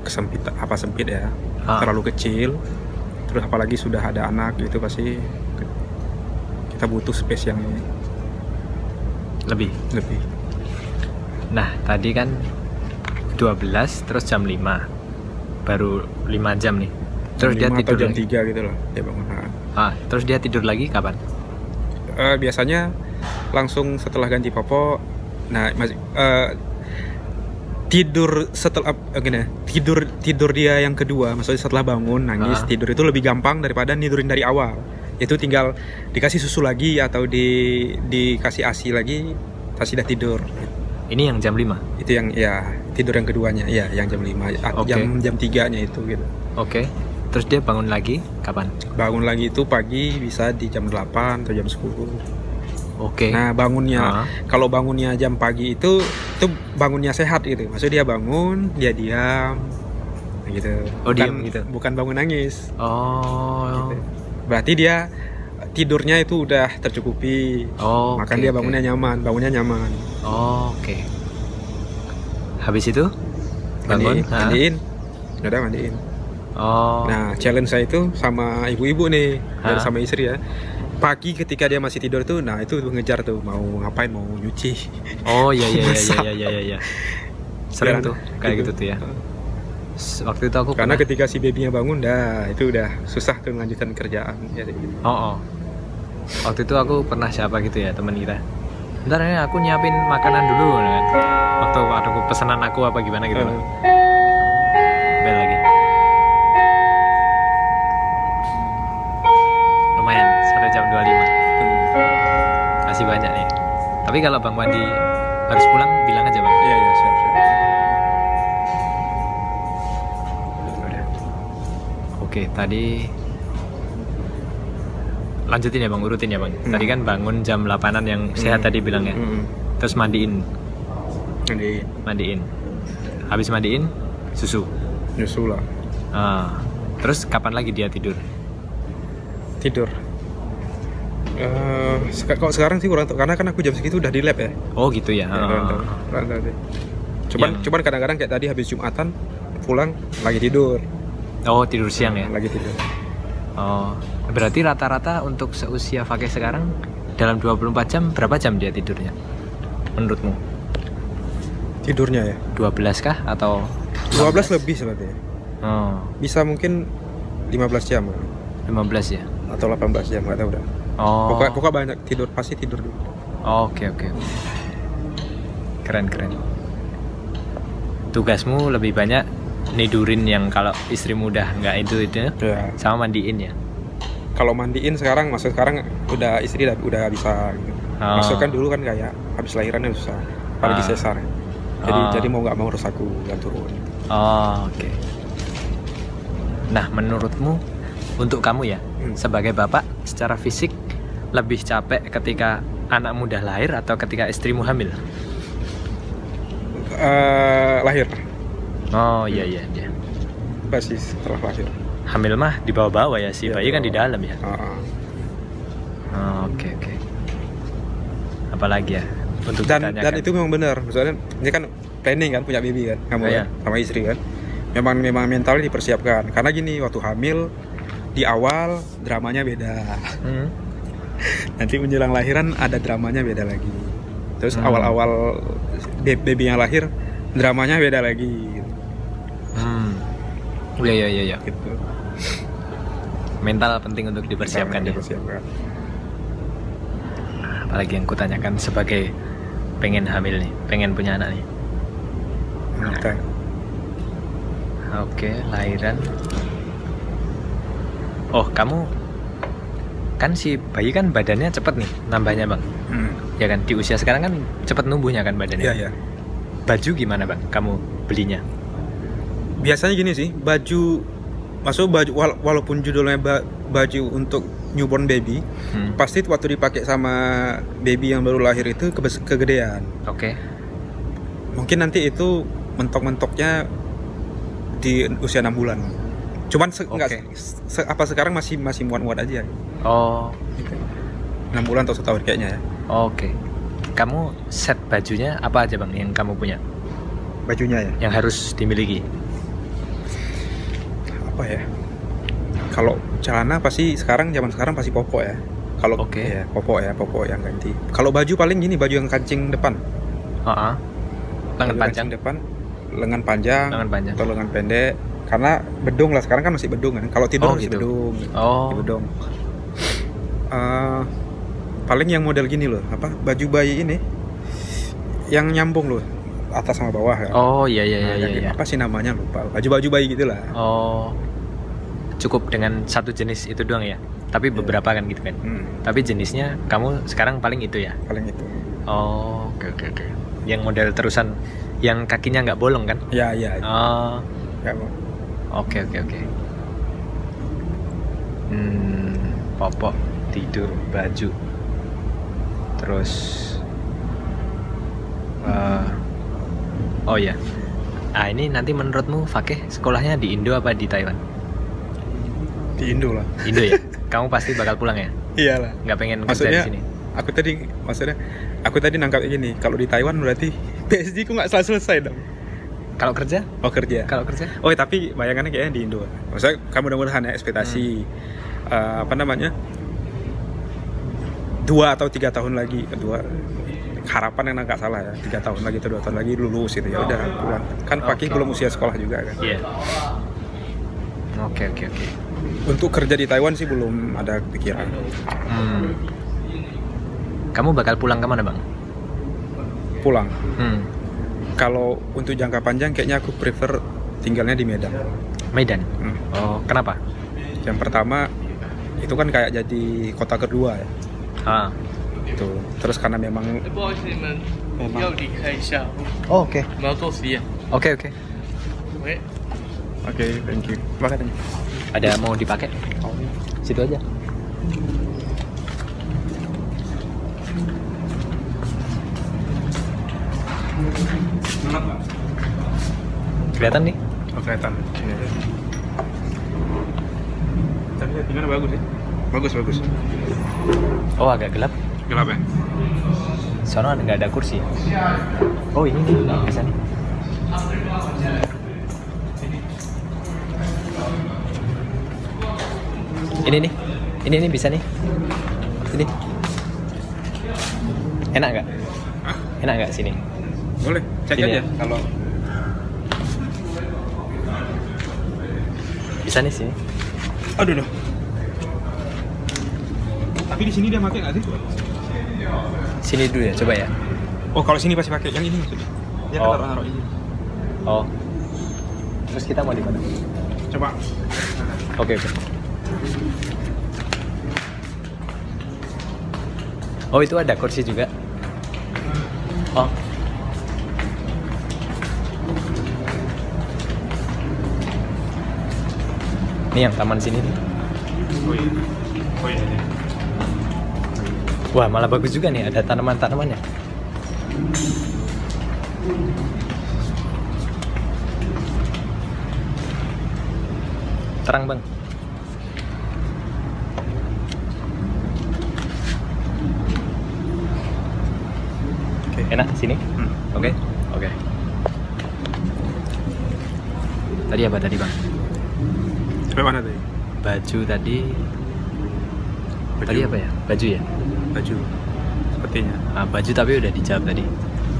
kesempit apa sempit ya
ah.
terlalu kecil terus apalagi sudah ada anak gitu pasti kita butuh space yang
lebih.
lebih
Nah, tadi kan 12 terus jam 5. Baru 5 jam nih. Terus dia
Jam atau
tidur
jam
lagi.
3 gitu loh dia bangun
Ah, terus dia tidur lagi kapan?
eh, biasanya langsung setelah ganti popok nah masih eh, tidur setelah eh, gini tidur tidur dia yang kedua maksudnya setelah bangun nangis
Ah.
tidur itu lebih gampang daripada nidurin dari awal itu tinggal dikasih susu lagi atau di dikasih asi lagi pasti udah tidur
Ini yang jam 5.
itu yang ya tidur yang keduanya ya yang jam 5
Oke.
jam jam tiganya itu gitu
Oke. Terus dia bangun lagi kapan?
bangun lagi itu pagi bisa di jam 8 atau jam 10
Oke.
nah bangunnya
Ah,
kalau bangunnya jam pagi itu itu bangunnya sehat gitu maksudnya dia bangun dia diam gitu
Oh,
bukan,
diam gitu.
bukan bangun nangis
Oh.
gitu. berarti dia tidurnya itu udah tercukupi
Oh.
maka
oke,
dia bangunnya nyaman bangunnya nyaman
Oh, Oke. Habis itu bangun?
mandiin,
ah.
mandiin udah mandiin
Oh.
nah challenge saya itu sama ibu-ibu nih dan sama istri ya pagi ketika dia masih tidur tuh nah itu ngejar tuh mau ngapain mau nyuci
Oh iya iya iya iya iya iya. iya. Sering tuh kayak gitu tuh ya. Waktu itu aku
Karena
pernah-
ketika si babynya bangun, dah itu udah susah tuh melanjutkan kerjaan. Ya, gitu.
Oh, oh. Waktu itu aku pernah siapa gitu ya teman kita. Ntar ini aku nyiapin makanan dulu kan. Waktu ada pesanan aku apa gimana gitu.
Eh,
Tapi kalau Bang Wandi harus pulang, bilang aja Bang
Iya iya siap siap.
Oke, tadi lanjutin ya Bang, urutin ya Bang.
Hmm.
Tadi kan bangun jam 8-an yang sehat
Hmm.
tadi bilang ya.
Hmm.
Terus mandiin,
Nanti
mandiin. Habis mandiin, susu.
nyusul lah.
Ah. Terus kapan lagi dia tidur?
Tidur. Kok sekarang sih kurang karena kan aku jam segitu udah di lab ya.
Oh gitu ya.
Ya.
Ah.
Cuman
Yang-
cuman kadang-kadang kayak tadi habis jumatan pulang lagi tidur.
Oh tidur siang ya.
Lagi tidur.
Oh berarti rata-rata untuk seusia Fakih sekarang dalam 24 jam berapa jam dia tidurnya? Menurutmu?
Tidurnya ya.
12 kah atau
12 lebih sebenarnya.
Oh,
Bisa mungkin 15 jam
15 ya.
atau 18 jam nggak tahu dah.
Oh.
Pokoknya, pokoknya banyak tidur pasti tidur dulu.
Oke oke. oke. Keren keren. Tugasmu lebih banyak nidurin yang kalau istrimu udah nggak itu itu
Ya.
sama mandiin ya.
Kalau mandiin sekarang masuk sekarang udah istri udah, udah bisa gitu.
Oh.
Masuk kan dulu kan kayak habis lahirannya susah. Apalagi
Ah.
sesar. Jadi
Oh.
jadi mau nggak mau harus aku yang turun.
Oh oke. Nah menurutmu untuk kamu ya
Hmm.
sebagai bapak secara fisik lebih capek ketika anak muda lahir atau ketika istrimu hamil?
Eh, lahir
Oh iya iya iya.
pasti setelah lahir.
Hamil mah di bawah-bawah ya si
Iya,
bayi kan di dalam ya.
Ah, ah.
Oh, Oke oke. Apalagi ya untuk
dan dan itu memang benar misalnya ini kan planning kan punya baby kan kamu
Oh,
kan, sama istri kan memang memang mentalnya dipersiapkan karena gini waktu hamil di awal dramanya beda
Hmm.
Nanti menjelang lahiran ada dramanya beda lagi terus
Hmm.
awal-awal baby yang lahir dramanya beda lagi
Hmm. Iya iya iya. iya.
gitu
Mental penting untuk dipersiapkan ya.
dipersiapkan
Apalagi yang kutanyakan sebagai pengen hamil nih, pengen punya anak nih.
Oke.
Oke, lahiran. Oh, kamu kan si bayi kan badannya cepet nih nambahnya bang,
Hmm.
ya kan di usia sekarang kan cepet numbuhnya kan badannya.
Iya ya
Baju gimana bang? Kamu belinya?
biasanya gini sih baju masuk baju wala- walaupun judulnya ba- baju untuk newborn baby
Hmm.
pasti waktu dipakai sama baby yang baru lahir itu kebes- kegedean
Oke.
mungkin nanti itu mentok-mentoknya di usia enam bulan cuman se-
Oke.
se- apa sekarang masih masih muat-muat aja
Oh,
enam bulan atau setahun kayaknya ya
oke. Kamu set bajunya apa aja bang yang kamu punya?
bajunya ya
Yang harus dimiliki?
apa ya kalau celana pasti sekarang zaman sekarang pasti popok ya kalau
Oke.
ya popok ya popok yang ganti kalau baju paling gini baju yang kancing depan
Oh, ah. lengan
Baju
panjang,
depan lengan panjang
lengan panjang.
atau lengan pendek karena bedung lah sekarang kan masih bedung kan kalau
Oh,
tidur masih
gitu.
bedung
Oh,
Masih bedung Eh, paling yang model gini loh apa baju bayi ini yang nyambung loh atas sama bawah kan
oh iya iya iya
Nah,
iya.
yang-
iya.
apa sih namanya lupa baju baju bayi gitulah
Oh, cukup dengan satu jenis itu doang ya? Tapi beberapa kan gitu kan?
hmm,
Tapi jenisnya kamu sekarang paling itu ya?
paling itu
Oh, oke oke oke. Yang model terusan, yang kakinya nggak bolong kan?
ya ya
Oh,
nggak mau.
Oke oke oke. Hmm, popok, tidur, baju, terus, eh, oh ya, ah ini nanti menurutmu Fakih sekolahnya di Indo apa di Taiwan?
di Indo lah
Indo ya? Kamu pasti bakal pulang ya?
iyalah
Nggak pengen kerja
Maksudnya-
di sini?
aku tadi maksudnya aku tadi nangkap gini kalau di Taiwan berarti PSG ku nggak selesai dong
Kalau kerja?
oh kerja
Kalau kerja?
oh tapi bayangannya kayaknya di Indo maksudnya kamu mudah-mudahan ya ekspektasi
Hmm.
eh, apa namanya dua atau tiga tahun lagi dua harapan yang nggak salah ya tiga tahun lagi atau dua tahun lagi lulus gitu ya udah pulang kan Fakih
Oke.
belum usia sekolah juga kan
Iya. Oke oke oke.
untuk kerja di Taiwan sih belum ada pikiran
Hmm. Kamu bakal pulang ke mana bang?
pulang
Hmm
kalau untuk jangka panjang kayaknya aku prefer tinggalnya di Medan.
Medan.
Hmm.
Oh, kenapa?
Yang pertama itu kan kayak jadi kota kedua ya.
Ah.
Itu. Terus karena memang.
Oh, oke.
Okay. Oke, okay,
oke. Oke.
Oke, thank you. Makasih.
Ada mau dipakai? Oh. Situ aja. Kelihatan nih?
Oh, kelihatan. Aja. Tapi settingannya bagus sih. Bagus, bagus.
Oh agak gelap.
Gelap ya?
Soalnya nggak ada kursi. Oh ini nih, bisa nih. Ini nih, ini nih bisa nih. Ini. Enak nggak? Enak nggak sini?
Boleh, cek
Sini
aja
ya?
kalau
Bisa nih sini.
Aduh, aduh. Tapi di sini dia pakai nggak sih?
Sini dulu ya, coba ya.
Oh, kalau sini pasti pakai. Yang ini maksudnya. Dia
Oh.
kan naruh ini.
Oh. Terus kita mau di mana?
Coba.
Oke, oke. Oh, itu ada kursi juga. Ini yang taman sini nih. Wah, malah bagus juga nih, ada tanaman-tanamannya. Terang, Bang.
Oke.
Enak sini?
Hmm.
Oke. Oke. Tadi apa tadi, Bang?
Sampai mana tadi?
Baju tadi.
Baju.
Tadi apa ya? Baju ya?
Baju. Sepertinya.
Ah, baju tapi udah dijawab tadi.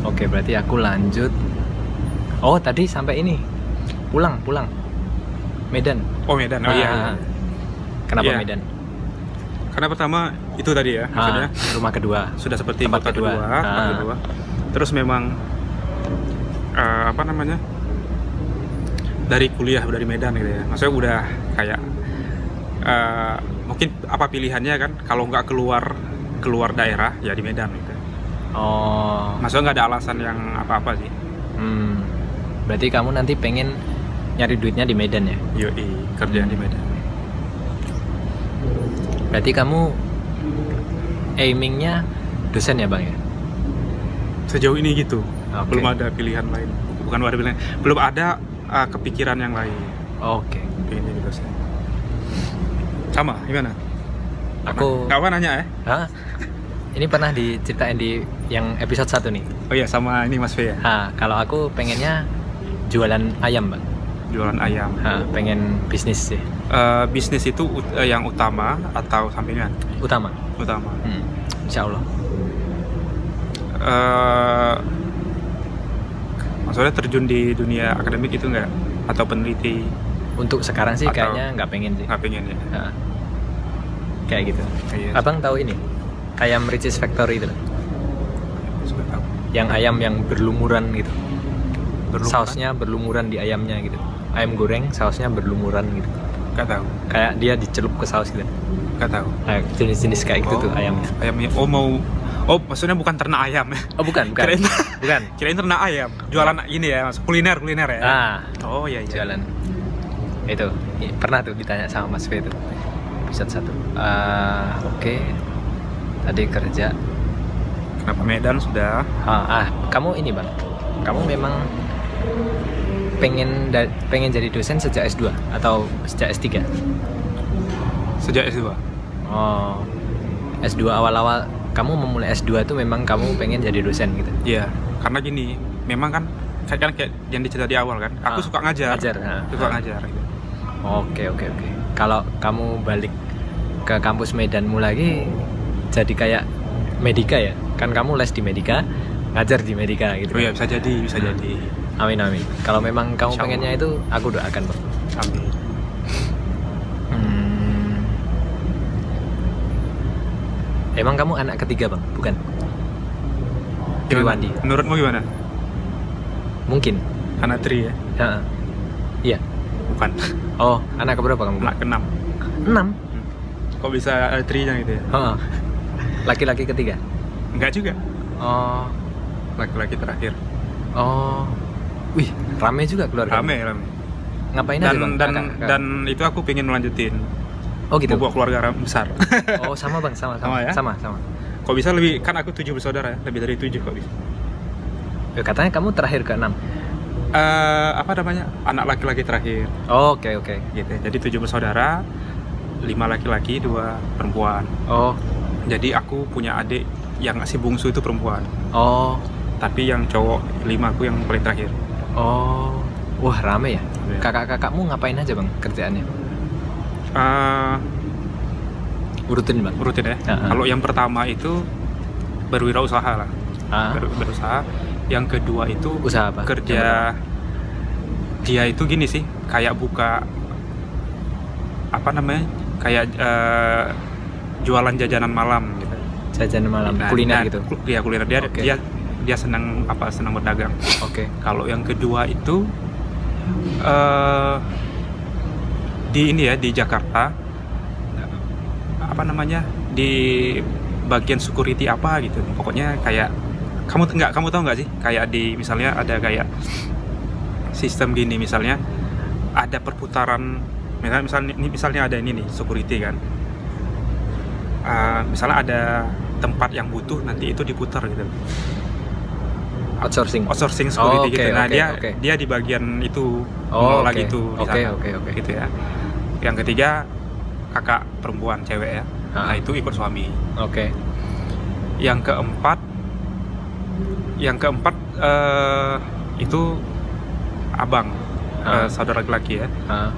Oke, berarti aku lanjut. Oh, tadi sampai ini. Pulang, pulang. Medan.
Oh Medan. Oh iya.
Ah,
iya.
Kenapa
Iya.
Medan?
Karena pertama itu tadi ya, maksudnya
Ah, rumah kedua.
sudah seperti
Tempat
kota
kedua.
kedua, tempat
Ah.
kedua. Terus memang eh, apa namanya? Dari kuliah dari Medan gitu ya. Maksudnya udah kayak eh, mungkin apa pilihannya kan kalau nggak keluar keluar daerah ya di Medan gitu.
Oh.
Maksudnya nggak ada alasan yang apa-apa sih.
Hmm. Berarti kamu nanti pengen nyari duitnya di Medan ya?
Yoi, kerjaan di Medan.
Berarti kamu aimingnya dosen ya, Bang ya?
Sejauh ini gitu.
Oke.
Belum ada pilihan lain. Bukan ada pilihan. Belum ada eh, kepikiran yang lain.
Oke.
Pengen jadi dosen. Sama, gimana?
Aku
Nggak apa nanya ya?
Hah? Ini pernah diceritain di yang episode 1 nih.
Oh iya, sama ini Mas V ya?
Nah, kalau aku pengennya jualan ayam, Bang.
Jualan ayam.
Nah, pengen bisnis sih.
Eh, bisnis itu ut- eh, yang utama atau sampingan?
Utama.
Utama.
Hmm. Insya Allah.
Eh, maksudnya terjun di dunia akademik itu enggak? Atau peneliti
Untuk sekarang sih
Atau-
kayaknya nggak pengen sih.
nggak pengen ya?
Nah, kayak gitu.
Iya,
Abang tahu ini? Ayam Ricis Factory itu
tahu.
Yang ayam yang berlumuran gitu.
Berlumuran?
Sausnya berlumuran di ayamnya gitu. Ayam goreng sausnya berlumuran gitu.
Nggak tahu.
Kayak dia dicelup ke saus gitu.
Nggak tahu.
Nah, jenis-jenis kayak gitu tuh ayamnya.
Ayamnya. Oh mau. Oh maksudnya bukan ternak ayam ya?
Oh bukan, bukan.
Kirain,
Bukan.
kirain ternak ayam. Jualan ini ya, kuliner kuliner ya?
Ah,
Oh iya iya.
jualan. Itu pernah tuh ditanya sama Mas V itu. Episode 1. Ah, oke. Tadi kerja.
Kenapa Medan sudah?
Ah, ah, kamu ini, Bang. Kamu memang pengen pengen jadi dosen sejak S2 atau sejak S3?
Sejak S2.
Oh. S2 awal-awal kamu memulai S2 tuh memang kamu pengen jadi dosen gitu.
Iya, karena gini, memang kan kayak kan kayak yang dicerita di awal kan, aku
Ah,
suka ngajar,
ngajar, ah.
suka
Ah.
ngajar. Gitu.
Oke oke oke. Kalau kamu balik ke kampus Medanmu lagi, jadi kayak Medika ya? Kan kamu les di Medika, ngajar di Medika gitu.
Oh iya bisa jadi, bisa
Hmm.
jadi.
Amin amin. Kalau memang kamu
Insya
pengennya itu, aku doakan bang.
Amin.
Hmm. Emang kamu anak ketiga bang? Bukan?
Gimana?
Triwandi.
Menurutmu gimana?
Mungkin.
Anak tri ya?
Ha. Iya.
Bukan.
Oh, anak keberapa kamu?
Anak keenam.
Enam.
Kok bisa ada trinya gitu ya?
Ha. Laki-laki ketiga.
Enggak juga.
Oh.
Laki-laki terakhir.
Oh. Wih, rame juga keluarga.
Rame, rame.
Ngapain aja
Dan
bang?
dan
Kakak- kakak?
dan itu aku pengen melanjutin.
oh gitu.
Membawa keluarga besar.
Oh sama bang, sama sama.
Sama ya?
Sama sama.
kok bisa lebih kan aku tujuh bersaudara ya, lebih dari tujuh kok bisa.
Ya, katanya kamu terakhir ke enam.
Eh, apa namanya? Anak laki-laki terakhir.
Oh, Oke oke.
gitu ya. jadi tujuh bersaudara lima laki-laki dua perempuan
Oh
jadi aku punya adik yang si bungsu itu perempuan
oh
tapi yang cowok lima aku yang paling terakhir
oh. Wah rame ya.
Iya.
Kakak-kakakmu ngapain aja bang kerjaannya?
Eh,
Urutin bang.
rutin ya
Ya.
kalau yang pertama itu berwirausaha lah
Ah,
ber- berusaha yang kedua itu
usaha apa?
Kerja dia itu gini sih kayak buka apa namanya kayak eh, jualan jajanan malam gitu
jajanan malam
Nah,
kuliner
nah,
gitu.
iya kuliner dia
Oke.
dia dia senang apa senang berdagang
Oke.
kalau yang kedua itu eh di ini ya di Jakarta apa namanya di bagian security apa gitu pokoknya kayak kamu nggak kamu tahu nggak sih kayak di misalnya ada kayak sistem gini misalnya ada perputaran misalnya misalnya ini misalnya ada ini nih security kan Eh, misalnya ada tempat yang butuh nanti itu diputar gitu
Outsourcing.
outsourcing security
Oh, oke,
gitu. Nah,
oke,
dia
oke.
dia di bagian itu
Oh,
gitu di
Oke, oke, oke.
Gitu ya. Yang ketiga kakak perempuan cewek ya.
Ah.
Nah, itu ikut suami.
Oke.
Yang keempat yang keempat eh, itu abang eh, saudara laki-laki ya.
Ah,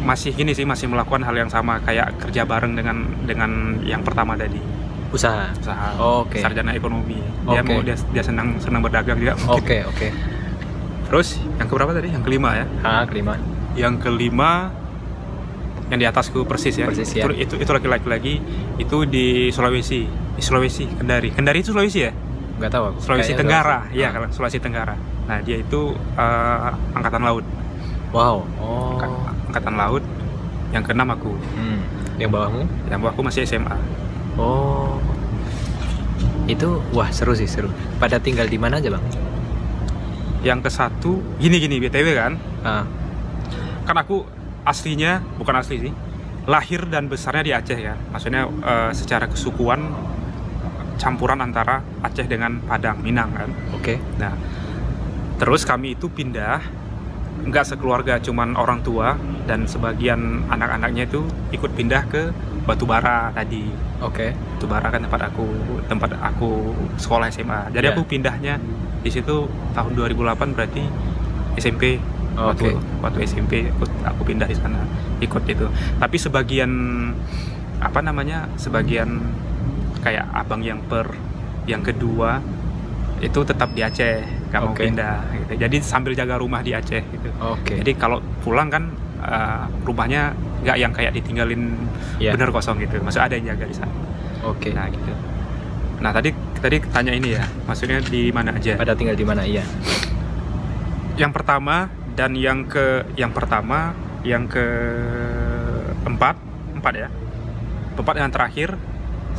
Masih gini sih masih melakukan hal yang sama kayak kerja bareng dengan dengan yang pertama tadi.
usaha.
Usaha
Oke.
sarjana ekonomi. Dia mau dia dia senang senang berdagang juga.
Oke, oke.
Terus yang keberapa tadi? Yang kelima ya.
Ah, kelima.
yang kelima yang di atasku persis ya
Persis,
itu,
ya.
itu itu laki-laki lagi itu di Sulawesi di Sulawesi Kendari Kendari itu Sulawesi ya
Nggak tahu aku.
Sulawesi
Kayaknya
Tenggara iya
Ah.
kalau Sulawesi Tenggara nah dia itu eh, angkatan laut
Wow. Oh.
Angka- angkatan laut yang keenam aku
Hmm. Yang bawahmu?
yang bawahku masih SMA
Oh. Itu wah seru sih seru. Pada tinggal di mana aja bang?
yang ke satu gini gini btw kan
Ah.
kan aku aslinya bukan asli sih lahir dan besarnya di Aceh ya maksudnya eh, secara kesukuan campuran antara Aceh dengan Padang Minang kan
Oke.
nah terus kami itu pindah nggak sekeluarga cuman orang tua dan sebagian anak-anaknya itu ikut pindah ke Batubara tadi
Oke.
Batubara kan tempat aku tempat aku sekolah SMA jadi
Ya.
aku pindahnya di situ tahun 2008 berarti SMP waktu
Oke.
waktu SMP aku, aku pindah di sana ikut itu tapi sebagian apa namanya sebagian kayak abang yang per yang kedua itu tetap di Aceh nggak mau
Oke.
pindah gitu. jadi sambil jaga rumah di Aceh gitu
Oke.
jadi kalau pulang kan eh, rumahnya nggak yang kayak ditinggalin
Ya.
bener kosong gitu maksud ada yang jaga di sana
Oke.
nah gitu nah tadi tadi tanya ini ya maksudnya di mana aja
Pada tinggal di mana? Iya.
yang pertama dan yang ke yang pertama yang ke empat empat ya empat yang terakhir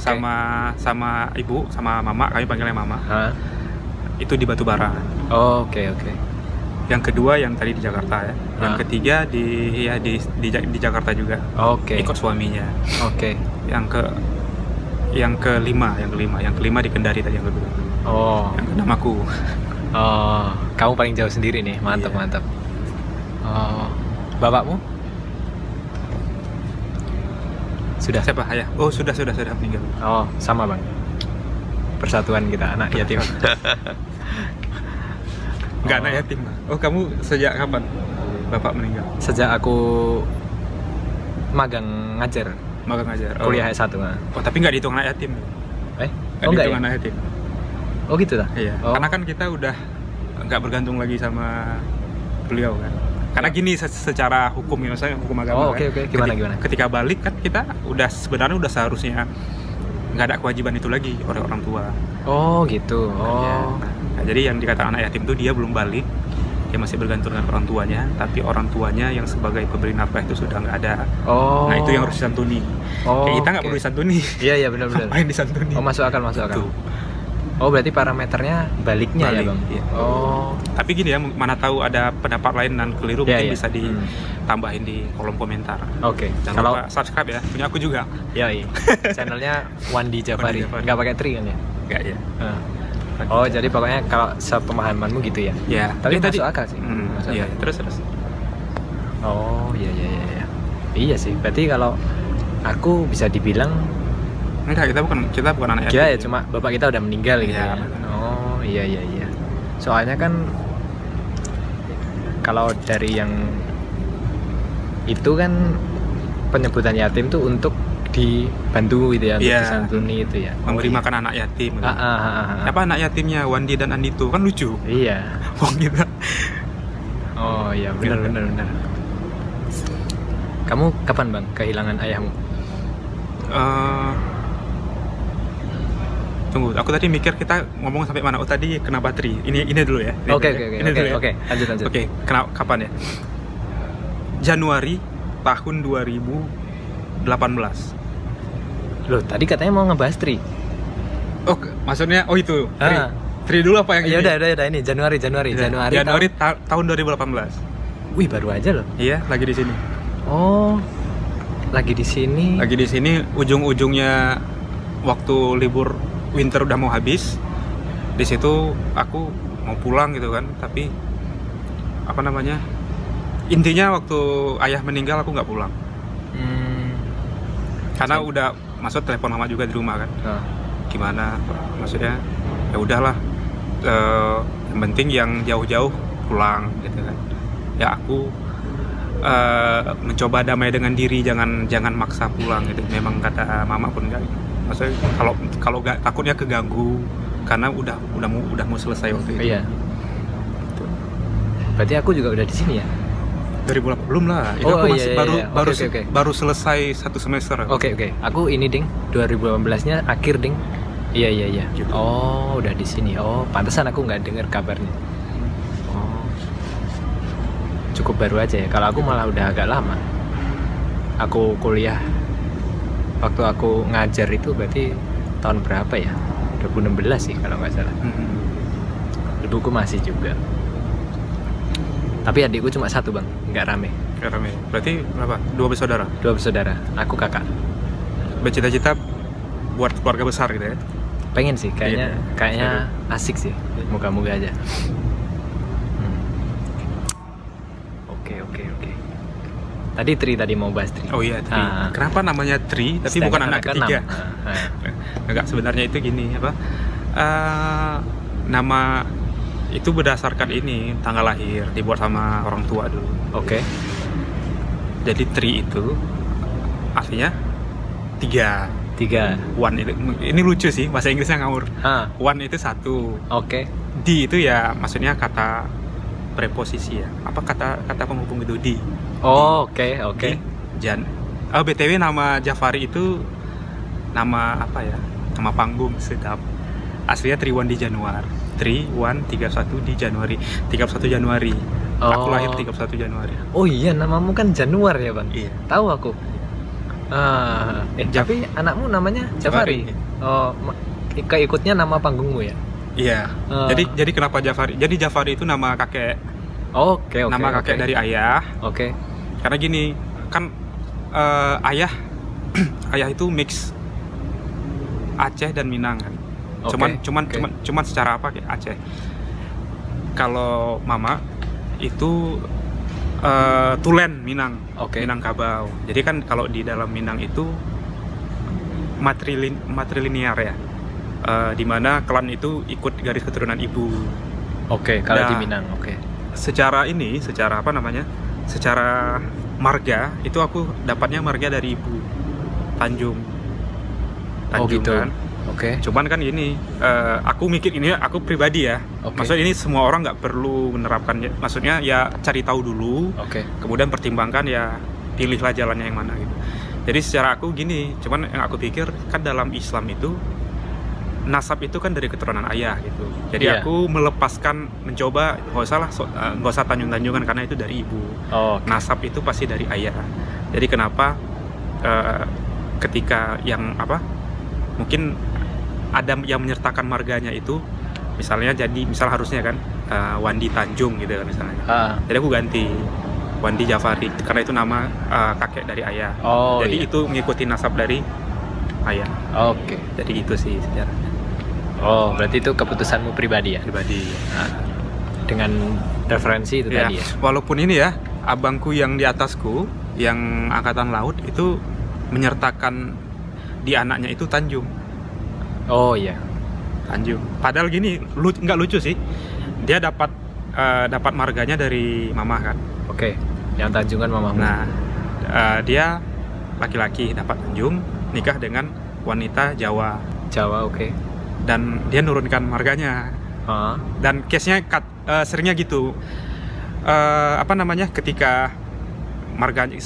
sama sama ibu sama mama kami panggilnya mama
Hah?
itu di Batubara
Oh, Oke oke.
yang kedua yang tadi di Jakarta ya yang
Ah.
ketiga di ya di di, di Jakarta juga
Oke.
ikut suaminya
Oke.
yang ke yang kelima yang kelima yang kelima di Kendari tadi yang kedua
Oh.
yang keenam aku
Oh. Kamu paling jauh sendiri nih. Mantap
Iya.
mantap. Oh. Bapakmu? Sudah.
siapa ayah oh sudah sudah sudah meninggal
Oh, sama bang. Persatuan kita anak yatim.
nggak
Oh.
anak yatim oh kamu sejak kapan bapak meninggal
Sejak aku magang ngajar
magang ngajar oh.
kuliah S1 nah.
oh tapi nggak dihitung anak yatim
Eh?
nggak
Oh enggak
dihitung
ya?
anak yatim
Oh gitu lah.
iya
Oh.
karena kan kita udah nggak bergantung lagi sama beliau kan karena gini se- secara hukum ya saya hukum agama
Oh, oke,
kan,
oke. Gimana,
ketika,
gimana?
ketika balik kan kita udah sebenarnya udah seharusnya nggak ada kewajiban itu lagi oleh orang tua
Oh gitu.
Ya.
Oh.
Nah, jadi yang dikatakan anak yatim itu dia belum balik dia masih bergantung dengan orang tuanya tapi orang tuanya yang sebagai pemberi nafkah itu sudah nggak ada
Oh.
nah itu yang harus disantuni
Oh.
Kayak kita nggak
oke.
perlu disantuni
Iya iya benar benar.
ngapain disantuni
Oh masuk akal masuk akal.
Tuh.
Oh berarti parameternya baliknya
Balik,
ya bang?
iya.
Oh.
tapi gini ya mana tahu ada pendapat lain dan keliru
Iya,
mungkin
iya.
bisa
Hmm.
ditambahin di kolom komentar
Oke.
jangan
Kalau
lupa subscribe ya punya aku juga
ya iya. channelnya Wandi Jafari.
Jafari.
Nggak pakai tri kan ya?
enggak ya
Nah. Oh jadi pokoknya kalau sepemahamanmu gitu ya?
ya
Tapi
Jadi
masuk akal sih.
Hmm,
Masuk
iya
akal.
terus terus
Oh iya iya iya. iya. Iya sih. Berarti kalau aku bisa dibilang
enggak kita bukan kita bukan anak
ya ya
yatim
cuma bapak kita udah meninggal gitu
Iya,
ya.
benar.
Oh iya iya iya. Soalnya kan kalau dari yang itu kan penyebutan yatim tuh untuk dibantu gitu ya
Iya.
disantuni itu ya
memberi
Oh, iya.
makan anak yatim
ah, ah, ah, ah, ah.
apa anak yatimnya Wandi dan Andito kan lucu
iya
Wong kita
oh iya benar
Gitu.
benar benar kamu kapan bang kehilangan ayahmu
Eh, tunggu aku tadi mikir kita ngomong sampai mana oh tadi kenapa tri ini ini dulu ya
oke oke
ya.
oke
ya.
oke lanjut lanjut
Oke, kenapa kapan ya? Januari tahun 2018.
loh tadi katanya mau ngebahas tri
Oh, maksudnya oh itu. Tri.
Ah.
Tri dulu apa yang
ya udah udah udah ini Januari Januari
Iya,
Januari,
Januari
tahun-
ta- tahun 2018.
wih baru aja loh
Iya, lagi di sini.
oh lagi di sini
Lagi di sini ujung-ujungnya waktu libur winter udah mau habis. Di situ aku mau pulang gitu kan, tapi apa namanya? Intinya waktu ayah meninggal aku nggak pulang.
Hmm,
Karena udah masuk telepon mama juga di rumah kan.
oh.
gimana maksudnya ya udahlah Eh, yang penting yang jauh-jauh pulang gitu kan ya aku eh, mencoba damai dengan diri jangan jangan maksa pulang gitu memang kata mama pun enggak maksudnya kalau kalau nggak takutnya keganggu karena udah udah mau udah mau selesai waktu itu
iya berarti aku juga udah di sini ya
2008 belum lah itu
Oh,
aku
iya,
masih
iya,
baru
iya. Oke,
baru
oke, oke.
baru selesai satu semester
Oke oke, aku ini ding 2018 nya akhir ding. Iya iya iya.
Gitu.
Oh udah di sini. Oh pantesan aku nggak dengar kabarnya. Oh cukup baru aja ya. Kalau aku malah udah agak lama. Aku kuliah waktu aku ngajar itu berarti tahun berapa ya? 2016 sih kalau nggak salah.
Hmm.
Ibuku masih juga. Tapi adikku cuma satu bang, nggak rame.
Kayak rame. berarti berapa dua bersaudara
Dua bersaudara, aku kakak.
bercita-cita buat keluarga besar gitu ya
pengen sih kayaknya
Iya,
kayaknya asik sih moga-moga aja Hmm. oke oke oke tadi Tri tadi mau bahas Tri
Oh iya, Tri.
Ah.
Kenapa namanya Tri tapi bukan
Sedangkan
anak ketiga?
Ah.
Enggak, sebenarnya itu gini apa? eh, nama itu berdasarkan ini tanggal lahir dibuat sama orang tua dulu.
oke
Jadi Tri itu artinya tiga.
tiga
One itu ini lucu sih bahasa Inggrisnya ngawur.
ah
One itu satu.
oke
Di itu ya maksudnya kata preposisi ya. Apa kata kata penghubung itu di.
Oh, oke oke
Di Jan. Oh, BTW nama Jafari itu nama apa ya? Nama panggung sedap. Aslinya Triwan di Januari. Triwan 31 di Januari. 31 Januari. Aku
Oh.
lahir 31 Januari.
oh iya namamu kan Januar ya bang
Iya.
tahu aku ah eh
Jaf-
tapi anakmu namanya Jafari, oh ma- keikutnya nama panggungmu ya
Iya.
Ah.
Jadi jadi kenapa Jafari? Jadi Jafari itu nama kakek,
oke oke
nama kakek
oke.
dari ayah.
oke
Karena gini, kan eh, ayah ayah itu mix Aceh dan Minang kan.
Oke,
Cuman cuman
oke.
cuman cuman secara apa kayak Aceh. Kalau mama itu eh, Tulen Minang,
Oke.
Minangkabau. Jadi kan kalau di dalam Minang itu matrilin matrilinear ya. Eh, di mana klan itu ikut garis keturunan ibu.
oke kalau di
Nah.
Minang oke
Secara ini, secara apa namanya? Secara marga itu aku dapatnya marga dari ibu Tanjung.
oh
Tanjung
gitu
kan.
oke
Cuman kan ini, eh, aku mikir ini aku pribadi ya.
Oke.
Maksudnya ini semua orang nggak perlu menerapkan. Maksudnya ya cari tahu dulu,
oke
kemudian pertimbangkan ya pilihlah jalannya yang mana gitu. Jadi secara aku gini, cuman yang aku pikir kan dalam Islam itu nasab itu kan dari keturunan ayah gitu. Jadi
Iya.
aku melepaskan mencoba nggak usah lah eh, nggak usah tanjung-tanjungan karena itu dari ibu.
oh
Nasab itu pasti dari ayah. Jadi kenapa eh, ketika yang apa mungkin ada yang menyertakan marganya itu misalnya jadi misal harusnya kan eh, Wandi Tanjung gitu kan misalnya.
ah
Jadi aku ganti Wandi Jafari karena itu nama uh, kakek dari ayah.
oh
Jadi
iya.
itu mengikuti nasab dari ayah.
oke
Jadi itu sih sejarahnya
oh berarti itu keputusanmu pribadi ya
pribadi.
dengan referensi itu
Ya,
tadi ya
walaupun ini ya abangku yang di atasku yang angkatan laut itu menyertakan di anaknya itu Tanjung.
oh iya
Tanjung. Padahal gini, lu nggak lucu sih. Dia dapat uh, dapat marganya dari mama kan.
oke yang Tanjungan mamamu
Nah, uh, dia laki-laki dapat Tanjung, nikah dengan wanita Jawa
Jawa oke
dan dia nurunkan marganya.
Ah,
dan case-nya kat- eh, seringnya gitu. Eh, apa namanya ketika marganya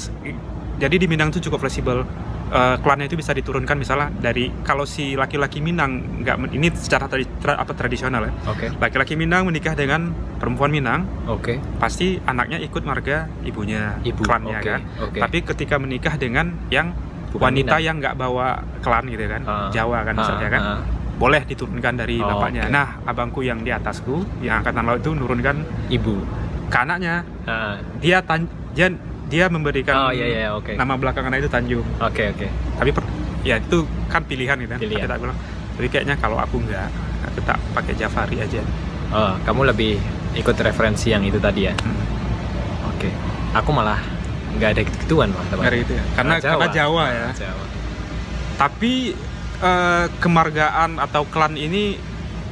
jadi di Minang itu cukup fleksibel. Eh, klannya itu bisa diturunkan misalnya dari kalau si laki-laki Minang nggak ini secara tradi- tra- apa tradisional ya.
Oke.
Laki-laki Minang menikah dengan perempuan Minang
oke.
pasti anaknya ikut marga ibunya
Ibu,
klannya
oke,
kan.
oke.
tapi ketika menikah dengan yang
Bukan
wanita
Minang.
yang nggak bawa klan gitu kan
Ah,
Jawa kan misalnya
ah,
kan.
ah.
Boleh diturunkan dari
Oh,
bapaknya.
oke.
nah abangku yang di atasku yang angkatan laut itu nurunkan
ibu.
ke anaknya
Ah,
dia tan dia dia memberikan
oh iya iya oke.
nama belakangan itu Tanjung.
Oke oke.
Tapi per- ya itu kan pilihan gitu kan
Pilihan.
Tapi tak bilang. Tapi kayaknya kalau aku nggak aku tak pakai Jafari aja.
Oh kamu lebih ikut referensi yang itu tadi ya?
Hmm.
oke. Aku malah nggak ada gituan malah teman
Dari itu ya. karena karena Jawa. Ya.
Jawa.
Tapi eh, kemargaan atau klan ini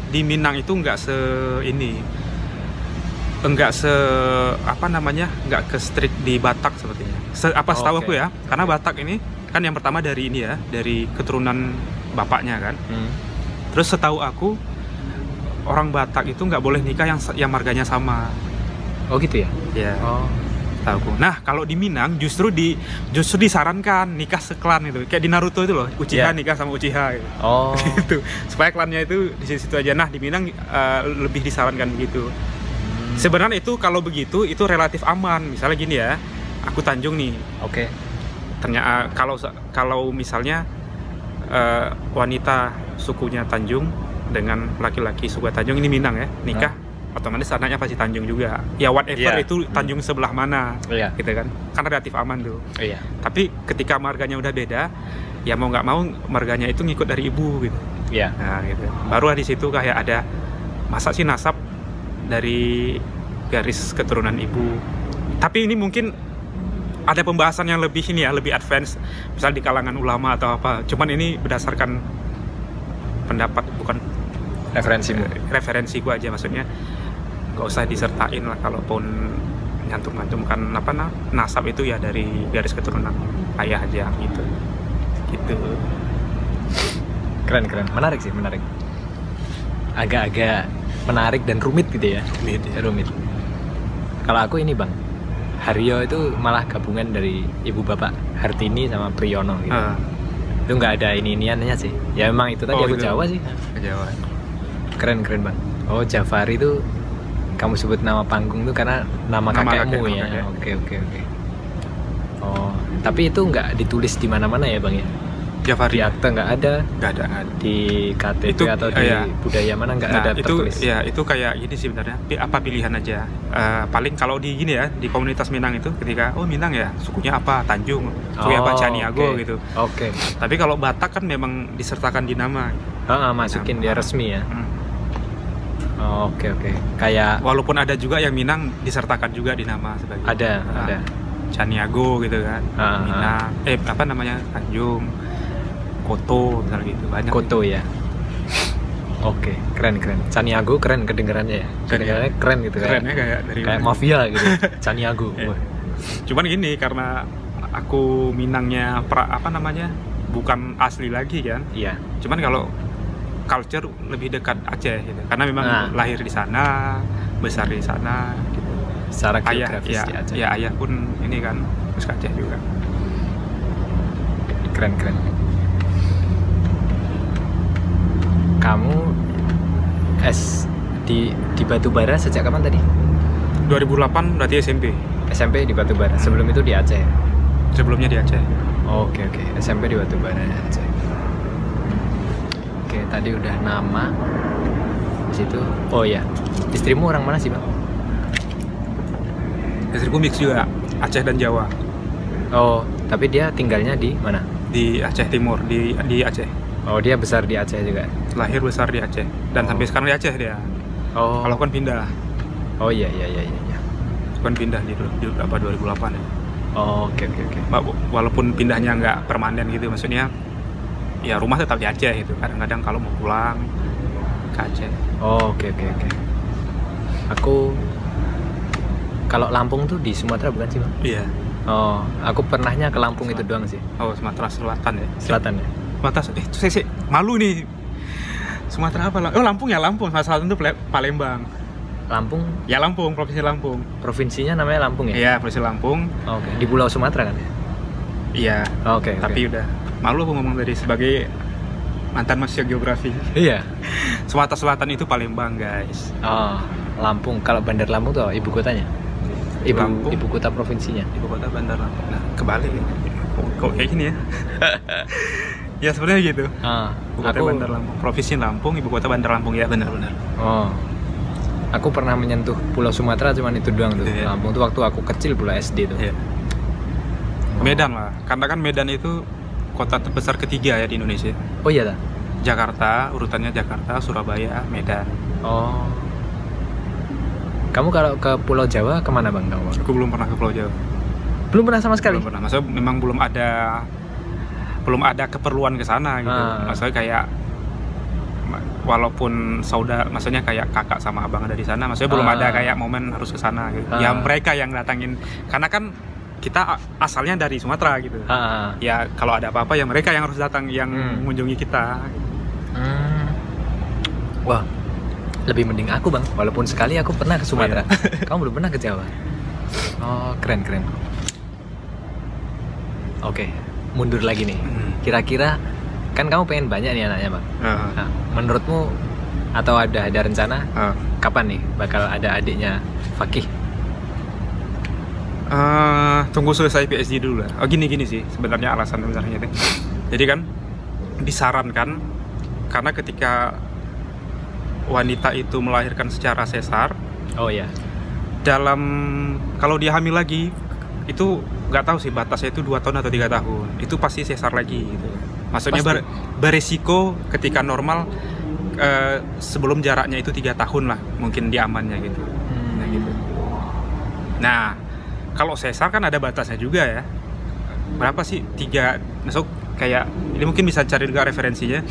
di Minang itu nggak se ini enggak se apa namanya nggak ke strict di Batak sepertinya. Se- apa setahu
Oke.
aku ya karena Batak ini kan yang pertama dari ini ya dari keturunan bapaknya kan.
Hmm.
terus setahu aku orang Batak itu nggak boleh nikah yang yang marganya sama.
Oh gitu ya?
Ya
oh
tahu. Nah, kalau di Minang justru di justru disarankan nikah seklan itu. Kayak di Naruto itu loh, Uchiha
Iya.
nikah sama Uchiha gitu.
oh
gitu. Supaya klannya itu di situ aja. Nah, di Minang eh, lebih disarankan begitu.
Hmm.
Sebenarnya itu kalau begitu itu relatif aman. Misalnya gini ya, aku Tanjung nih.
oke
Ternyata kalau kalau misalnya eh, wanita sukunya Tanjung dengan laki-laki suku Tanjung ini Minang ya, nikah otomatis anaknya pasti Tanjung juga. Ya whatever
Iya.
itu Tanjung sebelah mana
iya
gitu kan. Kan relatif aman tuh.
iya
Tapi ketika marganya udah beda, ya mau nggak mau marganya itu ngikut dari ibu gitu.
iya
Nah, gitu. Baru di situ kayak ada masa sih nasab dari garis keturunan ibu. Tapi ini mungkin ada pembahasan yang lebih ini ya, lebih advance, misal di kalangan ulama atau apa. Cuman ini berdasarkan pendapat bukan
referensimu
referensi gua aja maksudnya. Gak usah disertain lah kalaupun nyantum-nyantumkan apa nah, nasab itu ya dari garis keturunan ayah aja gitu. Gitu.
keren keren menarik sih menarik agak-agak menarik dan rumit gitu ya
Gitu ya.
rumit kalau aku ini bang Haryo itu malah gabungan dari ibu bapak Hartini sama Priyono gitu
Ah,
itu nggak ada ini iniannya sih ya emang itu tadi
Oh,
aku
gitu.
Jawa sih
Jawa.
keren keren bang oh Jafari itu kamu sebut nama panggung tuh karena nama,
Nama
kakekmu
kakek,
ya?
kakek.
oke oke oke. Oh tapi itu nggak ditulis di mana-mana ya bang ya?
Jafari
di akte nggak ada?
Nggak ada
di KTP
Itu,
atau
eh,
di
ya.
budaya mana nggak
Nah,
ada
itu
tertulis?
ya itu kayak gini sih sebenarnya. Apa pilihan aja? Eh, paling kalau di gini ya di komunitas Minang itu ketika oh Minang ya? Sukunya apa? Tanjung? Sukunya apa?
Oh,
Caniago
oke.
gitu.
Oke.
Tapi kalau Batak kan memang disertakan di nama.
Ah, ah, masukin dia resmi ya?
Hmm.
Oh, oke oke. Kayak
walaupun ada juga yang Minang disertakan juga di nama sebagai
ada
Ah,
ada.
Caniago gitu kan.
Ah, ah.
Minang eh apa namanya? Tanjung Koto misalnya gitu. Banyak
Koto ya. Oke keren keren. Caniago keren kedengarannya ya. Kedengarannya keren gitu
keren
kayak
ya kayak dari
kayak
mana.
mafia gitu. Caniago
Iya.
Wah.
cuman gini karena aku Minangnya pra, apa namanya? Bukan asli lagi kan.
Iya.
Cuman kalau culture lebih dekat Aceh gitu. Karena memang
Nah.
lahir di sana besar di sana gitu.
secara
ayah ya,
di Aceh.
ya ayah pun ini kan terus Aceh juga.
Keren keren. Kamu S di di Batubara sejak kapan tadi?
2008 berarti SMP
SMP di Batubara sebelum itu di Aceh?
Sebelumnya di Aceh.
Oke oke. SMP di Batubara Aceh tadi udah nama. Di situ. Oh ya istrimu orang mana sih bang?
Istriku mix juga Aceh dan Jawa.
Oh tapi dia tinggalnya di mana?
Di Aceh Timur di di Aceh.
Oh dia besar di Aceh juga.
Lahir besar di Aceh. Dan
Oh.
sampai sekarang di Aceh dia.
Oh.
Kalau kan pindah.
Oh iya iya iya iya iya.
kan pindah di, di apa 2008 ya.
Oh oke oke oke.
Wa- walaupun pindahnya nggak permanen gitu maksudnya ya rumah tetap di Aceh itu kadang-kadang kalau mau pulang ke Aceh
Oh, oke oke oke. Aku kalau Lampung tuh di Sumatera bukan sih bang?
iya
Oh, aku pernahnya ke Lampung itu doang sih.
Oh, Sumatera Selatan ya.
Selatan ya.
Sumatera eh itu saya sih malu nih. Sumatera apa? Oh, Lampung ya, Lampung. Sumatera Selatan itu Pale- Palembang.
Lampung,
Ya Lampung, Provinsi Lampung.
provinsinya namanya Lampung ya?
Iya, Provinsi Lampung.
Oke, di Pulau Sumatera kan?
Iya.
Oke,
Tapi udah malu aku ngomong tadi sebagai mantan mahasiswa geografi.
Iya.
Sumatera Selatan itu Palembang, guys.
Oh, Lampung. Kalau Bandar Lampung tuh ibu kotanya? Ibu
Lampung.
ibu kota provinsinya.
Ibu kota Bandar Lampung. Nah, kebalik. Kok, kok kayak gini ya? ya sebenarnya gitu.
Ah,
Ibu kota
aku
Bandar Lampung, Provinsi Lampung, Ibu kota Bandar Lampung ya benar-benar.
Oh. Aku pernah menyentuh Pulau Sumatera cuman itu doang tuh.
Iya.
Lampung tuh waktu aku kecil Pulau SD tuh.
Iya. Medan lah, karena kan Medan itu kota terbesar ketiga ya di Indonesia.
Oh iya dah.
Jakarta, urutannya Jakarta, Surabaya, Medan.
Oh. Kamu kalau ke Pulau Jawa ke mana bang kamu?
Aku belum pernah ke Pulau Jawa.
Belum pernah sama sekali.
Belum pernah. Maksudnya memang belum ada belum ada keperluan ke sana gitu.
Ah.
Maksudnya kayak walaupun saudara maksudnya kayak kakak sama abang ada di sana, maksudnya belum
Ah.
ada kayak momen harus ke sana gitu.
Ah.
Ya mereka yang datangin karena kan kita asalnya dari Sumatera gitu.
Ah,
Ya kalau ada apa-apa ya mereka yang harus datang yang
Hmm.
mengunjungi kita.
Hmm. Wah, lebih mending aku bang. Walaupun sekali aku pernah ke Sumatera. Kamu belum pernah ke Jawa. Oh, keren keren. Oke, mundur lagi nih.
Hmm.
Kira-kira kan kamu pengen banyak nih anaknya bang.
Ah,
Nah, menurutmu atau ada ada rencana
ah.
kapan nih bakal ada adiknya Fakih?
Eh, tunggu selesai PSD dulu lah. Oh gini gini sih sebenarnya alasan sebenarnya itu. Jadi kan disarankan karena ketika wanita itu melahirkan secara sesar
Oh ya.
dalam kalau dia hamil lagi itu nggak tahu sih batasnya itu dua tahun atau tiga tahun itu pasti sesar lagi gitu. Maksudnya
Pasti.
ber- beresiko ketika normal eh, sebelum jaraknya itu tiga tahun lah mungkin diamannya gitu. Nah, gitu. Nah, kalau sesar kan ada batasnya juga ya. Berapa sih tiga? Masuk kayak ini mungkin bisa cari juga referensinya.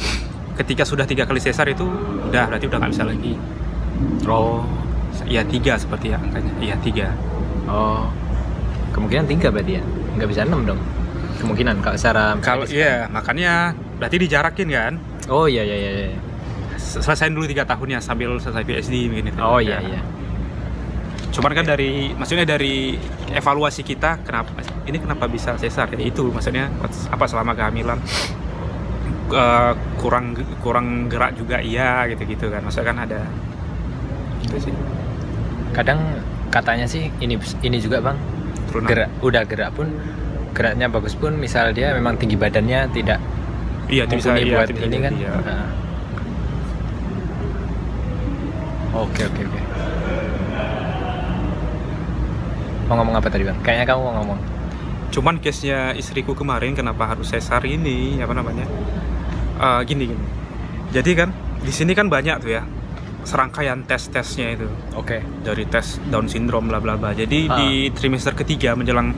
Ketika sudah tiga kali sesar itu udah berarti udah nggak bisa lagi.
Oh.
Iya tiga seperti ya angkanya. Iya tiga.
Oh. Kemungkinan tiga berarti ya? Nggak bisa enam dong? Kemungkinan kalau secara
Kalau iya makanya berarti dijarakin kan.
Oh iya iya iya. iya.
Selesaiin dulu tiga tahunnya sambil selesai PSD begini.
Oh iya iya.
Cuman kan dari maksudnya dari evaluasi kita kenapa ini kenapa bisa sesar ya itu maksudnya apa selama kehamilan eh, kurang kurang gerak juga iya gitu-gitu kan maksudnya kan ada itu sih
Kadang katanya sih ini ini juga bang
turunan.
gerak udah gerak pun geraknya bagus pun misal dia memang tinggi badannya tidak
iya bisa iya,
buat ini kan.
iya.
Nah. Oke oke oke. Mau ngomong apa tadi bang? Kayaknya kamu mau ngomong.
cuman case nya istriku kemarin kenapa harus sesar ini apa namanya Eh, gini gini jadi kan di sini kan banyak tuh ya serangkaian tes tesnya itu
Oke.
dari tes Down syndrome bla bla bla. Jadi
Ah.
di trimester ketiga menjelang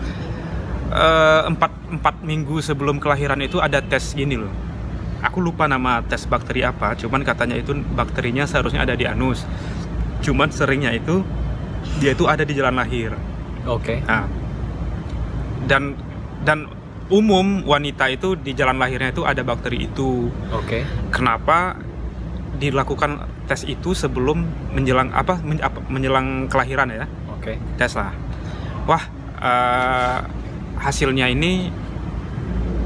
eh, empat empat minggu sebelum kelahiran itu ada tes gini loh. Aku lupa nama tes bakteri apa, cuman katanya itu bakterinya seharusnya ada di anus. Cuman seringnya itu dia itu ada di jalan lahir.
Oke.
Nah, dan dan umum wanita itu di jalan lahirnya itu ada bakteri itu.
Oke.
Kenapa dilakukan tes itu sebelum menjelang apa, men- apa menjelang kelahiran ya?
Oke.
tes lah wah eh, hasilnya ini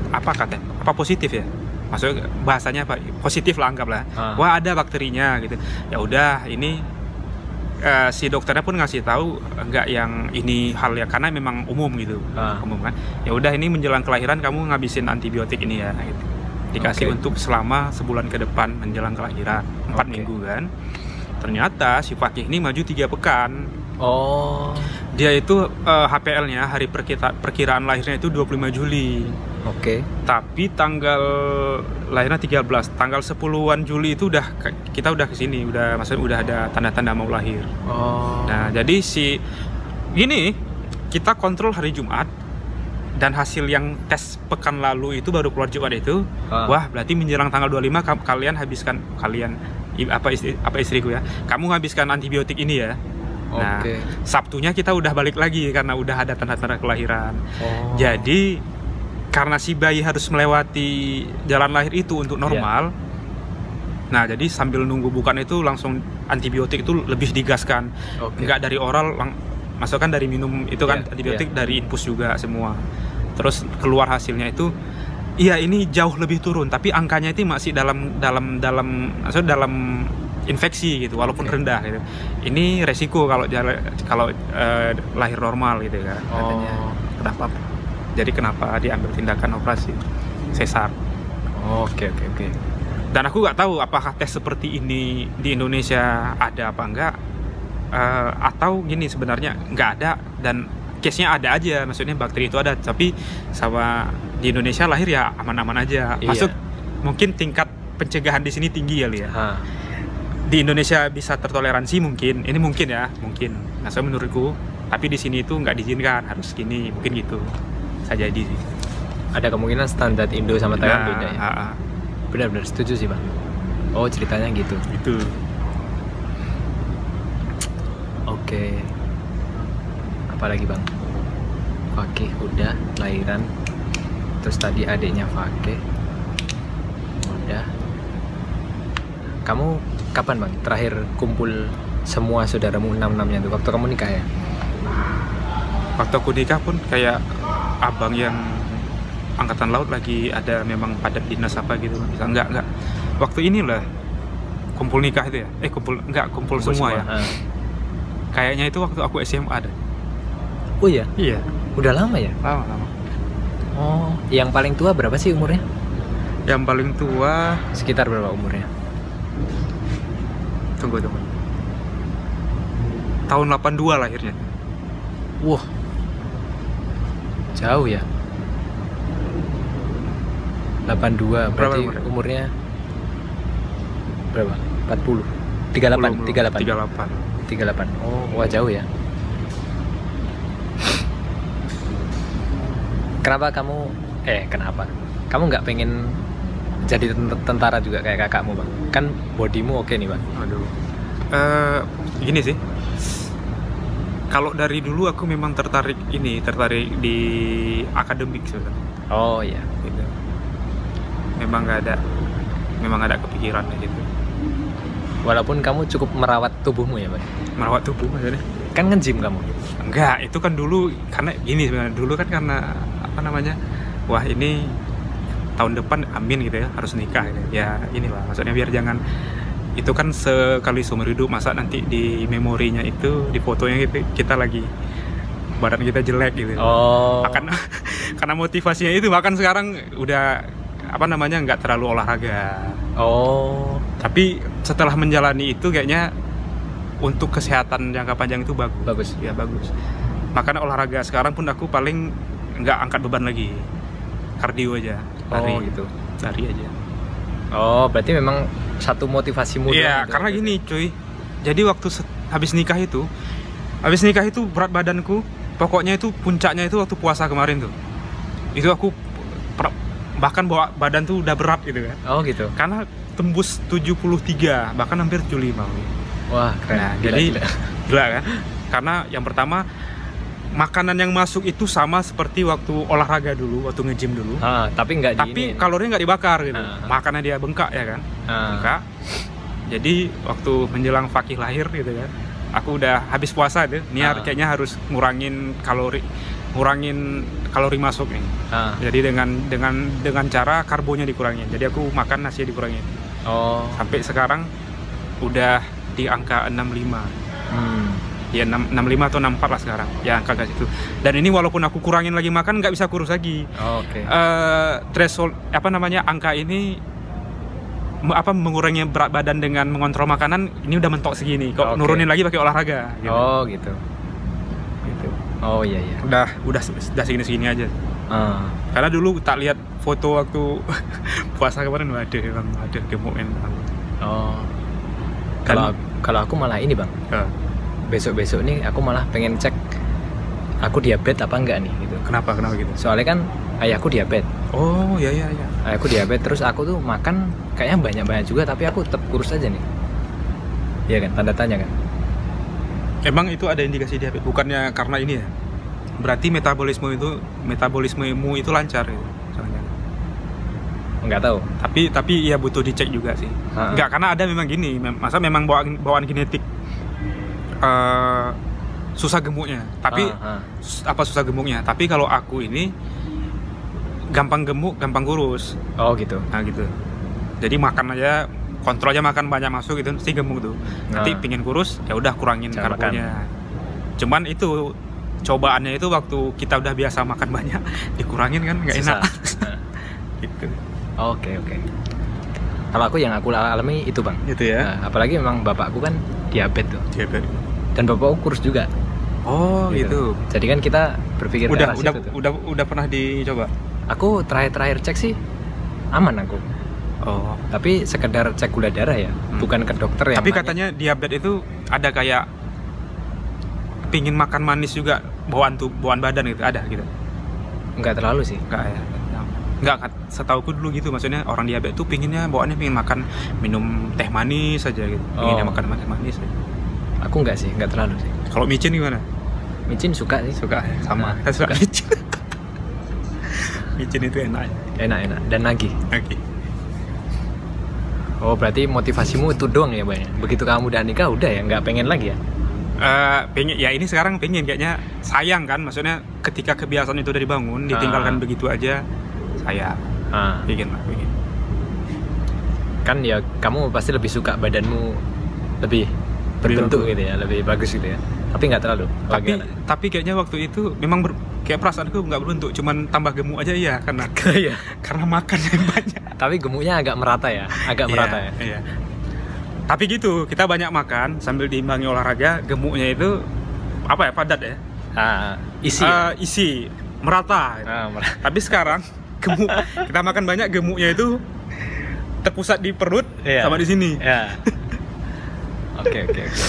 apa katanya apa positif ya maksudnya bahasanya apa positif lah anggaplah
Ah.
wah ada bakterinya gitu ya udah ini eh, si dokternya pun ngasih tahu enggak yang ini hal ya karena memang umum gitu
Ah.
umum kan ya udah ini menjelang kelahiran kamu ngabisin antibiotik ini ya gitu dikasih
Oke.
untuk selama sebulan ke depan menjelang kelahiran empat
Oke.
minggu kan ternyata si Fakih ini maju tiga pekan
Oh.
dia itu eh, HPL-nya hari perkita- perkiraan lahirnya itu 25 Juli.
Oke.
Tapi tanggal lahirnya 13, tanggal 10-an Juli itu udah ke- kita udah ke sini, udah maksudnya udah ada tanda-tanda mau lahir.
Oh.
Nah, jadi si gini, kita kontrol hari Jumat dan hasil yang tes pekan lalu itu baru keluar Jumat itu.
Ah.
Wah, berarti menjelang tanggal 25 ka- kalian habiskan kalian apa istri apa istriku ya. Kamu habiskan antibiotik ini ya. Nah. Sabtunya kita udah balik lagi karena udah ada tanda-tanda kelahiran.
Oh.
Jadi karena si bayi harus melewati jalan lahir itu untuk normal. Nah, jadi sambil nunggu bukan itu langsung antibiotik itu lebih digaskan.
Oke.
Enggak dari oral, lang- masukkan dari minum itu kan
Iya,
antibiotik dari infus juga semua. Terus keluar hasilnya itu iya ini jauh lebih turun, tapi angkanya itu masih dalam dalam dalam maksudnya dalam infeksi gitu walaupun
Oke.
rendah gitu. Ini resiko kalau jala- kalau eh, lahir normal gitu kan katanya.
Oh.
Kenapa? Jadi kenapa diambil tindakan operasi sesar?
Oke oke oke.
Dan aku nggak tahu apakah tes seperti ini di Indonesia ada apa enggak Eh, atau gini sebenarnya nggak ada dan case-nya ada aja maksudnya bakteri itu ada tapi sama di Indonesia lahir ya aman-aman aja
Iya.
maksud mungkin tingkat pencegahan di sini tinggi kali ya
Ah.
di Indonesia bisa tertoleransi mungkin ini mungkin ya mungkin nah saya menurutku tapi di sini itu nggak diizinkan harus gini mungkin gitu saya jadi sih
Ada kemungkinan standar Indo sama Thailand
Nah,
beda ya.
ah, ah.
Benar-benar setuju sih bang. Oh ceritanya gitu.
itu
Oke. Apalagi bang? Fakih udah lahiran. Terus tadi adiknya Fakih. Udah. Kamu kapan bang? Terakhir kumpul semua saudaramu enam enamnya tuh waktu kamu nikah ya?
waktu aku nikah pun kayak abang yang angkatan laut lagi ada memang padat dinas apa gitu bisa enggak enggak. Waktu inilah kumpul nikah itu ya? Eh kumpul enggak kumpul, semua, ya?
Ah.
kayaknya itu waktu aku SMA ada
Oh iya,
iya.
Udah lama ya?
lama lama.
Oh, yang paling tua berapa sih umurnya?
yang paling tua?
Sekitar berapa umurnya?
tunggu tunggu. Tahun 82 lahirnya.
Wah, jauh ya. 82 berarti
umurnya?
umurnya berapa? 40. 38, 38.
38
38. Oh, wah jauh ya. Kenapa kamu eh kenapa? Kamu nggak pengen jadi tent- tentara juga kayak kakakmu, Bang? Kan bodimu oke nih, Bang.
Aduh. Eh, gini sih. Kalau dari dulu aku memang tertarik ini, tertarik di akademik sebenarnya.
Oh iya.
Gitu. Memang nggak ada, memang ada kepikiran kayak gitu.
Walaupun kamu cukup merawat tubuhmu ya, Bang.
Merawat tubuh maksudnya.
Kan nge-gym kamu.
Enggak, itu kan dulu karena gini sebenarnya. Dulu kan karena apa namanya? Wah ini tahun depan amin gitu ya harus nikah gitu. ya inilah maksudnya biar jangan itu kan sekali seumur hidup masa nanti di memorinya itu di fotonya gitu kita lagi badan kita jelek gitu
Oh.
akan karena motivasinya itu bahkan sekarang udah apa namanya nggak terlalu olahraga
Oh.
tapi setelah menjalani itu kayaknya untuk kesehatan jangka panjang itu bagus
Bagus.
ya bagus makanya olahraga sekarang pun aku paling nggak angkat beban lagi kardio aja lari
Oh, gitu.
lari aja
Oh, berarti memang satu motivasimu
iya
doang itu.
karena gini cuy jadi waktu habis nikah itu habis nikah itu berat badanku pokoknya itu puncaknya itu waktu puasa kemarin tuh itu aku bahkan bawa badan tuh udah berat gitu kan
Oh, gitu.
karena tembus 73 bahkan hampir 75
Wah, keren.
Nah,
Gila,
jadi
gila.
gila kan? Karena yang pertama makanan yang masuk itu sama seperti waktu olahraga dulu, waktu nge-gym dulu.
Ah, tapi nggak di
Tapi
ini.
kalorinya nggak dibakar gitu.
Ah.
Makannya dia bengkak ya kan?
Ah.
Bengkak. Jadi waktu menjelang Fakih lahir gitu kan, aku udah habis puasa deh.
Ah.
Niat kayaknya harus ngurangin kalori, ngurangin kalori masuk nih.
Ah.
Jadi dengan dengan dengan cara karbonya dikurangin. Jadi aku makan nasi dikurangin.
Oh.
Sampai sekarang udah di angka 65
Hmm.
Ya 6, 65 atau 64 lah sekarang ya angka kayak situ dan ini walaupun aku kurangin lagi makan nggak bisa kurus lagi
Oke.
Eh threshold apa namanya angka ini apa mengurangi berat badan dengan mengontrol makanan ini udah mentok segini kok
Oke.
nurunin lagi pakai olahraga gitu.
Oh, gitu.
Gitu.
Oh, iya iya.
udah udah udah segini segini aja
Ah.
karena dulu tak lihat foto waktu puasa kemarin waduh emang waduh gemuk emang
Oh. Kalau kalau aku malah ini, Bang.
Eh,
Besok-besok nih aku malah pengen cek aku diabetes apa enggak nih gitu.
kenapa kenapa gitu
Soalnya kan ayahku diabetes.
oh ya ya ya
Ayahku diabetes terus aku tuh makan kayaknya banyak-banyak juga tapi aku tetap kurus aja nih. Iya kan, tanda tanya kan.
Emang itu ada indikasi diabetes? Bukannya karena ini ya? Berarti metabolisme itu metabolismemu itu lancar ya? Soalnya.
nggak tahu
Tapi tapi ya butuh dicek juga sih. Enggak karena ada memang gini, masa memang bawaan bawaan genetik eh, susah gemuknya. Tapi
Ah, ah.
sus- apa susah gemuknya? Tapi kalau aku ini gampang gemuk, gampang kurus.
oh gitu
Nah gitu. Jadi makan aja kontrol aja makan banyak masuk gitu pasti gemuk tuh. Nanti
Nah.
pingin kurus ya udah kurangin
Jangan
karbonya. Cuman itu cobaannya itu waktu kita udah biasa makan banyak dikurangin kan nggak enak. Gitu.
oke oke kalau aku yang aku alami itu bang
Gitu ya.
Nah, apalagi memang bapakku kan diabetes tuh
Diabetes.
Dan bapakku kurus juga
Oh gitu.
jadi kan kita berpikir
Udah udah
situ
udah udah pernah dicoba.
aku terakhir terakhir cek sih aman aku
Oh.
tapi sekedar cek gula darah ya
Hmm.
bukan ke dokter yang
Tapi
nanya.
katanya diabetes itu ada kayak pingin makan manis juga bawaan tuh bawaan badan gitu ada gitu.
nggak terlalu sih
Enggak ya. Enggak, setauku dulu gitu maksudnya orang diabetes tuh pinginnya bawaannya pingin makan minum teh manis aja gitu. Pinginnya
Oh.
makan teh manis aja.
Aku nggak sih nggak terlalu sih
Kalau micin gimana?
micin suka sih
Suka ya? Sama.
Nah,
Saya suka
suka.
micin. micin itu enak.
enak enak dan lagi
Oke.
oh berarti motivasimu itu doang ya bang begitu kamu udah nikah udah ya nggak pengen lagi ya
Eh, pengen ya ini sekarang pengen kayaknya sayang kan maksudnya ketika kebiasaan itu udah dibangun ditinggalkan
Ah.
begitu aja saya
Ah,
pengen lah pengen
kan ya kamu pasti lebih suka badanmu lebih berbentuk gitu ya lebih bagus gitu ya tapi nggak terlalu
tapi
gimana?
tapi kayaknya waktu itu memang ber- kayak perasaanku nggak berbentuk cuman tambah gemuk aja iya karena
Iya.
karena makan yang banyak
tapi gemuknya agak merata ya agak
Iya,
merata ya
iya. tapi gitu kita banyak makan sambil diimbangi olahraga gemuknya itu apa ya padat ya
ah, isi
Eh, isi merata
ah, merata.
tapi sekarang gemuk kita makan banyak gemuknya itu terpusat di perut
Iya.
sama di sini
ya oke oke oke.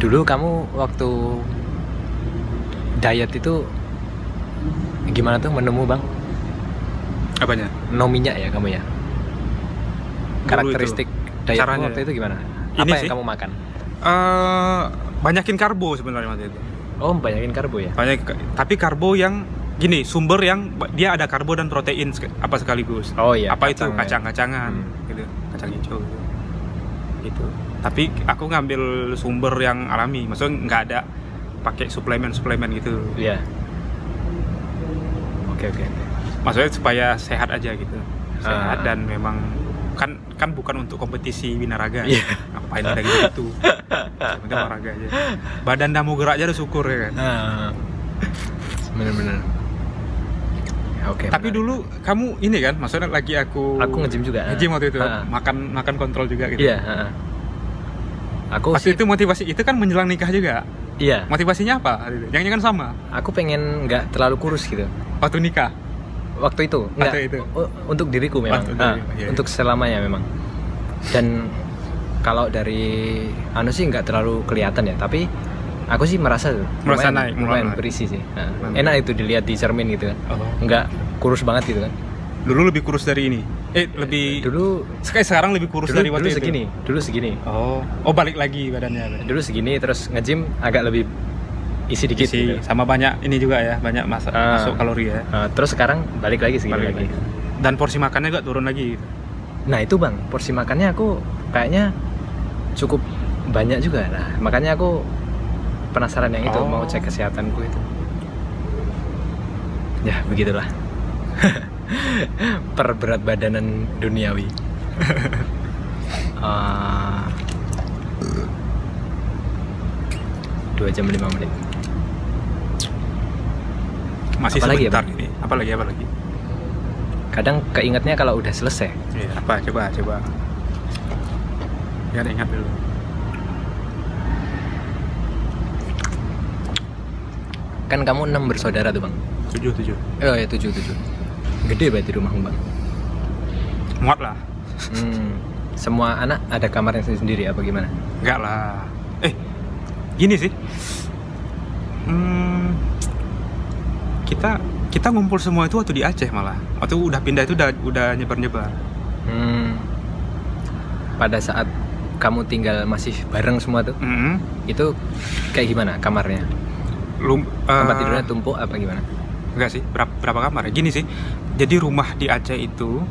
Dulu kamu waktu diet itu gimana tuh menumu bang?
Apanya?
Nominya ya kamu ya? Karakteristik diet
Caranya
waktu
ya.
itu gimana?
Ini
apa yang
sih.
kamu makan?
Eh, banyakin karbo sebenarnya waktu itu.
Oh banyakin karbo ya?
Banyak tapi karbo yang gini sumber yang dia ada karbo dan protein apa sekaligus.
Oh iya
apa itu?
kacang
kacang-kacangan
Hmm.
gitu. Kacang hijau gitu. gitu. Tapi aku ngambil sumber yang alami maksudnya nggak ada pakai suplemen suplemen gitu.
Iya. Oke oke oke.
Maksudnya supaya sehat aja gitu. Sehat
Ah.
dan memang kan kan bukan untuk kompetisi binaraga.
Iya.
ngapain ada gitu penting olahraga aja. Badan dah mau gerak aja udah syukur ya kan?
Ah. bener-bener Ya, oke
tapi
menarik.
dulu kamu ini kan maksudnya lagi aku
aku nge-gym juga.
Nge-gym waktu itu
Ah.
makan makan kontrol juga gitu.
Iya aku
Pas
sih
itu motivasi itu kan menjelang nikah juga?
Iya.
Motivasinya apa? Yang kan sama?
Aku pengen nggak terlalu kurus gitu.
Waktu nikah?
Waktu itu nggak
Waktu itu.
untuk diriku memang.
Waktu iya, iya.
untuk selamanya memang. Dan kalau dari anu sih nggak terlalu kelihatan ya tapi aku sih merasa tuh
Merasa
lumayan,
naik,
lumayan
naik.
berisi sih Ah,
Mantap.
enak itu dilihat di cermin gitu kan
oh.
nggak kurus banget gitu kan
dulu lebih kurus dari ini eh lebih
dulu
Sekali sekarang lebih kurus
dulu,
dari
dulu
waktu itu
segini dulu segini
oh oh balik lagi badannya
dulu segini terus nge-gym agak lebih isi dikit
Isi,
gitu.
sama banyak ini juga ya banyak masa,
Ah.
masuk kalori ya
Ah, terus sekarang balik lagi segini
Balik
lagi.
lagi. dan porsi makannya juga turun lagi gitu.
Nah itu bang, porsi makannya aku kayaknya cukup banyak juga. Nah makanya aku penasaran yang itu
Oh.
mau cek kesehatanku itu. Ya begitulah. Perberat badanan duniawi. Dua jam lima menit.
masih
Apalagi ya,
sebentar
Bang?
ini apalagi apalagi
Kadang keingetnya kalau udah selesai.
Iya, apa coba coba ingat ingat dulu
Kan kamu enam bersaudara tuh bang.
tujuh tujuh
Oh ya tujuh tujuh. Gede berarti rumahmu bang.
muat lah
Hmm, semua anak ada kamarnya sendiri apa gimana?
enggak lah eh gini sih hmm, kita kita ngumpul semua itu waktu di Aceh malah waktu udah pindah itu udah udah nyebar nyebar
Hmm, pada saat kamu tinggal masih bareng semua tuh,
Mm-mm.
itu kayak gimana kamarnya?
Lum-
Tempat
eh,
tidurnya tumpuk apa gimana?
Enggak sih, berapa, berapa kamar ya? Gini sih, jadi rumah di Aceh itu,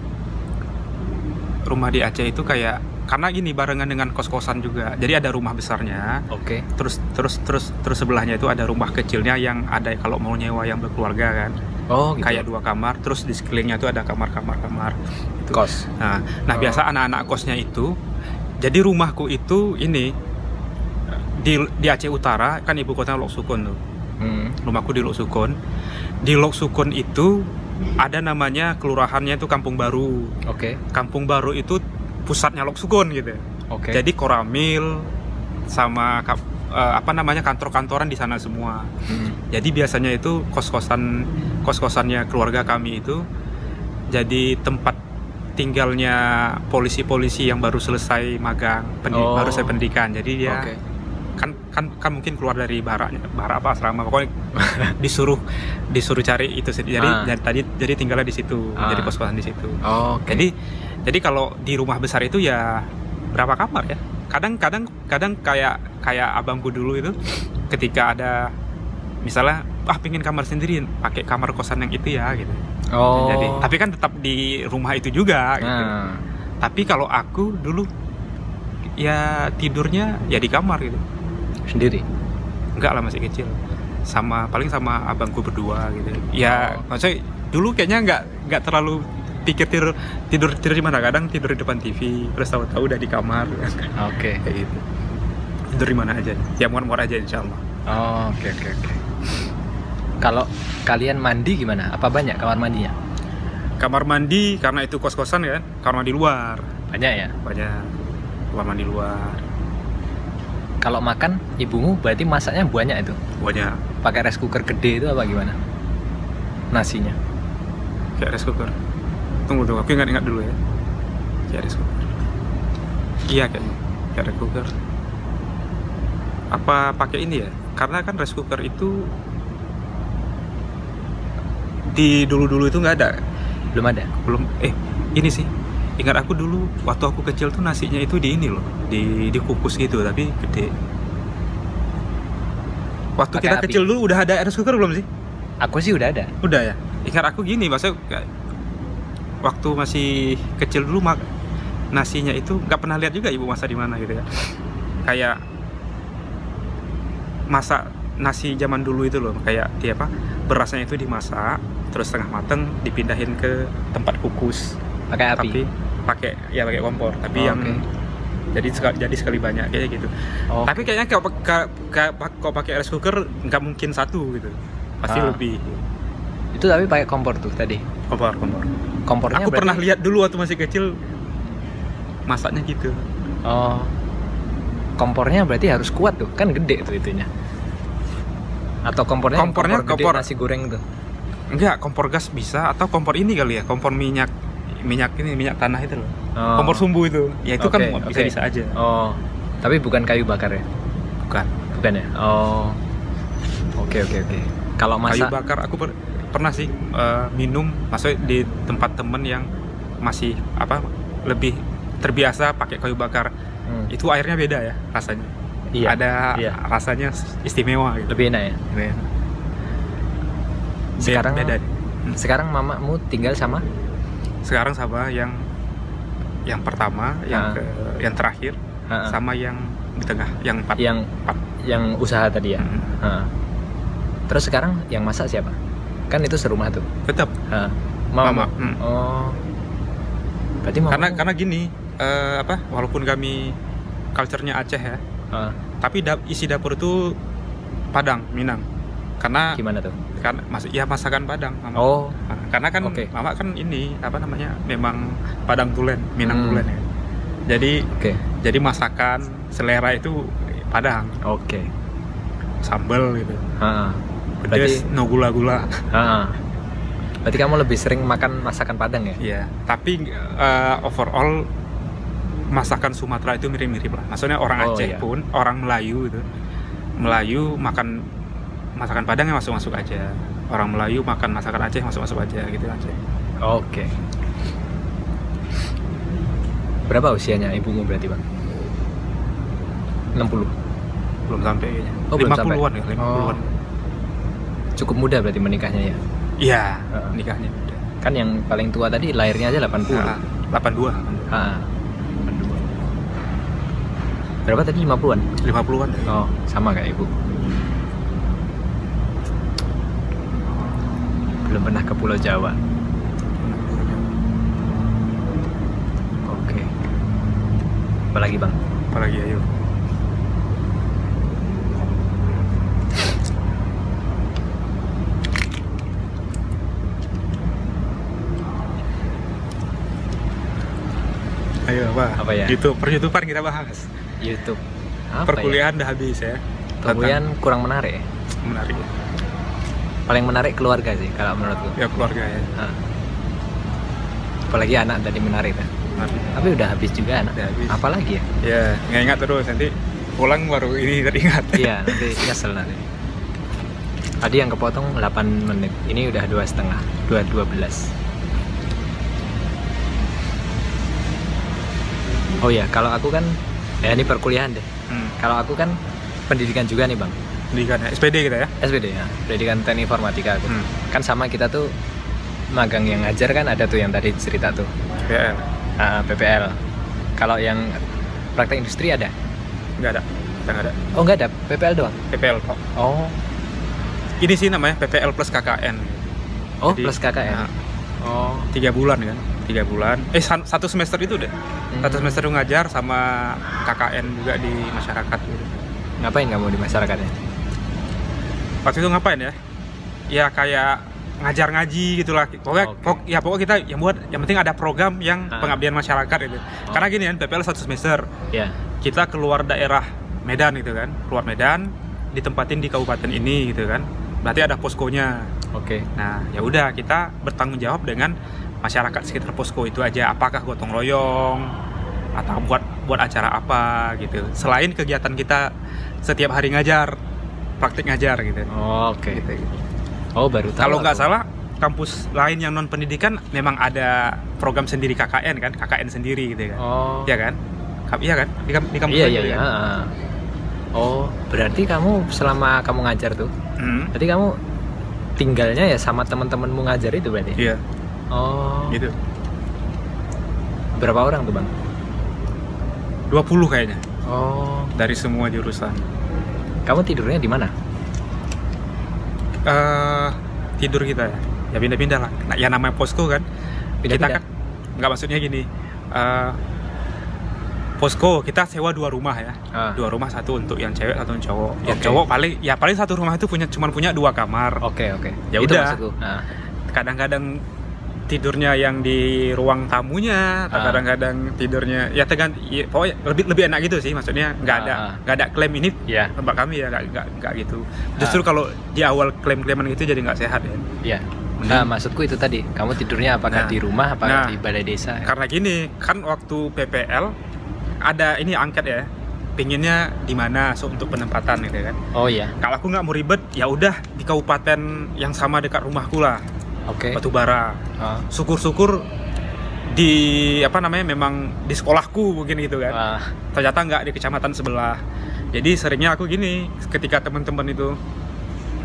rumah di Aceh itu kayak karena gini barengan dengan kos-kosan juga. Jadi ada rumah besarnya,
Oke.
terus terus terus terus sebelahnya itu ada rumah kecilnya yang ada kalau mau nyewa yang berkeluarga kan,
Oh, gitu.
kayak dua kamar. Terus di sekelilingnya itu ada kamar-kamar kamar. Itu.
kos.
Nah, nah
Oh.
biasa anak-anak kosnya itu, jadi rumahku itu ini di di Aceh Utara kan ibu kota Lok Sukun tuh
Hmm.
rumahku di Lok Sukun. Di Lok Sukun itu ada namanya kelurahannya itu Kampung Baru.
Oke.
Kampung Baru itu pusatnya Lok Sukun gitu.
Oke.
Jadi Koramil sama kap- eh, apa namanya kantor-kantoran di sana semua.
Hmm.
Jadi biasanya itu kos-kosan kos-kosannya keluarga kami itu jadi tempat tinggalnya polisi-polisi yang baru selesai magang, pendi-
Oh.
baru selesai pendidikan. Jadi dia
Oke.
Kan kan mungkin keluar dari baraknya barak apa asrama pokoknya disuruh disuruh cari itu sih. jadi
Ah.
jadi tadi jadi tinggalnya di situ
Ah.
jadi kos kosan di situ
Oke.
jadi jadi kalau di rumah besar itu ya berapa kamar ya kadang kadang kadang kayak kayak abangku dulu itu ketika ada misalnya ah pingin kamar sendiri pakai kamar kosan yang itu ya gitu
oh.
jadi tapi kan tetap di rumah itu juga gitu.
Nah.
tapi kalau aku dulu ya tidurnya ya di kamar gitu
sendiri.
enggak lah masih kecil sama paling sama abangku berdua gitu ya
Oh.
maksudnya dulu kayaknya nggak nggak terlalu pikir tidur tidur tidur di mana kadang tidur di depan TV terus tahu-tahu udah di kamar
Oke.
kayak gitu tidur di mana aja ya muat-muat aja insya Allah
Oh, oke oke oke. Kalau kalian mandi gimana? Apa banyak kamar mandinya?
kamar mandi karena itu kos-kosan kan kamar mandi luar
Banyak ya.
banyak kamar mandi luar
Kalau makan ibumu berarti masaknya banyak itu.
banyak.
Pakai rice cooker gede itu apa gimana? Nasinya.
kayak rice cooker. Tunggu tunggu. Aku ingat-ingat dulu ya. Kayak rice cooker. Iya kayaknya. Kayak rice cooker. Apa pakai ini ya? Karena kan rice cooker itu di dulu-dulu itu nggak ada.
Belum ada.
belum. Eh ini sih ingat aku dulu waktu aku kecil tuh nasinya itu di ini loh di dikukus gitu tapi gede waktu
Pakai
kita
api.
kecil dulu udah ada rice cooker belum sih
Aku sih udah ada.
Udah ya. Ingat aku gini, maksudnya waktu masih kecil dulu mak nasinya itu nggak pernah lihat juga ibu masak di mana gitu ya. Kayak masak nasi zaman dulu itu loh, kayak dia apa berasnya itu dimasak terus setengah mateng dipindahin ke tempat kukus
Pakai api.
tapi pakai ya pakai kompor tapi
Oh,
yang
oke.
jadi sekali, jadi sekali banyak kayak gitu
Oh,
tapi kayaknya kalau pakai kalau pakai rice cooker nggak mungkin satu gitu pasti
Ah.
lebih
itu tapi pakai kompor tuh tadi.
kompor kompor
Kompornya
aku
berarti-
pernah lihat dulu waktu masih kecil masaknya gitu
Oh. Kompornya berarti harus kuat tuh, kan gede tuh itunya. Atau kompornya
Kompornya
kompor gede
kompor-
nasi goreng tuh.
enggak kompor gas bisa atau kompor ini kali ya kompor minyak minyak ini minyak tanah itu loh
Oh.
kompor sumbu itu ya itu kan
Oke,
bisa
oke.
bisa aja
Oh. Tapi bukan kayu bakar ya?
bukan
Bukan ya? Oh. Oke oke oke. Kalau
kayu
masak
bakar aku per- pernah sih eh, minum maksudnya di tempat temen yang masih apa lebih terbiasa pakai kayu bakar
Hmm,
itu airnya beda ya rasanya
Iya,
ada
iya.
rasanya istimewa gitu
lebih enak ya.
Beda.
Sekarang
beda
sekarang mamamu tinggal sama
sekarang sama yang yang pertama yang
Ah.
ke yang terakhir
Ha-ha.
sama yang di tengah yang empat
yang
empat
yang usaha tadi ya.
Mm.
Ha. Terus sekarang yang masak siapa? Kan itu serumah tuh.
tetap
Ha.
Mama, mm.
Oh. Berarti mama
karena karena gini eh, apa walaupun kami culture-nya Aceh ya
Ah,
tapi da- isi dapur itu Padang Minang karena
gimana tuh?
karena mas ya masakan Padang Mama.
Oh,
karena kan
Oke.
Mama kan ini apa namanya memang Padang Tulen Minang
Hmm.
Tulen ya jadi
oke.
jadi masakan selera itu Padang
Oke.
sambal gitu
Ha.
pedes
Berarti-
no gula-gula
Ha. Berarti kamu lebih sering makan masakan Padang ya?
Iya, tapi eh, overall masakan Sumatera itu mirip-mirip lah. Maksudnya orang
Oh,
Aceh
iya.
pun, orang Melayu itu, Melayu makan masakan Padang yang masuk-masuk aja. Orang Melayu makan masakan Aceh masuk-masuk aja gitu aja.
Oke. Berapa usianya ibumu berarti bang? 60
belum sampai kayaknya
Oh, belum
50-an
sampai.
ya 50-an
cukup muda berarti menikahnya ya
iya
Heeh.
nikahnya udah
kan yang paling tua tadi lahirnya aja 80
Nah, 82
Ah. berapa tadi 50-an
50-an ya.
oh sama kayak ibu belum pernah ke Pulau Jawa oke apalagi bang
apalagi ayo Ayo apa?
Apa ya?
YouTube, per YouTubean kita bahas.
YouTube apa
Perkuliahan udah habis ya.
ya? kemudian kurang menarik ya?
Menarik ya.
Paling menarik keluarga sih kalau menurutku
Ya keluarga ya.
Ah. apalagi anak tadi menarik ya.
Menarik.
tapi udah habis juga anak
Udah habis.
apalagi ya
Ya, nggak ingat terus nanti pulang baru ini teringat.
iya nanti nyesel nanti tadi yang kepotong 8 menit ini udah dua setengah dua dua belas oh ya kalau aku kan ya ini perkuliahan deh
Hmm.
kalau aku kan pendidikan juga nih bang
Pendidikan ya. SPD kita ya.
SPD ya pendidikan teknik informatika aku
Hmm.
kan sama kita tuh magang yang ngajar kan ada tuh yang tadi cerita tuh
PL.
Ah, PPL kalau yang praktek industri ada
Nggak ada. Kita nggak ada.
oh nggak ada PPL doang
PPL kok.
oh
Ini sih namanya PPL plus KKN.
oh
Jadi,
plus KKN
nah,
oh
tiga bulan kan tiga bulan eh satu semester itu deh
Hmm.
satu semester ngajar sama KKN juga di masyarakat gitu.
ngapain kamu di masyarakatnya
waktu itu ngapain ya? Ya kayak ngajar ngaji gitulah. Pokoknya
Oke.
pok- ya pokoknya kita yang buat yang penting ada program yang
Ah.
pengabdian masyarakat itu karena gini kan PPL satu semester.
Ya.
Kita keluar daerah Medan gitu kan. Keluar Medan ditempatin di kabupaten ini gitu kan. Berarti ada poskonya.
Oke.
Nah, ya udah kita bertanggung jawab dengan masyarakat sekitar posko itu aja. Apakah gotong royong atau buat buat acara apa gitu. Selain kegiatan kita setiap hari ngajar, praktik ngajar gitu.
Oh, oke
Gitu.
oh baru tahu
Kalau nggak salah kampus lain yang non pendidikan memang ada program sendiri KKN kan, KKN sendiri gitu kan.
oh
Iya kan? Iya kan? Di, di kampus
iya iya iya
kan?
ah. oh berarti kamu selama kamu ngajar tuh
Hmm,
berarti kamu tinggalnya ya sama teman-temanmu ngajar itu berarti
Iya,
oh
gitu.
berapa orang tuh bang
20 kayaknya
oh
dari semua jurusan.
Kamu tidurnya di mana
eh tidur kita ya ya pindah-pindah lah nah, ya namanya posko kan kita
Pindah-pindah?
kan nggak maksudnya gini eh posko kita sewa dua rumah ya
Ah.
dua rumah satu untuk yang cewek satu untuk cowok yang
Oke.
cowok paling ya paling satu rumah itu punya cuman punya dua kamar
oke oke
Ya
itu
udah.
Ah.
kadang-kadang tidurnya yang di ruang tamunya atau
Ah.
kadang-kadang tidurnya ya tegan ya, pokoknya lebih lebih enak gitu sih maksudnya nggak
Ah,
ada
ah.
nggak ada klaim ini
Iya.
tempat kami ya nggak nggak gitu justru kalau di awal klaim-klaiman gitu jadi nggak sehat ya
Iya. Nah, maksudku itu tadi, kamu tidurnya apakah
Nah.
di rumah, apakah
Nah.
di balai desa?
Karena gini, kan waktu PPL ada ini angket ya, pinginnya di mana so, untuk penempatan gitu kan.
Oh iya,
Kalau aku nggak mau ribet, ya udah di kabupaten yang sama dekat rumahku lah,
oke.
Batubara.
Ah.
Syukur-syukur di apa namanya memang di sekolahku mungkin gitu kan.
Wah,
Ternyata nggak di kecamatan sebelah. Jadi seringnya aku gini, ketika teman-teman itu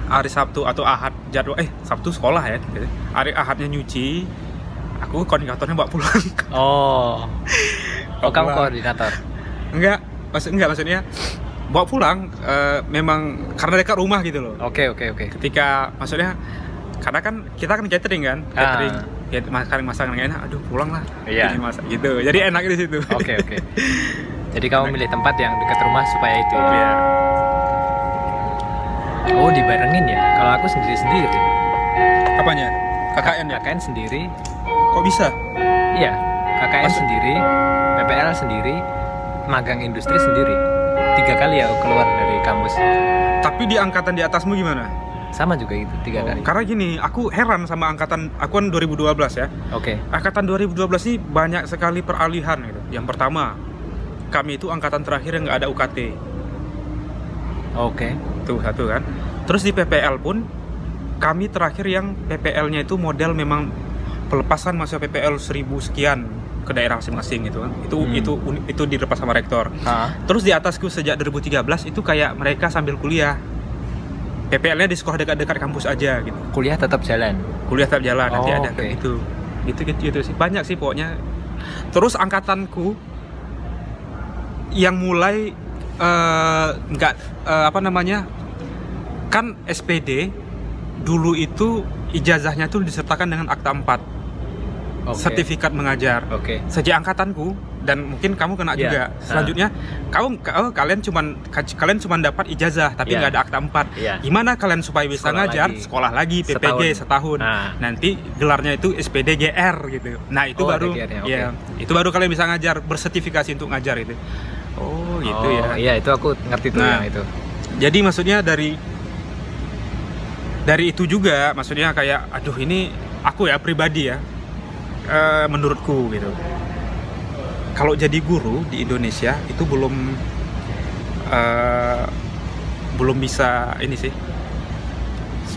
hari Sabtu atau Ahad jadwal eh Sabtu sekolah ya gitu. hari Ahadnya nyuci aku koordinatornya bawa pulang
Oh. Oh, kamu koordinator.
Enggak, maksud enggak maksudnya bawa pulang eh, memang karena dekat rumah gitu loh.
Oke, oke, oke.
Ketika maksudnya karena kan kita kan catering kan, catering
Ah.
ya makan masakan nggak enak, aduh pulang lah,
Iya.
bikin masak gitu. Jadi enak di situ.
Oke, oke. Jadi kamu milih tempat yang dekat rumah supaya itu. ya? Oh, dibarengin ya. Kalau aku sendiri-sendiri.
Apanya? KKN ya?
KKN sendiri.
Kok bisa?
Iya, KKN
Maksud-
sendiri, PPL sendiri, magang industri sendiri. Tiga kali ya aku keluar dari kampus.
Tapi di angkatan di atasmu gimana?
Sama juga itu tiga
Oh,
kali.
Karena gini, aku heran sama angkatan aku kan 2012 ya.
Oke.
Angkatan 2012 ini banyak sekali peralihan gitu. Yang pertama, kami itu angkatan terakhir yang nggak ada UKT.
Oke.
Tuh satu kan. Terus di PPL pun kami terakhir yang PPL-nya itu model memang pelepasan masa PPL 1000 sekian ke daerah masing-masing gitu kan. Itu
Hmm.
itu itu dilepas sama rektor.
Ah,
Terus di atasku sejak 2013 itu kayak mereka sambil kuliah. PPL-nya di sekolah dekat-dekat kampus aja gitu.
kuliah tetap jalan.
Kuliah tetap jalan nanti
Oh,
ada
oke.
kayak gitu. Gitu gitu gitu sih. Banyak sih pokoknya. Terus angkatanku yang mulai eh, nggak eh, apa namanya? Kan SPD dulu itu ijazahnya tuh disertakan dengan akta 4,
Oke.
sertifikat mengajar.
Oke.
sejak angkatanku dan mungkin kamu kena
Iya.
juga. Selanjutnya kamu ka- kalian cuman ka- kalian cuman dapat ijazah tapi
Iya.
nggak ada akta 4.
Iya.
Gimana kalian supaya bisa
Sekolah
ngajar?
lagi.
Sekolah lagi PPG
Setahun.
setahun.
Nah.
Nanti gelarnya itu SPD GR gitu. Nah, itu
Oh,
baru
oke.
ya, itu baru kalian bisa ngajar bersertifikasi untuk ngajar itu. Oh, gitu
Oh,
ya.
Iya, itu aku ngerti tuh
Nah.
yang itu.
Jadi maksudnya dari dari itu juga maksudnya kayak aduh ini aku ya pribadi ya eh, menurutku gitu. Kalau jadi guru di Indonesia itu belum eh, belum bisa ini sih.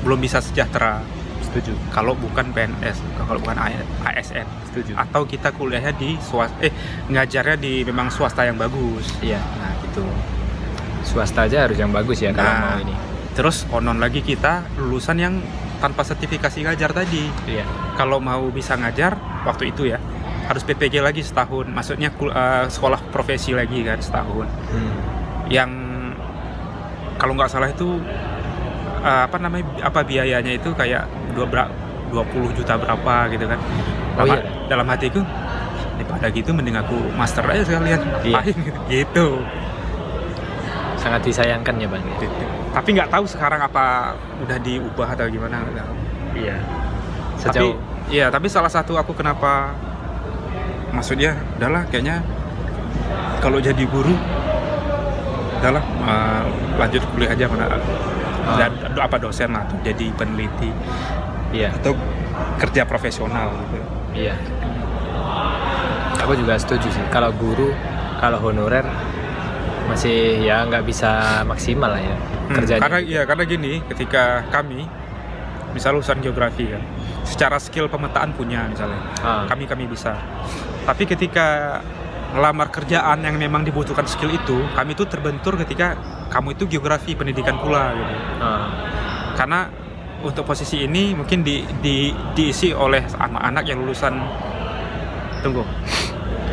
Belum bisa sejahtera
Setuju.
kalau bukan PNS, kalau bukan ASN
Setuju.
atau kita kuliahnya di swasta eh ngajarnya di memang swasta yang bagus.
Iya.
Nah, gitu.
Swasta aja harus yang bagus ya kalau
Nah.
mau ini.
Terus konon lagi kita lulusan yang tanpa sertifikasi ngajar tadi.
Iya.
Kalau mau bisa ngajar waktu itu ya harus PPG lagi setahun. Maksudnya eh, sekolah profesi lagi kan setahun.
Hmm.
Yang kalau nggak salah itu eh, apa namanya apa biayanya itu kayak dua bera- 20 juta berapa gitu kan.
Oh,
dalam,
iya?
dalam hatiku daripada gitu mending aku master aja sekalian.
Iya.
Gitu. gitu.
Sangat disayangkan ya, Bang.
Tapi nggak tahu sekarang apa udah diubah atau gimana nggak tahu.
Iya.
tapi
Sejauh
iya tapi salah satu aku kenapa maksudnya udahlah kayaknya kalau jadi guru udahlah eh, lanjut kuliah aja mana dan apa dosen lah atau jadi peneliti
iya,
atau kerja profesional gitu
iya. Aku juga setuju sih. Kalau guru, kalau honorer masih ya nggak bisa maksimal lah ya
Hmm,
kerjanya.
karena iya karena gini ketika kami misal lulusan geografi kan secara skill pemetaan punya misalnya
Ah.
kami kami bisa tapi ketika melamar kerjaan yang memang dibutuhkan skill itu kami itu terbentur ketika kamu itu geografi pendidikan pula gitu.
Ah.
karena untuk posisi ini mungkin di, di- diisi oleh anak-anak yang lulusan tunggu.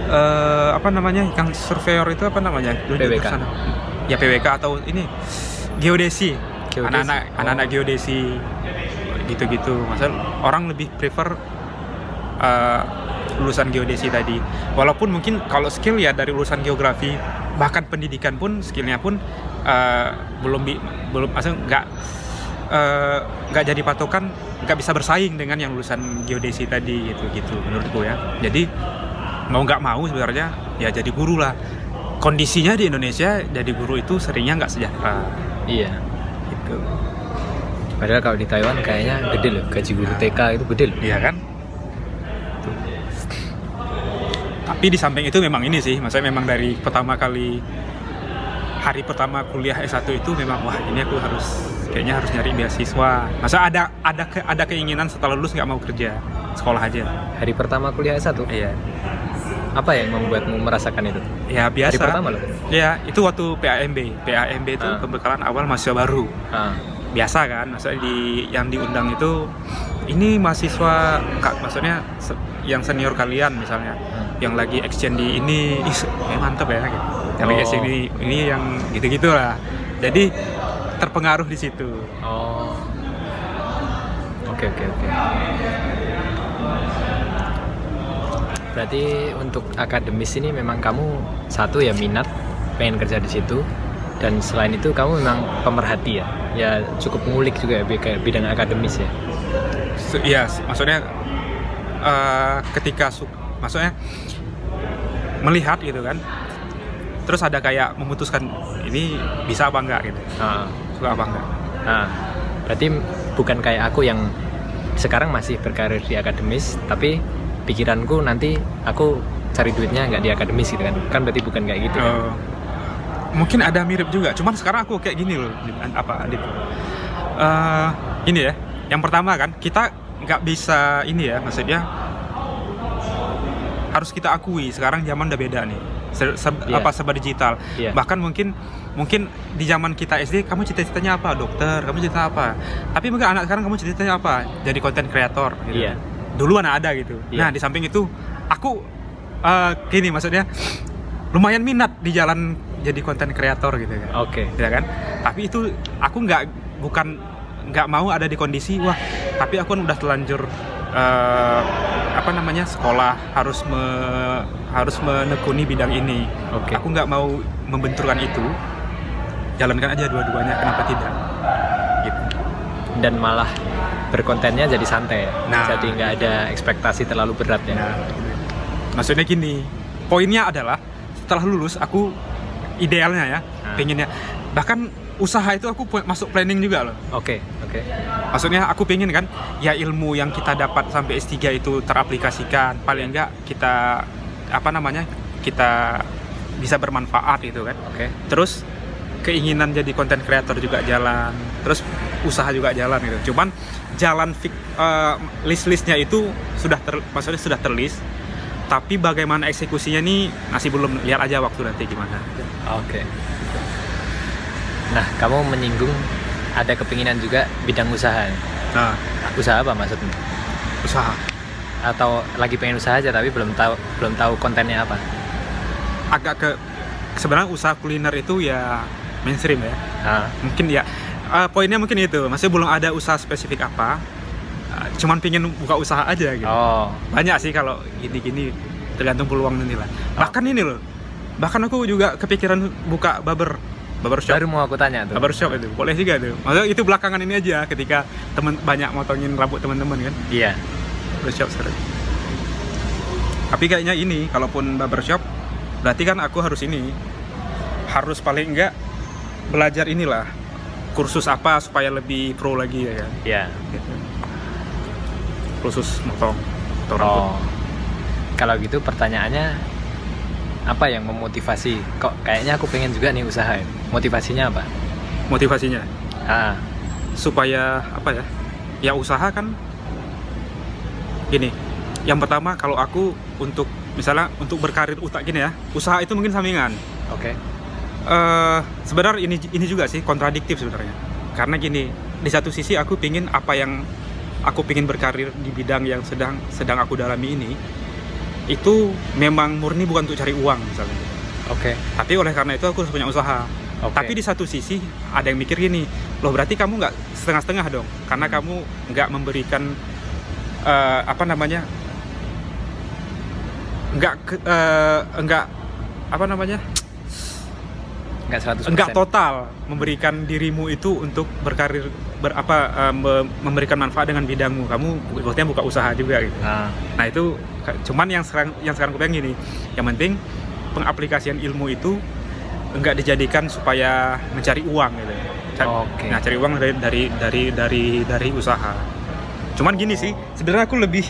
Eh, apa namanya? Yang surveyor itu apa namanya?
PWK.
Ya PWK atau ini geodesi. Anak-anak
Oh.
anak-anak geodesi. Gitu-gitu. Masa orang lebih prefer eh, lulusan geodesi tadi walaupun mungkin kalau skill ya dari lulusan geografi bahkan pendidikan pun skillnya pun eh, belum bi- belum maksudnya nggak eh, nggak jadi patokan nggak bisa bersaing dengan yang lulusan geodesi tadi gitu gitu menurutku ya jadi mau nggak mau sebenarnya ya jadi guru lah kondisinya di Indonesia jadi guru itu seringnya nggak sejahtera
Iya.
gitu
Padahal kalau di Taiwan kayaknya gede loh gaji guru TK itu gede loh.
Iya kan? Tapi di samping itu memang ini sih, maksudnya memang dari pertama kali hari pertama kuliah S1 itu memang wah ini aku harus kayaknya harus nyari beasiswa. Masa ada ada ke- ada keinginan setelah lulus nggak mau kerja, sekolah aja.
Hari pertama kuliah S1,
Iya.
apa yang membuatmu merasakan itu?
Ya biasa.
Hari pertama loh.
Ya, itu waktu PAMB. PAMB itu
Ah.
pembekalan awal mahasiswa baru.
Ah.
biasa kan maksudnya di yang diundang itu ini mahasiswa kak maksudnya yang senior kalian misalnya
Hmm.
yang lagi exchange di ini eh, mantep ya gitu. yang lagi
Oh.
exchange ini ini yang gitu gitulah jadi terpengaruh di situ
Oh. Oke oke oke. Berarti untuk akademis ini memang kamu satu ya minat pengen kerja di situ dan selain itu kamu memang pemerhati ya. Ya cukup ngulik juga ya bidang akademis ya.
Se- Iya, maksudnya eh, ketika su- maksudnya melihat gitu kan terus ada kayak memutuskan ini bisa apa enggak gitu
Ah.
suka apa enggak
Nah, berarti bukan kayak aku yang sekarang masih berkarir di akademis, tapi pikiranku nanti aku cari duitnya nggak di akademis gitu kan? Kan berarti bukan kayak gitu kan?
Eh, mungkin ada mirip juga cuman sekarang aku kayak gini loh apa Adit Eh, ini ya yang pertama kan kita nggak bisa ini ya maksudnya harus kita akui sekarang zaman udah beda nih. Se- se-
Iya.
apa serba digital.
Iya.
Bahkan mungkin mungkin di zaman kita SD kamu cita-citanya apa? Dokter, kamu cita apa? Tapi mungkin anak sekarang kamu cita-citanya apa? Jadi konten kreator gitu.
Iya.
Dulu anak ada gitu.
Iya.
Nah, di samping itu aku eh, gini maksudnya lumayan minat di jalan jadi konten kreator gitu kan
Oke.
ya kan tapi itu aku nggak bukan nggak mau ada di kondisi wah tapi aku kan udah telanjur eh, apa namanya sekolah harus me- harus menekuni bidang ini
Oke.
aku nggak mau membenturkan itu jalankan aja dua-duanya kenapa tidak gitu
Dan malah berkontennya jadi santai.
Nah.
Jadi nggak ada ekspektasi terlalu berat ya.
Nah, maksudnya gini, poinnya adalah setelah lulus aku idealnya ya,
Nah.
pengennya bahkan usaha itu aku masuk planning juga loh.
Oke, oke.
Maksudnya aku pengen kan, ya ilmu yang kita dapat sampai S3 itu teraplikasikan, paling enggak kita apa namanya kita bisa bermanfaat gitu kan.
Oke.
Terus keinginan jadi konten kreator juga jalan, terus usaha juga jalan gitu. Cuman jalan eh, list-listnya itu sudah ter, maksudnya sudah terlist, tapi bagaimana eksekusinya nih masih belum lihat aja waktu nanti gimana.
Oke. Nah, kamu menyinggung ada kepinginan juga bidang usaha.
Nah,
Usaha apa maksudnya?
usaha.
Atau lagi pengen usaha aja tapi belum tahu belum tahu kontennya apa?
Agak ke sebenarnya usaha kuliner itu ya mainstream ya.
Ah,
Mungkin ya eh, poinnya mungkin itu, masih belum ada usaha spesifik apa. Eh, cuman pingin buka usaha aja gitu.
Oh,
banyak sih kalau gini-gini tergantung peluang nanti lah
Oh.
bahkan ini loh bahkan aku juga kepikiran buka barber barber shop
baru mau aku tanya tuh.
barber shop itu boleh juga tuh maksudnya itu belakangan ini aja ketika temen banyak motongin rambut teman-teman kan
Iya.
barber shop sekarang tapi kayaknya ini kalaupun barber shop berarti kan aku harus ini harus paling enggak belajar inilah kursus apa supaya lebih pro lagi ya kan
Iya.
Gitu. kursus motong motong rambut
Oh. Kalau gitu pertanyaannya apa yang memotivasi? Kok kayaknya aku pengen juga nih usaha. Motivasinya apa?
motivasinya
Ah,
supaya apa ya ya usaha kan gini yang pertama kalau aku untuk misalnya untuk berkarir utak gini ya usaha itu mungkin sampingan
oke.
eh sebenarnya ini ini juga sih kontradiktif sebenarnya karena gini di satu sisi aku pingin apa yang aku pingin berkarir di bidang yang sedang sedang aku dalami ini itu memang murni bukan untuk cari uang misalnya
Oke.
tapi oleh karena itu aku harus punya usaha
Oke.
tapi di satu sisi ada yang mikir gini, loh berarti kamu nggak setengah-setengah dong, karena
Hmm.
kamu nggak memberikan eh, apa namanya, nggak eh, nggak apa namanya,
Enggak 100%.
nggak total memberikan dirimu itu untuk berkarir berapa memberikan manfaat dengan bidangmu, kamu buatnya buka usaha juga gitu.
Ah,
Nah itu cuman yang sekarang yang sekarang aku pengen gini, yang penting pengaplikasian ilmu itu enggak dijadikan supaya mencari uang gitu.
Oke.
Nah cari uang dari dari dari dari dari usaha. Cuman gini sih, sebenarnya aku lebih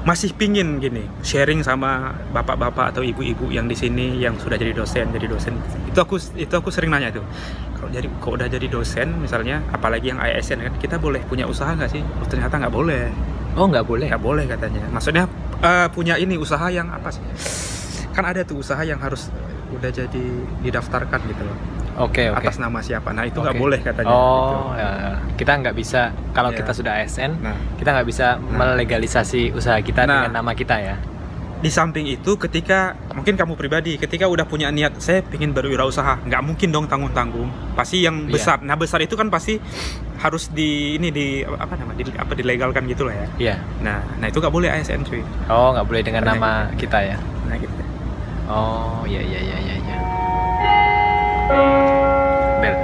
masih pingin gini sharing sama bapak-bapak atau ibu-ibu yang di sini yang sudah jadi dosen jadi dosen. Itu aku itu aku sering nanya tuh kalau jadi kok udah jadi dosen misalnya apalagi yang ASN kan kita boleh punya usaha nggak sih? Oh, ternyata nggak boleh.
Oh, nggak boleh.
nggak boleh katanya. Maksudnya eh, punya ini usaha yang apa sih? Kan ada tuh usaha yang harus udah jadi didaftarkan gitu loh
Oke, oke.
atas nama siapa nah itu nggak
Oke.
boleh katanya
Oh,
gitu.
ya, ya. kita nggak bisa kalau
Iya.
kita sudah ASN,
nah
kita nggak bisa melegalisasi usaha kita
Nah.
dengan nama kita ya.
di samping itu ketika mungkin kamu pribadi ketika udah punya niat saya ingin berwirausaha nggak mungkin dong tanggung tanggung pasti yang
Iya.
besar nah besar itu kan pasti harus di ini di apa nama di, apa dilegalkan gitu lah ya
Iya.
nah nah itu nggak boleh ASN cuy
Oh, nggak boleh dengan
Karena
nama
gitu.
kita ya.
nah gitu
Oh, iya iya iya iya. Bel.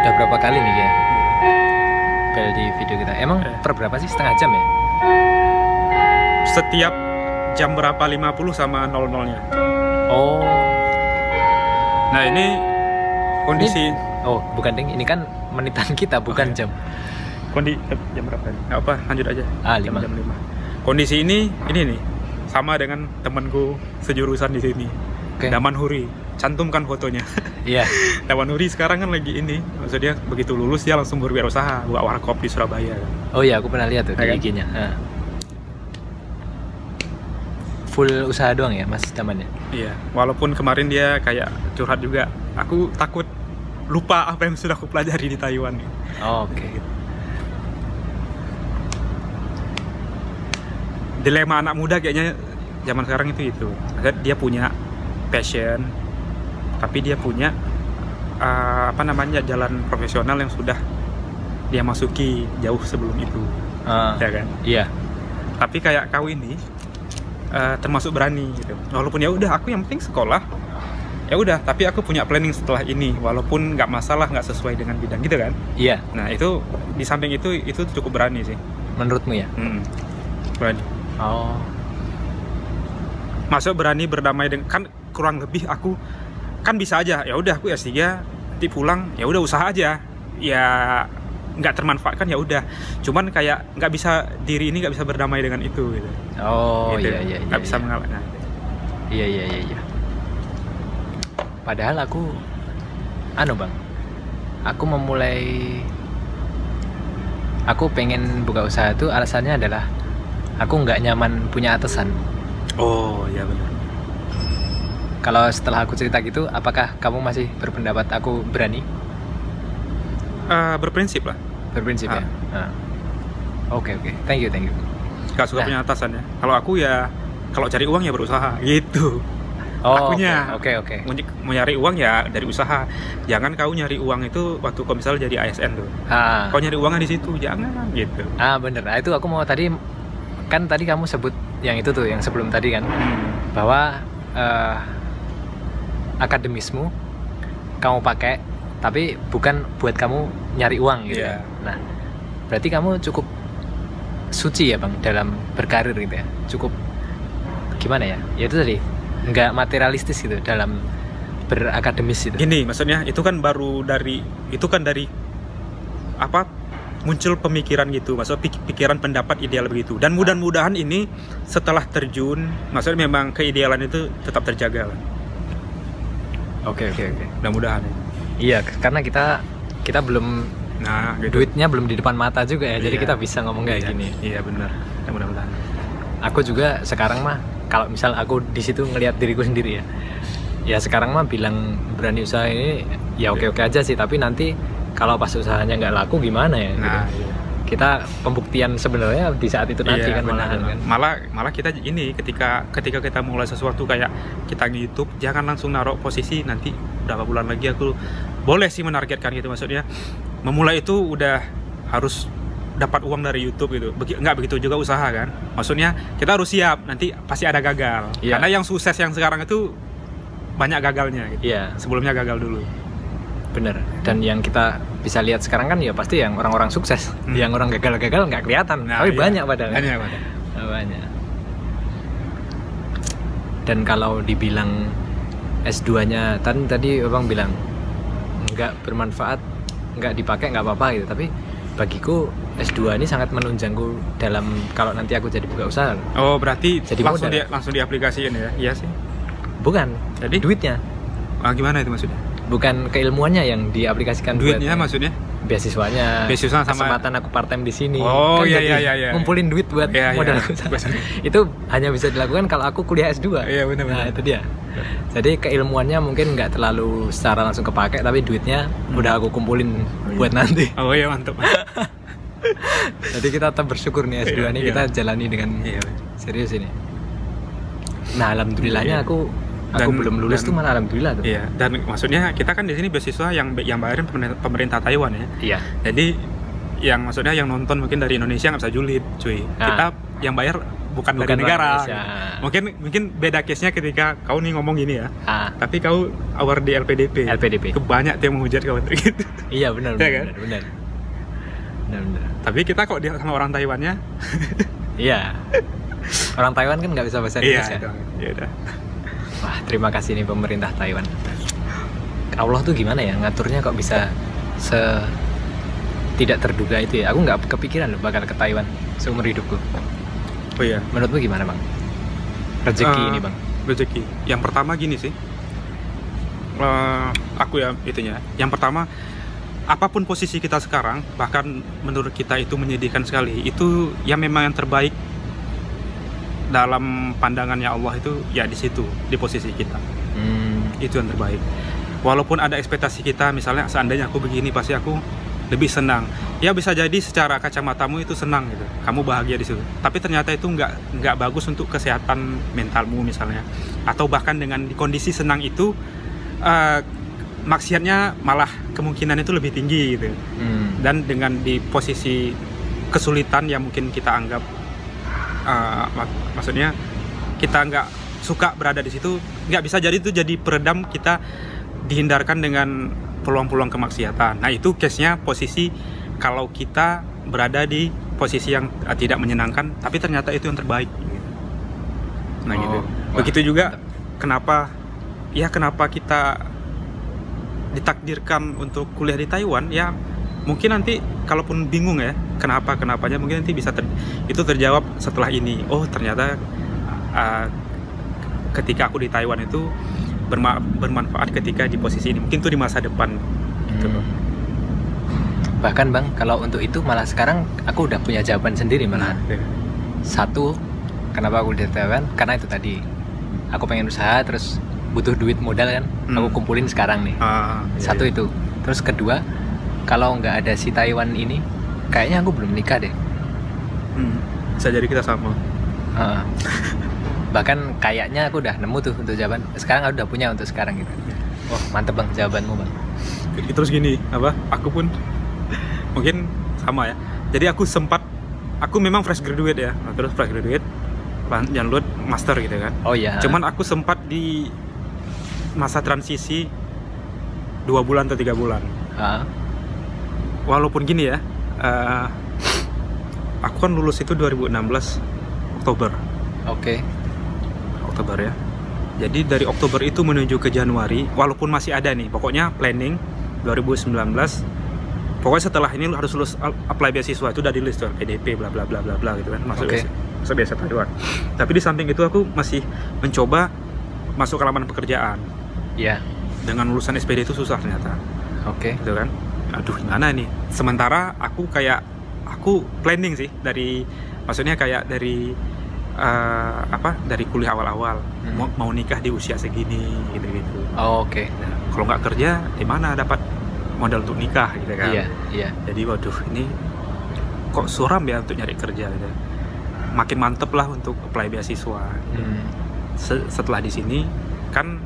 Udah berapa kali nih ya? Bel di video kita. Emang
Eh.
per berapa sih setengah jam ya?
setiap jam berapa 50 sama 00 nya
Oh.
nah ini kondisi
Oh, bukan ding. Ini kan menitan kita, bukan
Oh, iya.
jam.
kondi eh, jam berapa ini? Nggak apa lanjut aja
Ah,
jam,
lima.
jam 5 kondisi ini ini nih sama dengan temanku sejurusan di sini
Oke.
Daman Huri cantumkan fotonya
Iya.
Daman Huri sekarang kan lagi ini maksudnya begitu lulus dia langsung berwirausaha buka warkop di Surabaya
Oh iya, aku pernah lihat tuh
Ya
di
kan?
IG-nya. Ah. full usaha doang ya mas zamannya
Iya, walaupun kemarin dia kayak curhat juga, aku takut lupa apa yang sudah aku pelajari di Taiwan.
oh, oke
Dilema anak muda kayaknya zaman sekarang itu itu. Dia punya passion, tapi dia punya uh, apa namanya jalan profesional yang sudah dia masuki jauh sebelum itu,
Ah,
ya kan?
iya
Tapi kayak kau ini uh, termasuk berani gitu. Walaupun ya udah aku yang penting sekolah, ya udah. Tapi aku punya planning setelah ini, walaupun nggak masalah nggak sesuai dengan bidang gitu kan?
iya
Nah itu di samping itu itu cukup berani sih.
menurutmu ya
Mm, berani.
oh
Masuk berani berdamai dengan kan kurang lebih aku kan bisa aja ya udah aku S3 nanti pulang ya udah usaha aja ya nggak termanfaatkan ya udah cuman kayak nggak bisa diri ini nggak bisa berdamai dengan itu gitu
oh
Gitu.
iya iya iya
nggak bisa
iya.
mengalah nah,
Iya iya iya iya. Padahal aku anu bang, aku memulai aku pengen buka usaha itu alasannya adalah aku nggak nyaman punya atasan.
oh ya benar
Kalau setelah aku cerita gitu, apakah kamu masih berpendapat aku berani?
Eh, berprinsip lah
Berprinsip ya.
Ah.
Ah. Oke oke, thank you thank you.
nggak suka
Nah.
punya atasan ya kalau aku ya kalau cari uang ya berusaha gitu
Oh,
Akunya.
Oke oke.
mau, ny- mau nyari uang ya dari usaha jangan kau nyari uang itu waktu kau misalnya jadi ASN tuh
Ah.
kau nyari uangnya di situ jangan gitu
ah bener. Nah, itu aku mau tadi kan tadi kamu sebut yang itu tuh yang sebelum tadi kan.
Hmm.
bahwa eh, akademismu kamu pakai tapi bukan buat kamu nyari uang gitu ya. Nah, berarti kamu cukup suci ya bang dalam berkarir gitu ya. Cukup gimana ya? Ya itu tadi nggak materialistis gitu dalam berakademis gitu.
Gini, maksudnya itu kan baru dari itu kan dari apa muncul pemikiran gitu, maksud pik- pikiran pendapat ideal begitu. Dan mudah-mudahan ini setelah terjun, maksudnya memang keidealan itu tetap terjaga lah.
Oke oke oke.
Mudah-mudahan.
Iya, karena kita kita belum
Nah, gitu.
duitnya belum di depan mata juga ya. Jadi
Iya.
kita bisa ngomong kayak
Iya,
gini.
Iya benar. Ya, mudah-mudahan.
aku juga sekarang mah kalau misal aku di situ ngelihat diriku sendiri ya ya sekarang mah bilang berani usaha ini ya oke oke aja sih tapi nanti kalau pas usahanya nggak laku gimana ya gitu.
Nah, iya.
Kita pembuktian sebenarnya di saat itu nanti
Iya,
kan
benar,
malahan
benar.
kan
Malah malah kita ini ketika ketika kita mulai sesuatu kayak kita nge-YouTube, jangan langsung naruh posisi nanti berapa bulan lagi aku boleh sih menargetkan gitu maksudnya. Memulai itu udah harus dapat uang dari YouTube gitu. Begi, nggak begitu juga usaha kan. Maksudnya kita harus siap nanti pasti ada gagal.
Iya.
Karena yang sukses yang sekarang itu banyak gagalnya gitu.
iya
Sebelumnya gagal dulu.
Bener dan yang kita bisa lihat sekarang kan ya pasti yang orang-orang sukses
Hmm.
yang orang gagal-gagal nggak kelihatan
Nah,
tapi
iya.
banyak padahal
Banyak.
Nah, banyak dan kalau dibilang S2-nya tadi tadi abang bilang nggak bermanfaat nggak dipakai nggak apa-apa gitu tapi bagiku S2 ini sangat menunjangku dalam kalau nanti aku jadi buka usaha.
Oh, berarti
Jadi
langsung
modal.
dia langsung diaplikasiin ya. Iya sih.
bukan
Jadi
duitnya
ah, gimana itu maksudnya?
Bukan keilmuannya yang diaplikasikan buat
Duitnya maksudnya?
beasiswanya
Beasiswa sama-
kesempatan aku part time di sini
Oh,
Kan
iya, iya, iya, iya.
ngumpulin duit buat
Iya, iya.
modal usaha. itu hanya bisa dilakukan kalau aku kuliah S2
Iya, benar,
nah itu dia jadi keilmuannya mungkin nggak terlalu secara langsung kepake tapi duitnya udah aku kumpulin buat nanti
Oh iya mantap.
jadi kita tetap bersyukur nih S2
Iya,
ini
iya.
kita jalani dengan
iya.
serius ini nah alhamdulillahnya
Iya.
aku aku
Dan-
belum lulus
dan-
tuh malah alhamdulillah tuh
Iya, dan maksudnya kita kan di sini beasiswa yang yang bayarin pemerintah, pemerintah Taiwan ya.
iya
Jadi yang maksudnya yang nonton mungkin dari Indonesia nggak bisa julid, cuy.
Nah.
Kita yang bayar bukan,
Bukan
dari negara.
Indonesia.
Mungkin mungkin beda case-nya ketika kau nih ngomong gini ya.
ah
Tapi kau award di LPDP.
LPDP
Kebanyak tuh yang menghujat kau gitu.
iya benar
Iya
benar
kan?
benar benar benar benar
Tapi kita kok dia sama orang Taiwannya?
Iya. Orang Taiwan kan nggak bisa bahasa
Iya,
Inggris ya.
itu. Iya udah.
Wah, terima kasih nih pemerintah Taiwan. Allah tuh gimana ya ngaturnya kok bisa se tidak terduga itu ya. Aku nggak kepikiran loh bakal ke Taiwan seumur hidupku.
Oh iya.
Menurutmu gimana bang? Rezeki
Eh,
ini bang.
rezeki. Yang pertama gini sih. Eh, aku ya itunya. Yang pertama apa pun posisi kita sekarang, bahkan menurut kita itu menyedihkan sekali. Itu yang memang yang terbaik dalam pandangannya Allah itu ya di situ di posisi kita.
Hmm.
itu yang terbaik. Walaupun ada ekspektasi kita misalnya seandainya aku begini pasti aku lebih senang. Ya bisa jadi secara kacamatamu itu senang gitu. Kamu bahagia di situ. Tapi ternyata itu nggak nggak bagus untuk kesehatan mentalmu misalnya. Atau bahkan dengan di kondisi senang itu eh, maksiatnya malah kemungkinan itu lebih tinggi gitu.
Hmm.
dan dengan di posisi kesulitan yang mungkin kita anggap uh, mak- maksudnya kita nggak suka berada di situ nggak bisa jadi itu jadi peredam kita dihindarkan dengan peluang-peluang kemaksiatan. Nah itu case-nya posisi kalau kita berada di posisi yang uh, tidak menyenangkan tapi ternyata itu yang terbaik. Nah
Oh,
gitu
wah,
begitu juga kenapa ya kenapa kita ditakdirkan untuk kuliah di Taiwan ya mungkin nanti kalaupun bingung ya kenapa kenapanya mungkin nanti bisa ter- itu terjawab setelah ini oh ternyata uh, ketika aku di Taiwan itu berma- bermanfaat ketika di posisi ini mungkin itu di masa depan gitu loh.
Hmm. Bahkan bang, kalau untuk itu malah sekarang aku udah punya jawaban sendiri malah.
Nah,
Satu, kenapa aku di Taiwan? Karena itu tadi, aku pengen usaha terus butuh duit modal kan,
Hmm.
aku kumpulin sekarang nih.
ah, iya,
Satu
iya.
itu. Terus kedua, kalau nggak ada si Taiwan ini, kayaknya aku belum nikah deh.
Hmm, bisa jadi kita sama
Heeh. Bahkan kayaknya aku udah nemu tuh untuk jawaban. Sekarang aku udah punya untuk sekarang gitu. Wah mantep bang jawabanmu bang.
terus gini apa aku pun mungkin sama ya jadi aku sempat aku memang fresh graduate ya Nah, terus fresh graduate lan- lanjut master gitu kan
Oh iya.
cuman aku sempat di masa transisi dua bulan atau tiga bulan
Heeh.
Walaupun gini ya eh, aku kan lulus itu 2016 Oktober
Oke.
Oktober ya jadi dari Oktober itu menuju ke Januari walaupun masih ada nih pokoknya planning 2019 pokoknya setelah ini harus lulus al- apply beasiswa itu udah di list tuh PDP bla bla bla bla bla gitu kan masuk
Oke.
beasiswa masuk beasiswa Taiwan tapi di samping itu aku masih mencoba masuk ke lapangan pekerjaan
Iya.
dengan lulusan SPD itu susah ternyata
Oke.
gitu kan aduh gimana nih sementara aku kayak aku planning sih dari maksudnya kayak dari eh, apa dari kuliah awal-awal
Hmm.
mau, mau nikah di usia segini gitu gitu
Oh, Oke.
kalau nggak kerja di mana dapat modal untuk nikah gitu kan
Iya. Iya.
jadi waduh ini kok suram ya untuk nyari kerja gitu makin mantep lah untuk apply beasiswa
Hmm.
Se- setelah di sini kan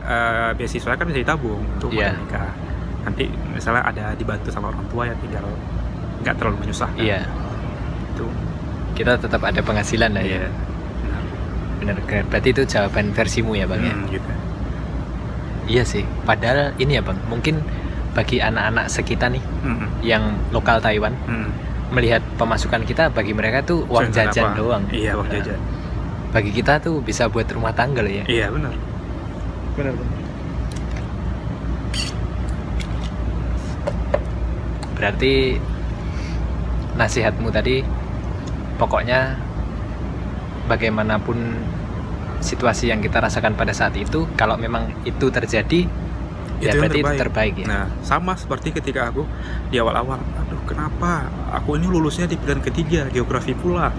eh, beasiswa kan bisa ditabung untuk modal nikah nanti misalnya ada dibantu sama orang tua ya tinggal nggak terlalu menyusahkan
Iya.
itu
Kita tetap ada penghasilan lah ya.
Iya. Nah,
Bener. keren. Berarti itu jawaban versimu ya bang ya.
hmm, gitu
Iya sih. Padahal ini ya bang. Mungkin bagi anak-anak sekitar nih
Hmm,
yang lokal Taiwan
hmm.
melihat pemasukan kita bagi mereka tuh uang
Cuman
jajan
apa?
doang.
iya uang
Nah,
jajan
Bagi kita tuh bisa buat rumah tangga loh ya.
iya benar benar
Berarti nasihatmu tadi pokoknya bagaimanapun situasi yang kita rasakan pada saat itu kalau memang itu terjadi ya
yang
berarti itu terbaik ya.
Nah, sama seperti ketika aku di awal-awal, aduh kenapa aku ini lulusnya di pilihan ketiga geografi pula.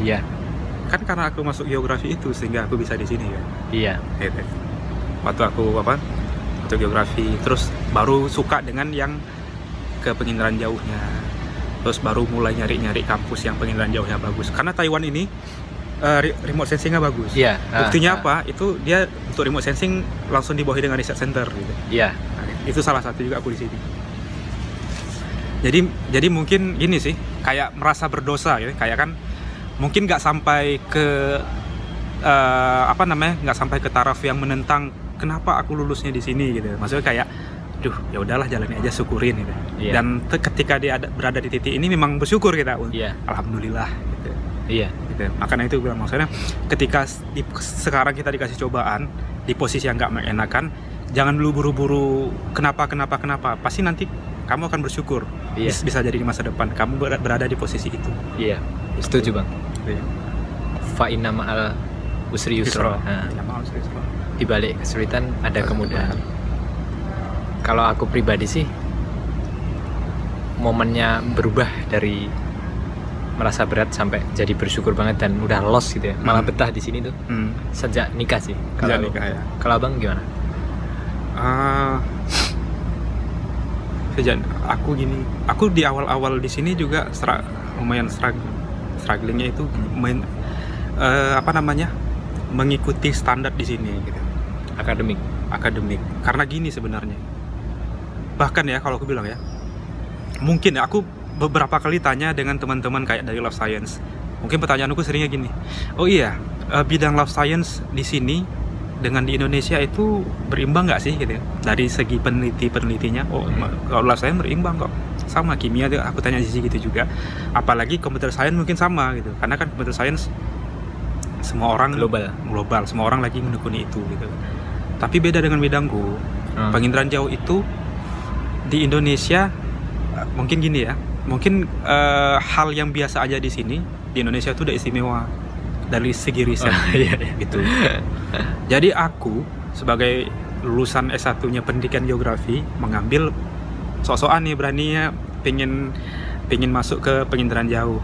Iya,
Kan karena aku masuk geografi itu sehingga aku bisa di sini ya.
iya.
Gitu. Waktu aku apa? Waktu geografi, terus baru suka dengan yang ke pengindaran jauhnya. Terus baru mulai nyari-nyari kampus yang pengindaran jauhnya bagus. Karena Taiwan ini re- remote sensingnya bagus.
Iya. ah,
Buktinya
ah,
apa? Itu dia untuk remote sensing langsung dibawahi dengan research center gitu.
Iya.
Nah, itu salah satu juga aku di sini. Jadi jadi mungkin gini sih, kayak merasa berdosa gitu, kayak kan mungkin nggak sampai ke eh, apa namanya, nggak sampai ke taraf yang menentang kenapa aku lulusnya di sini gitu. Maksudnya kayak, duh ya udahlah jalani aja syukurin gitu.
Iya.
Dan ketika dia ada, berada di titik ini memang bersyukur kita,
Iya.
alhamdulillah gitu.
Iya.
gitu. Makanya itu bilang maksudnya ketika di, sekarang kita dikasih cobaan di posisi yang nggak mengenakan, jangan dulu buru-buru kenapa kenapa kenapa. Pasti nanti kamu akan bersyukur. Bis- Bisa jadi di masa depan kamu ber- berada di posisi itu.
Iya. Setuju, Bang.
Iya.
Fa inna ma'al usri yusra. Nah, di balik kesulitan ada kemudahan. Kalau aku pribadi sih momennya berubah dari merasa berat sampai jadi bersyukur banget dan udah lost gitu ya malah
Hmm.
betah di sini tuh
Hmm.
sejak nikah sih
Sejak
Kalau-
nikah, ya.
kalau abang gimana
Ah, sejak aku gini, aku di awal-awal di sini juga stra- lumayan struggle, strugglingnya itu main eh, apa namanya mengikuti standar di sini gitu,
akademik
akademik. Karena gini sebenarnya, bahkan ya kalau aku bilang ya, mungkin ya aku beberapa kali tanya dengan teman-teman kayak dari Love Science, mungkin pertanyaanku seringnya gini, oh iya eh, bidang Love Science di sini dengan di Indonesia itu berimbang nggak sih gitu ya? dari segi peneliti penelitinya oh kalau Love Science berimbang kok sama kimia tuh aku tanya sisi gitu juga apalagi computer science mungkin sama gitu karena kan computer science semua orang
Global.
global semua orang lagi menekuni itu gitu tapi beda dengan bidangku
Hmm.
penginderaan jauh itu di Indonesia mungkin gini ya mungkin eh, hal yang biasa aja di sini di Indonesia itu udah istimewa dari segi riset
Oh, iya, iya.
gitu jadi aku sebagai lulusan S1 nya pendidikan geografi mengambil sok-sokan nih beraninya pengen pengen masuk ke penginderaan jauh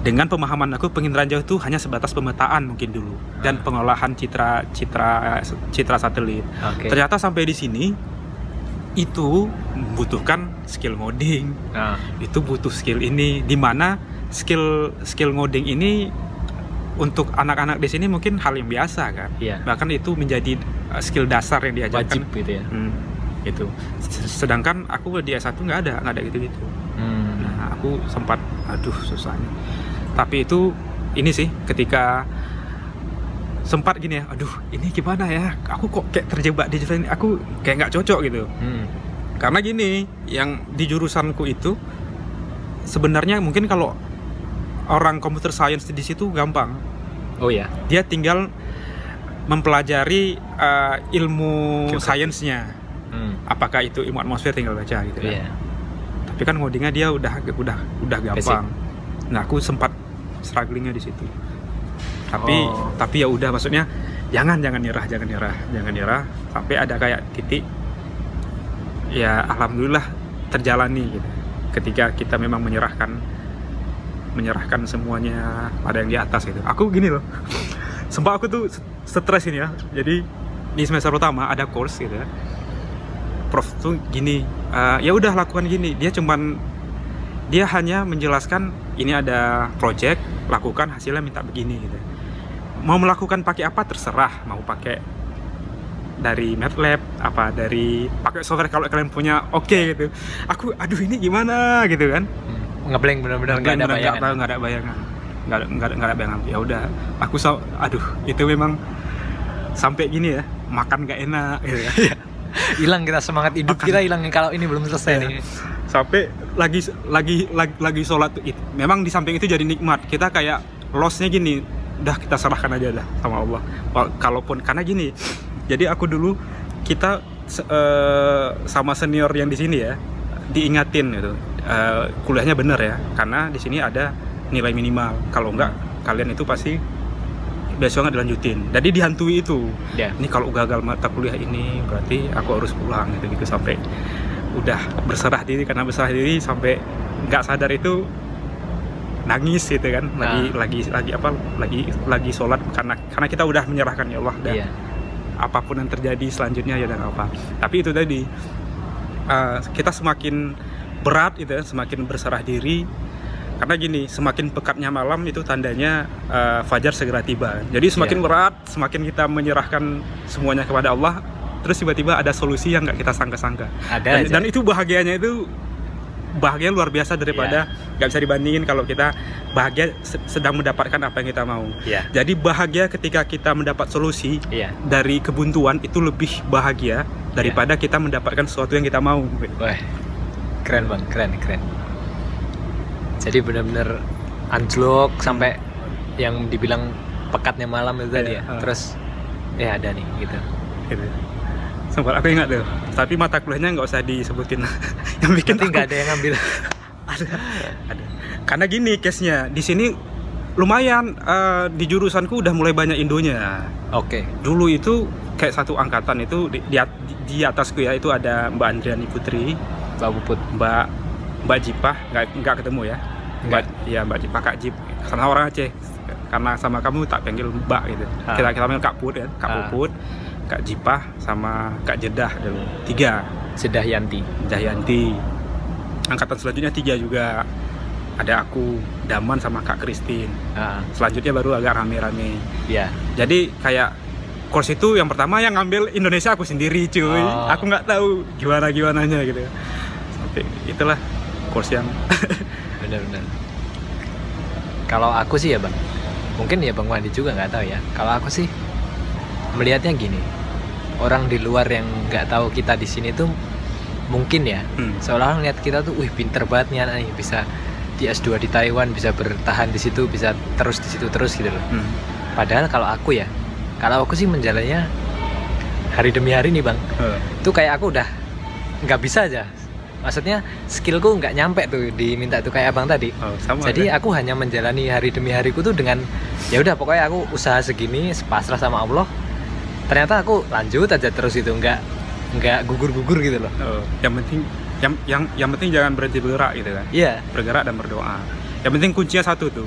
dengan pemahaman aku penginderaan jauh itu hanya sebatas pemetaan mungkin dulu dan
Ah.
pengolahan citra citra citra satelit
oke
ternyata sampai di sini itu membutuhkan skill ngoding.
Ah,
itu butuh skill ini di mana skill skill ngoding ini untuk anak-anak di sini mungkin hal yang biasa kan.
Iya.
Bahkan itu menjadi uh, skill dasar yang diajarkan.
Wajib gitu ya?
Hmm, itu. Sedangkan aku di S1 nggak ada nggak ada gitu gitu
Hmm.
nah aku sempat aduh susahnya. Tapi itu ini sih ketika sempat gini ya aduh ini gimana ya? Aku kok kayak terjebak di jurusan ini aku kayak nggak cocok gitu.
Hmm.
karena gini yang di jurusanku itu sebenarnya mungkin kalau orang computer science di situ gampang.
Oh ya
dia tinggal mempelajari uh, ilmu sainsnya.
Hmm.
apakah itu ilmu atmosfer tinggal baca gitu kan.
Iya.
Tapi kan ngodingnya dia udah udah udah gampang. Nah aku sempat strugglingnya di situ tapi
Oh.
tapi ya udah maksudnya jangan jangan nyerah jangan nyerah jangan nyerah. Sampai ada kayak titik ya alhamdulillah terjalani gitu. Ketika kita memang menyerahkan menyerahkan semuanya pada yang di atas gitu. Aku gini loh sempat aku tuh stres ini ya. Jadi di semester pertama ada course gitu ya. Prof tuh gini "Eh, ya udah lakukan gini. Dia cuman dia hanya menjelaskan ini ada project lakukan hasilnya minta begini gitu mau melakukan pakai apa? Terserah. Mau pakai dari MATLAB apa dari pakai software kalau kalian punya oke gitu. Aku aduh ini gimana? Gitu kan.
Hmm. ngeblank benar-benar nggak ada
nggak
bayangan.
tahu, nggak ada bayangan. Nggak ada nggak ada, nggak ada bayangan. Ya udah aku so aduh itu memang sampai gini ya makan nggak enak. Gitu. Ya
hilang kita semangat hidup
Makan.
kita hilang kalau ini belum selesai
Iya.
nih.
Sampai lagi lagi lagi, lagi sholat tuh, it- memang di samping itu jadi nikmat. Kita kayak lossnya gini udah kita serahkan aja dah sama Allah. Kalaupun karena gini jadi aku dulu kita eh, sama senior yang di sini ya diingatin gitu. Eh, kuliahnya bener ya karena di sini ada nilai minimal. Kalau enggak kalian itu pasti besok nggak dilanjutin. Jadi dihantui itu.
Ya.
Ini kalau gagal mata kuliah ini berarti aku harus pulang gitu gitu sampai udah berserah diri karena berserah diri sampai nggak sadar itu nangis gitu kan lagi
Nah.
lagi lagi apa lagi lagi sholat karena karena kita udah menyerahkan ya Allah dan
iya.
apa pun yang terjadi selanjutnya ya dan apa. Tapi itu tadi eh, kita semakin berat itu ya, semakin berserah diri. Karena gini semakin pekatnya malam itu tandanya eh, fajar segera tiba. Jadi semakin
Iya.
berat semakin kita menyerahkan semuanya kepada Allah terus tiba-tiba ada solusi yang nggak kita sangka-sangka. Dan,
aja.
dan itu bahagianya itu bahagia luar biasa daripada
Iya.
nggak bisa dibandingin kalau kita bahagia se- sedang mendapatkan apa yang kita mau
iya
jadi bahagia ketika kita mendapat solusi
iya
dari kebuntuan itu lebih bahagia daripada kita mendapatkan sesuatu yang kita mau.
Wah, keren bang, keren, keren. Jadi benar-benar anjlok sampai yang dibilang pekatnya malam itu tadi ya.
Iya, ah.
Terus ya ada nih gitu.
Gitu. Sempat aku ingat tuh. Tapi mata kuliahnya nggak usah disebutin. yang bikin
nggak ada yang ngambil.
ada. ada. Karena gini case-nya di sini lumayan eh, di jurusanku udah mulai banyak Indonya.
Oke.
Dulu itu kayak satu angkatan itu di, di, di atasku ya itu ada Mbak Andriani Putri,
Mbak Puput.
Mbak Mbak Jipah nggak nggak ketemu ya. Mbak, ya Mbak Jipa Kak Jip, karena orang Aceh. Karena sama kamu tak panggil Mbak gitu.
Ah.
Kita kita panggil Kak Put kan, Kak
Ah.
Puput, Kak Jipah sama Kak Jedah dulu. Tiga.
Sedah Yanti.
Jahyanti. Angkatan selanjutnya tiga juga. Ada aku, Daman sama Kak Christine.
Ah,
Selanjutnya baru agak rame-rame.
ya.
Jadi kayak course itu yang pertama yang ngambil Indonesia aku sendiri cuy.
Oh.
Aku nggak tahu gimana gimananya gitu. Sampai itulah course yang
Benar-benar. Kalau aku sih ya bang, mungkin ya bang Wandi juga nggak tahu ya. Kalau aku sih melihatnya gini, orang di luar yang nggak tahu kita di sini tuh mungkin ya
Hmm.
seolah ngeliat kita tuh, wih pinter banget nih anak nih bisa di S2 di Taiwan bisa bertahan di situ bisa terus di situ terus gitu loh.
Hmm.
Padahal kalau aku ya, kalau aku sih menjalannya hari demi hari nih bang, itu kayak aku udah nggak bisa aja. Maksudnya skillku nggak nyampe tuh diminta tuh kayak abang tadi.
oh, sama
Jadi
ya.
aku hanya menjalani hari demi hariku tuh dengan ya udah pokoknya aku usaha segini pasrah sama Allah. Ternyata aku lanjut aja terus itu nggak nggak gugur-gugur gitu loh.
Oh, yang penting yang yang yang penting jangan berhenti bergerak gitu kan.
Iya,
Bergerak dan berdoa. Yang penting kuncinya satu tuh.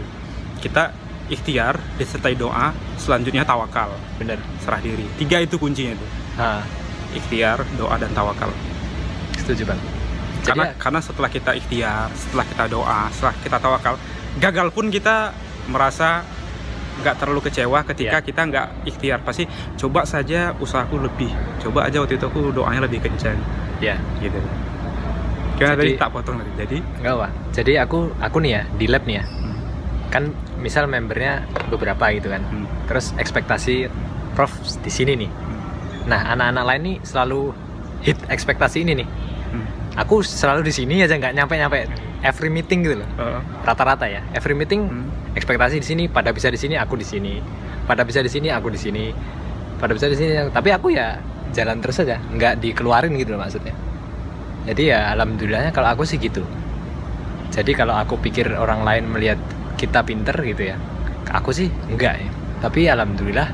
Kita ikhtiar disertai doa, selanjutnya tawakal,
bener.
serah diri. Tiga itu kuncinya tuh. Ikhtiar, doa dan tawakal.
setuju bang. Jadi
karena
ya-
karena setelah kita ikhtiar setelah kita doa setelah kita tawakal gagal pun kita merasa nggak terlalu kecewa ketika
Iya.
kita nggak ikhtiar pasti coba saja usahaku lebih coba aja waktu itu aku doanya lebih kencang
ya
gitu gimana
Jadi-
tadi tak potong tadi jadi
nggak apa. Jadi aku aku nih ya di lab nih ya.
hmm,
Kan misal membernya beberapa gitu kan.
hmm,
Terus ekspektasi prof di sini nih.
hmm,
Nah anak-anak lain nih selalu hit ekspektasi ini nih.
hmm.
Aku selalu di sini aja nggak nyampe-nyampe every meeting gitu loh.
Oh,
Rata-rata ya. Every meeting
hmm.
ekspektasi di sini pada bisa di sini aku di sini. Pada bisa di sini aku di sini. Pada bisa di sini tapi aku ya jalan terus aja, nggak dikeluarin gitu loh maksudnya. Jadi ya alhamdulillahnya kalau aku sih gitu. Jadi kalau aku pikir orang lain melihat kita pinter gitu ya, aku sih enggak ya. Tapi alhamdulillah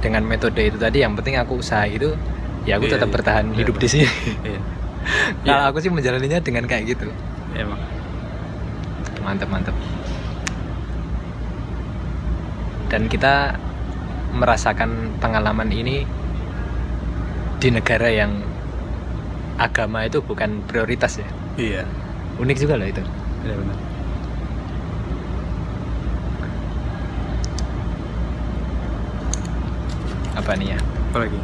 dengan metode itu tadi yang penting aku usaha itu ya aku
Iya,
tetap
iya.
bertahan
Iya,
hidup
Pak.
di sini.
Iya.
Kalau
Iya.
aku sih menjalaninya dengan kayak gitu.
emang
Mantap mantap. Dan kita merasakan pengalaman ini di negara yang agama itu bukan prioritas ya.
iya
Unik juga loh itu.
iya benar
Apa nih ya?
apa lagi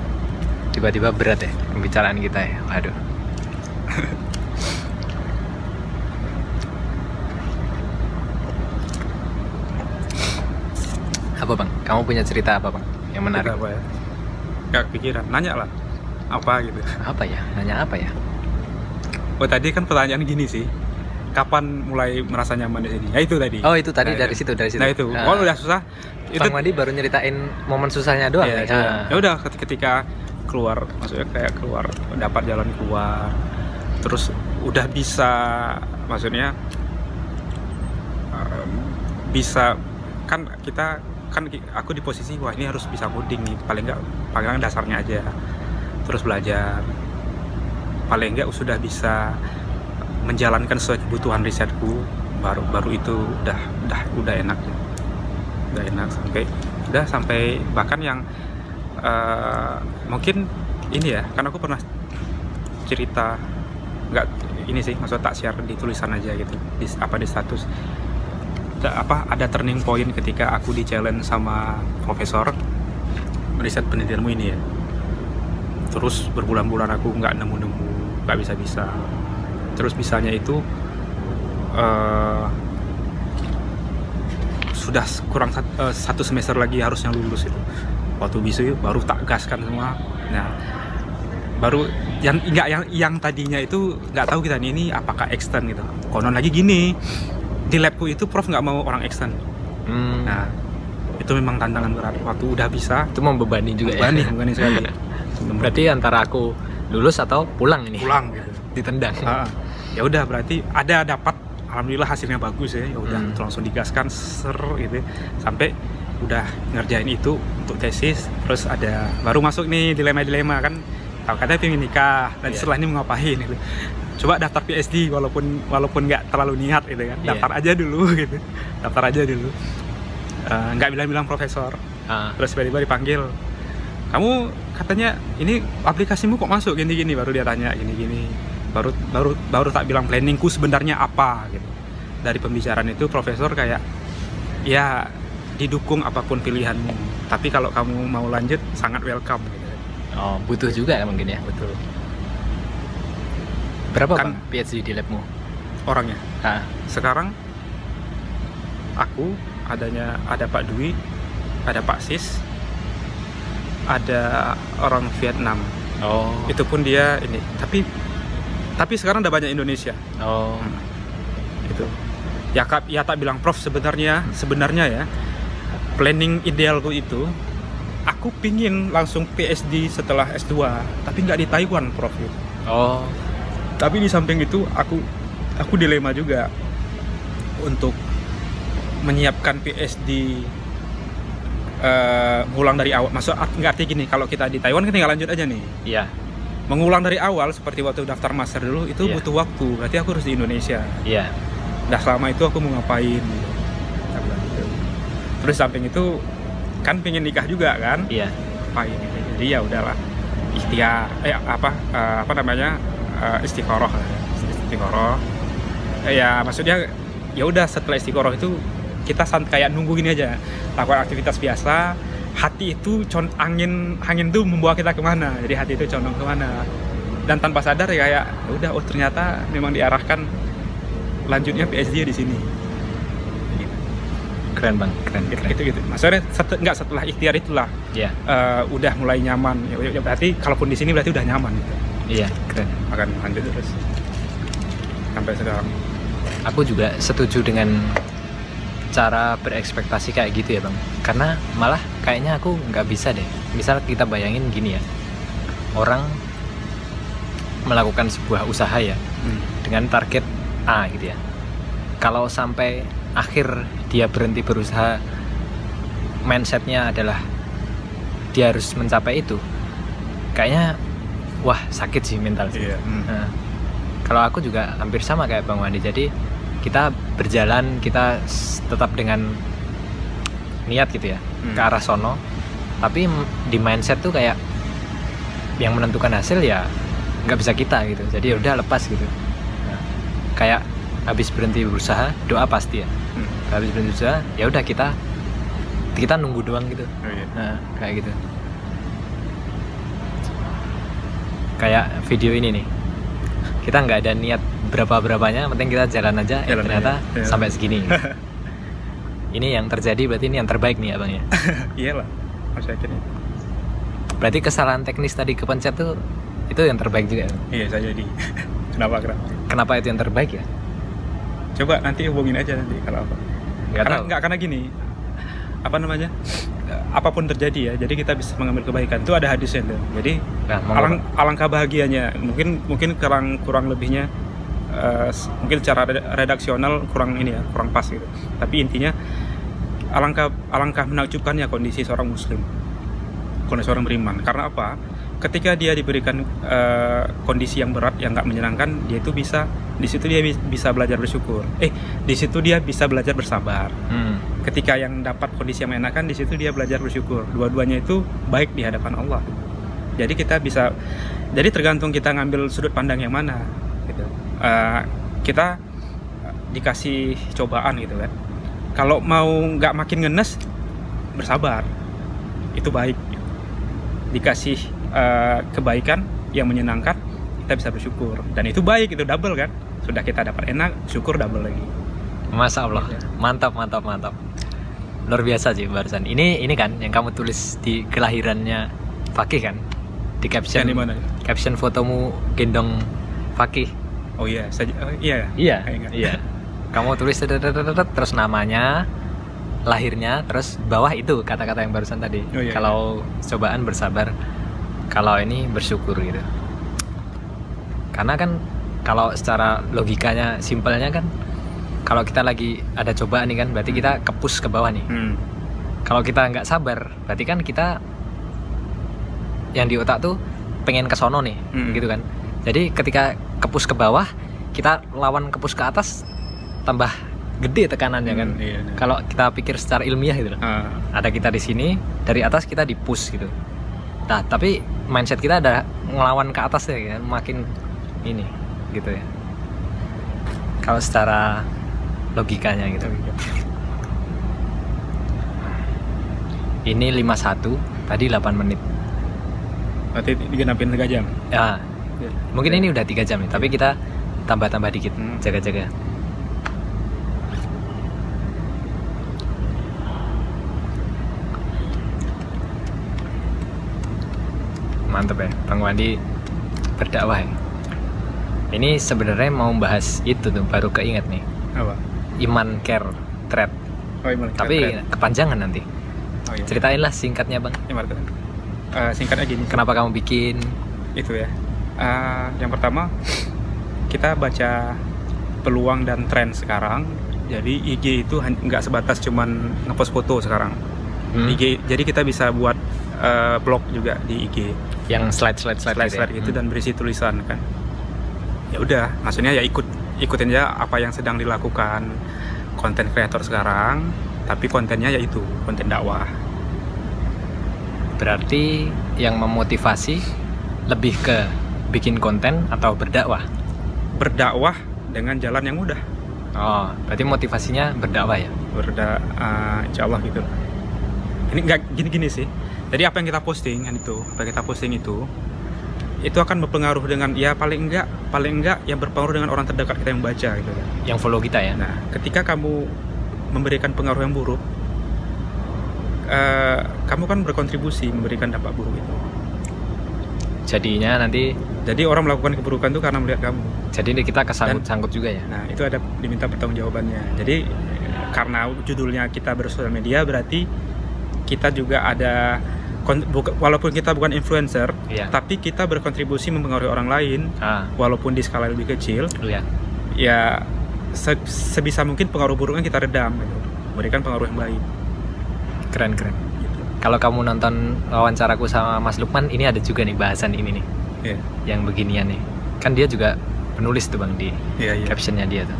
Tiba-tiba berat ya pembicaraan kita ya. Waduh. apa bang? Kamu punya cerita apa bang? Yang menarik?
Apa ya nggak pikiran nanya lah apa gitu
Apa ya? Nanya apa ya?
oh tadi kan pertanyaan gini sih kapan mulai merasa nyaman di sini ya itu tadi
Oh itu tadi
Nah,
dari situ dari situ.
Nah itu,
Ah.
oh udah susah. Itu
Bang Mandi baru nyeritain momen susahnya doang.
ya.
Ah.
Ya udah ketika, keluar, maksudnya kayak keluar, dapat jalan keluar, terus udah bisa, maksudnya bisa kan kita kan aku di posisi wah ini harus bisa coding nih. Paling enggak paling nggak dasarnya aja. Terus belajar. Paling enggak sudah bisa menjalankan sesuai kebutuhan risetku. Baru baru itu udah udah udah enak. Udah enak sampai udah sampai bahkan yang eh, mungkin ini ya karena aku pernah cerita nggak ini sih maksud tak share di tulisan aja gitu di apa di status Da- apa ada turning point ketika aku di challenge sama profesor riset penelitianmu ini ya? Terus berbulan-bulan aku nggak nemu-nemu nggak bisa-bisa. Terus bisanya itu eh, sudah kurang sat- eh, satu semester lagi harusnya lulus itu. Waktu bisa baru tak gaskan semua. Nah baru yang nggak yang yang tadinya itu nggak tahu kita nih, ini apakah extend gitu. Konon lagi gini di labku itu prof nggak mau orang extend.
Hmm,
nah itu memang tantangan berat. Waktu udah bisa
itu membebani juga
berani
ya.
bukan sekali.
Berarti antara aku lulus atau pulang ini.
pulang gitu.
Ditendang.
Ah, ya udah berarti ada dapat. Alhamdulillah hasilnya bagus ya. Ya udah
Hmm.
langsung digaskan ser gitu. Sampai udah ngerjain itu untuk tesis terus ada baru masuk nih dilema-dilema kan tahu katanya pengen nikah. Dan
Iya.
setelah ini mau ngapain gitu. Coba daftar PSD walaupun walaupun nggak terlalu niat gitu kan.
Iya.
daftar aja dulu gitu. Daftar aja dulu. Eh, nggak bilang-bilang profesor.
Ah,
terus tiba-tiba dipanggil kamu katanya ini aplikasimu kok masuk? Gini-gini. Baru dia tanya gini-gini. Baru baru baru tak bilang planningku sebenarnya apa? Gitu. Dari pembicaraan itu profesor kayak ya didukung apa pun pilihanmu. Tapi kalau kamu mau lanjut sangat welcome. gitu.
Oh, butuh juga ya mungkin ya.
betul.
Berapa
Kan-
bang PhD di labmu?
orangnya.
Ah,
sekarang aku adanya ada Pak Dwi ada Pak Sis ada orang Vietnam.
Oh,
itu pun dia ini. Tapi tapi sekarang udah banyak Indonesia.
Oh,
itu. Ya kak ya tak bilang Prof sebenarnya sebenarnya ya planning idealku itu aku pingin langsung PhD setelah S2 tapi nggak di Taiwan Prof.
Oh,
tapi di samping itu aku aku dilema juga untuk menyiapkan PhD eh, ngulang dari awal. Maksud nggak arti gini kalau kita di Taiwan kan tinggal lanjut aja nih.
Iya,
mengulang dari awal seperti waktu daftar master dulu itu
Iya.
butuh waktu. Berarti aku harus di Indonesia.
Iya,
nah selama itu aku mau ngapain? Terus samping itu kan pengen nikah juga kan?
Iya,
ngapain gitu. jadi ya udahlah. Ikhtiar eh apa eh, apa namanya eh, istiqoroh istiqoroh Eh, ya maksudnya ya udah setelah istiqoroh itu kita sant kayak nunggu gini aja. Lakukan aktivitas biasa. Hati itu con angin angin tuh membawa kita ke mana? Jadi hati itu condong ke mana? Dan tanpa sadar ya kayak "Ya udah oh ternyata memang diarahkan lanjutnya PhD di sini
keren bang, keren,
gitu,
keren.
gitu, gitu. maksudnya set- nggak setelah ikhtiar itulah
Iya,
eh, udah mulai nyaman ya, ya berarti kalaupun di sini berarti udah nyaman gitu.
iya, keren.
akan lanjut terus sampai sekarang
Aku juga setuju dengan cara berekspektasi kayak gitu ya bang. Karena malah kayaknya aku nggak bisa deh. Misal kita bayangin gini ya, orang melakukan sebuah usaha ya dengan target A gitu ya. Kalau sampai akhir dia berhenti berusaha, mindsetnya adalah dia harus mencapai itu. Kayaknya wah sakit sih mental sih.
iya
Nah, kalau aku juga hampir sama kayak Bang Wandi. Jadi kita berjalan, kita tetap dengan niat gitu ya
Hmm.
ke arah sono. Tapi di mindset tuh kayak yang menentukan hasil ya nggak bisa kita gitu. Jadi ya udah lepas gitu. Nah, kayak habis berhenti berusaha, doa pasti ya.
Hmm.
Habis berusaha, ya udah kita kita nunggu doang gitu.
Oh, iya.
Nah, kayak gitu. Kayak video ini nih. Kita nggak ada niat berapa-berapanya, penting kita jalan aja, eh,
Jalan
ternyata
aja, iya.
sampai segini. ini yang terjadi berarti ini yang terbaik nih abang ya.
iyalah masih yakin.
Berarti kesalahan teknis tadi kepencet tuh itu yang terbaik juga. ya?
iya saya jadi kenapa kenapa
Kenapa itu yang terbaik ya?
Coba nanti hubungin aja nanti kalau apa.
Nggak
karena
tahu.
nggak karena gini apa namanya Eh, apa pun terjadi ya jadi kita bisa mengambil kebaikan. Itu ada hadisnya tuh. Jadi
Nah,
alang, alangkah bahagianya. Mungkin mungkin kurang kurang lebihnya s- mungkin cara red- redaksional kurang ini ya kurang pas gitu. Tapi intinya alangkah alangkah menakjubkannya kondisi seorang muslim. Kondisi seorang beriman. Karena apa ketika dia diberikan eh, kondisi yang berat yang nggak menyenangkan dia itu bisa di situ dia bis- bisa belajar bersyukur. Eh di situ dia bisa belajar bersabar.
Hmm,
ketika yang dapat kondisi yang menyenangkan di situ dia belajar bersyukur. Dua-duanya itu baik di hadapan Allah. Jadi kita bisa jadi tergantung kita ngambil sudut pandang yang mana gitu. Eh, kita dikasih cobaan gitu kan. Kalau mau nggak makin ngenes bersabar. Itu baik. Dikasih eh, kebaikan yang menyenangkan kita bisa bersyukur dan itu baik itu double kan sudah kita dapat enak syukur double lagi
Masya Allah,
Iya.
mantap mantap mantap. Luar biasa sih barusan. Ini ini kan yang kamu tulis di kelahirannya Fakih kan? Di caption
di mana?
caption fotomu gendong Fakih.
oh iya saja oh, iya
Iya,
nggak.
iya. Kamu tulis terus namanya, lahirnya, terus bawah itu kata-kata yang barusan tadi.
Oh, iya,
kalau cobaan bersabar, kalau ini bersyukur gitu. Karena kan kalau secara logikanya simpelnya kan kalau kita lagi ada cobaan nih kan berarti kita kepus ke bawah nih.
Hmm.
Kalau kita nggak sabar, berarti kan kita yang di otak tuh pengen ke sono nih
Mm.
gitu kan jadi ketika ke push ke bawah kita lawan ke push ke atas tambah gede tekanannya kan
Hmm, iya, iya.
kalau kita pikir secara ilmiah gitu loh
Ah,
ada kita di sini dari atas kita di push gitu nah tapi mindset kita ada ngelawan ke atas ya kan? Makin ini gitu ya. Kalau secara logikanya gitu. Ini 51 tadi 8 menit.
Berarti digenapin 3 jam.
ya.
Ya.
mungkin ini udah tiga jam nih tapi kita tambah-tambah dikit
Hmm.
jaga-jaga mantep ya Bang Wandi berdakwah ya ini sebenarnya mau bahas itu tuh baru keinget nih
Apa?
iman care thread
Oh, Iman
tapi
keren.
kepanjangan nanti
oh, iya.
ceritainlah singkatnya bang
Iman keren. Eh, singkatnya gini.
kenapa kamu bikin
itu ya. Eh, yang pertama kita baca peluang dan tren sekarang. Jadi IG itu nggak sebatas cuman ngepost foto sekarang.
Hmm,
IG jadi kita bisa buat eh, blog juga di IG.
Yang slide slide slide,
slide slide
gitu
itu
ya?
dan berisi tulisan kan. Ya udah, maksudnya ya ikut ikutin aja apa yang sedang dilakukan konten kreator sekarang, tapi kontennya ya itu konten dakwah.
Berarti yang memotivasi lebih ke bikin konten atau berdakwah.
Berdakwah dengan jalan yang mudah.
Oh, berarti motivasinya berdakwah ya.
berda uh, insya Allah gitu ini nggak gini-gini sih jadi apa yang kita posting kan itu apa yang kita posting itu itu akan berpengaruh dengan ya paling enggak paling enggak yang berpengaruh dengan orang terdekat kita yang baca gitu kan
Yang follow kita ya.
nah ketika kamu memberikan pengaruh yang buruk eh, kamu kan berkontribusi memberikan dampak buruk itu
Jadinya nanti
jadi orang melakukan keburukan itu karena melihat kamu
jadi kita kesangkut-sangkut juga ya.
Nah, itu ada diminta pertanggungjawabannya. Jadi karena judulnya kita bersosial media berarti kita juga ada walaupun kita bukan influencer,
Iya.
tapi kita berkontribusi mempengaruhi orang lain
Ah,
walaupun di skala lebih kecil,
lihat.
ya se- sebisa mungkin pengaruh buruknya kita redam gitu. Berikan pengaruh yang baik
Keren keren.
gitu.
Kalau kamu nonton wawancaraku sama Mas Lukman, ini ada juga nih bahasan ini nih,
Iya.
yang beginian nih. Kan dia juga penulis tuh bang di
Iya, iya.
captionnya dia tuh.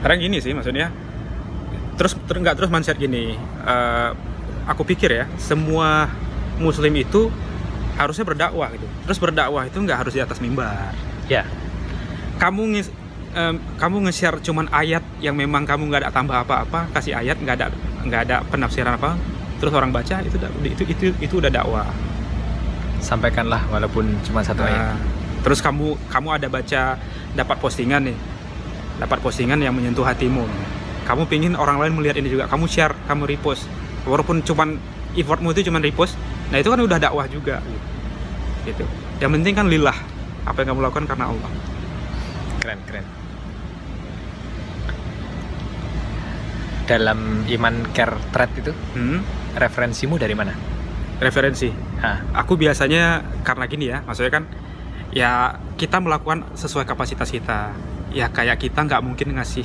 Karena gini sih maksudnya terus ter, nggak terus mindset gini eh, aku pikir ya semua muslim itu harusnya berdakwah gitu. Terus berdakwah itu nggak harus di atas mimbar.
Ya,
kamu ngis, em, kamu nge-share cuman ayat yang memang kamu nggak ada tambah apa-apa kasih ayat nggak ada nggak ada penafsiran apa terus orang baca itu itu itu itu udah dakwah.
Sampaikanlah walaupun cuma satu ayat.
Nah, terus kamu kamu ada baca dapat postingan nih dapat postingan yang menyentuh hatimu kamu pingin orang lain melihat ini juga kamu share kamu repost walaupun cuman effortmu itu cuman repost nah itu kan udah dakwah juga gitu, gitu. yang penting kan lillah apa yang kamu lakukan karena Allah
Keren keren. Dalam iman care thread itu
hmm?
referensimu dari mana?
referensi
Ah,
aku biasanya karena gini ya maksudnya kan ya kita melakukan sesuai kapasitas kita ya kayak kita nggak mungkin ngasih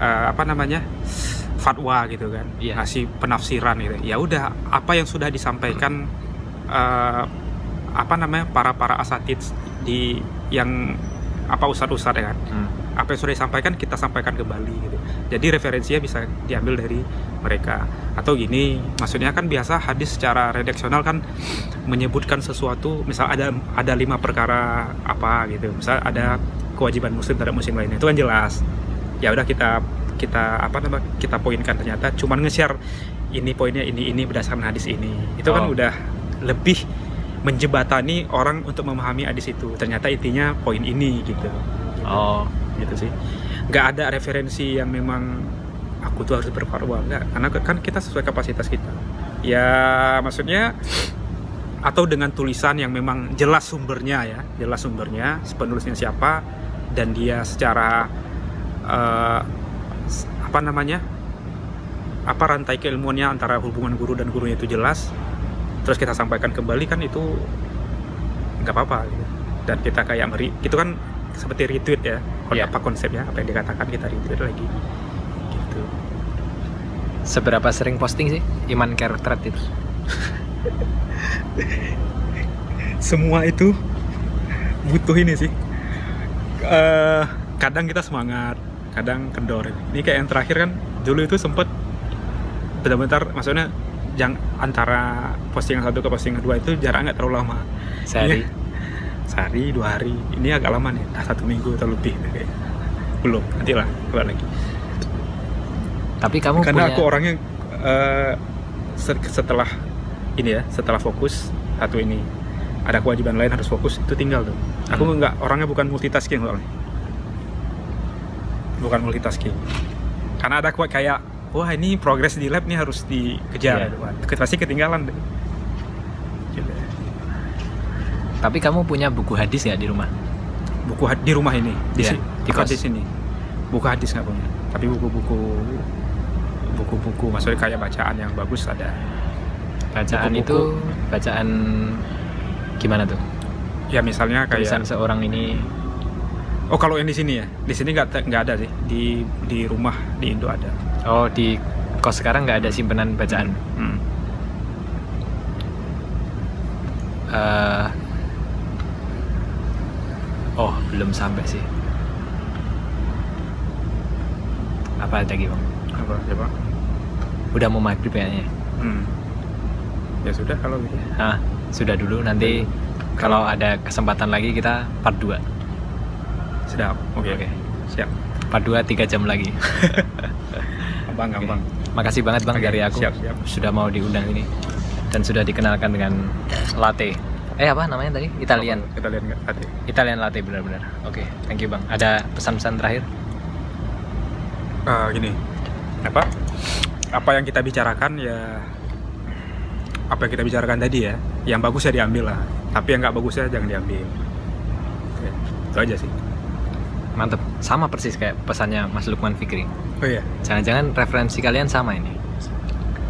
eh, apa namanya fatwa gitu kan
Iya.
ngasih penafsiran gitu ya udah apa yang sudah disampaikan eh, apa namanya para para asatid di yang apa ustadz-ustadz ya kan
hmm.
apa yang sudah disampaikan kita sampaikan kembali gitu. Jadi referensinya bisa diambil dari mereka. Atau gini, maksudnya kan biasa hadis secara redaksional kan menyebutkan sesuatu, misal ada ada lima perkara apa gitu. Misal ada kewajiban muslim terhadap muslim lainnya. Itu kan jelas. Ya udah kita kita apa namanya kita poinkan ternyata cuman nge-share ini poinnya ini ini berdasarkan hadis ini. Itu kan
Oh.
udah lebih menjebatani orang untuk memahami hadis itu. Ternyata intinya poin ini gitu
Oh,
gitu sih nggak ada referensi yang memang aku tuh harus berfatwa nggak karena kan kita sesuai kapasitas kita ya maksudnya atau dengan tulisan yang memang jelas sumbernya ya jelas sumbernya penulisnya siapa dan dia secara s- apa namanya apa rantai keilmuannya antara hubungan guru dan gurunya itu jelas terus kita sampaikan kembali kan itu nggak apa-apa gitu. dan kita kayak meri itu kan seperti retweet ya
Iya.
apa konsepnya apa yang dikatakan kita retweet lagi gitu
seberapa sering posting sih iman care thread itu?
semua itu butuh ini sih Eh, kadang kita semangat kadang kendor ini kayak yang terakhir kan dulu itu sempet bentar-bentar maksudnya yang antara postingan satu ke postingan dua itu jarak nggak terlalu lama
Sehari.
Iya. sehari dua hari ini agak lama nih ah, satu minggu atau lebih deh kayaknya. belum nanti lah keluar lagi
Tapi kamu
karena
punya
aku orangnya se- setelah ini ya setelah fokus satu ini ada kewajiban lain harus fokus itu tinggal tuh aku
Hmm.
nggak orangnya bukan multitasking soalnya bukan multitasking karena ada kuat kayak wah ini progres di lab nih harus dikejar
Iya.
Wah, itu pasti ketinggalan deh Gitu.
tapi kamu punya buku hadis ya di rumah?
buku di rumah ini di,
Iya,
si-
di kos.
di sini buku hadis nggak punya tapi buku-buku buku-buku maksudnya kayak bacaan yang bagus ada
Bacaan
Buku-buku.
itu bacaan gimana tuh?
ya misalnya
Tulisan
kayak
seorang ini
oh kalau yang di sini ya di sini nggak nggak ada sih di di rumah di Indo ada
oh di kos sekarang nggak ada simpenan bacaan.
Hmm.
Eh, oh belum sampai sih. Apa lagi bang?
apa coba
Udah mau maghrib kayaknya.
hmm. ya sudah kalau gitu
Ah, sudah dulu nanti kalau ada kesempatan lagi kita part 2
sedap oke
Oke.
siap
Part 2 3 jam lagi.
gampang gampang
Makasih banget Bang
Oke,
dari aku
siap, siap.
sudah mau diundang ini dan sudah dikenalkan dengan latte. Eh apa namanya tadi? Italian.
lihat nggak tadi
Italian latte benar-benar. Oke, thank you Bang. Ada pesan-pesan terakhir?
Eh, gini apa apa yang kita bicarakan ya apa yang kita bicarakan tadi ya yang bagus ya diambil lah tapi yang nggak bagusnya jangan diambil Oke, itu aja sih
Mantep. Sama persis kayak pesannya Mas Lukman Fikri.
oh iya
Jangan-jangan referensi kalian sama ini.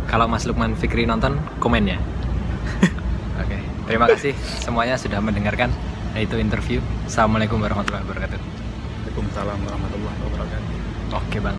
Kalau Mas Lukman Fikri nonton, komen ya. Oke, terima kasih semuanya sudah mendengarkan. Itu interview. Assalamualaikum warahmatullahi wabarakatuh.
Waalaikumsalam warahmatullahi wabarakatuh
Oke, Bang.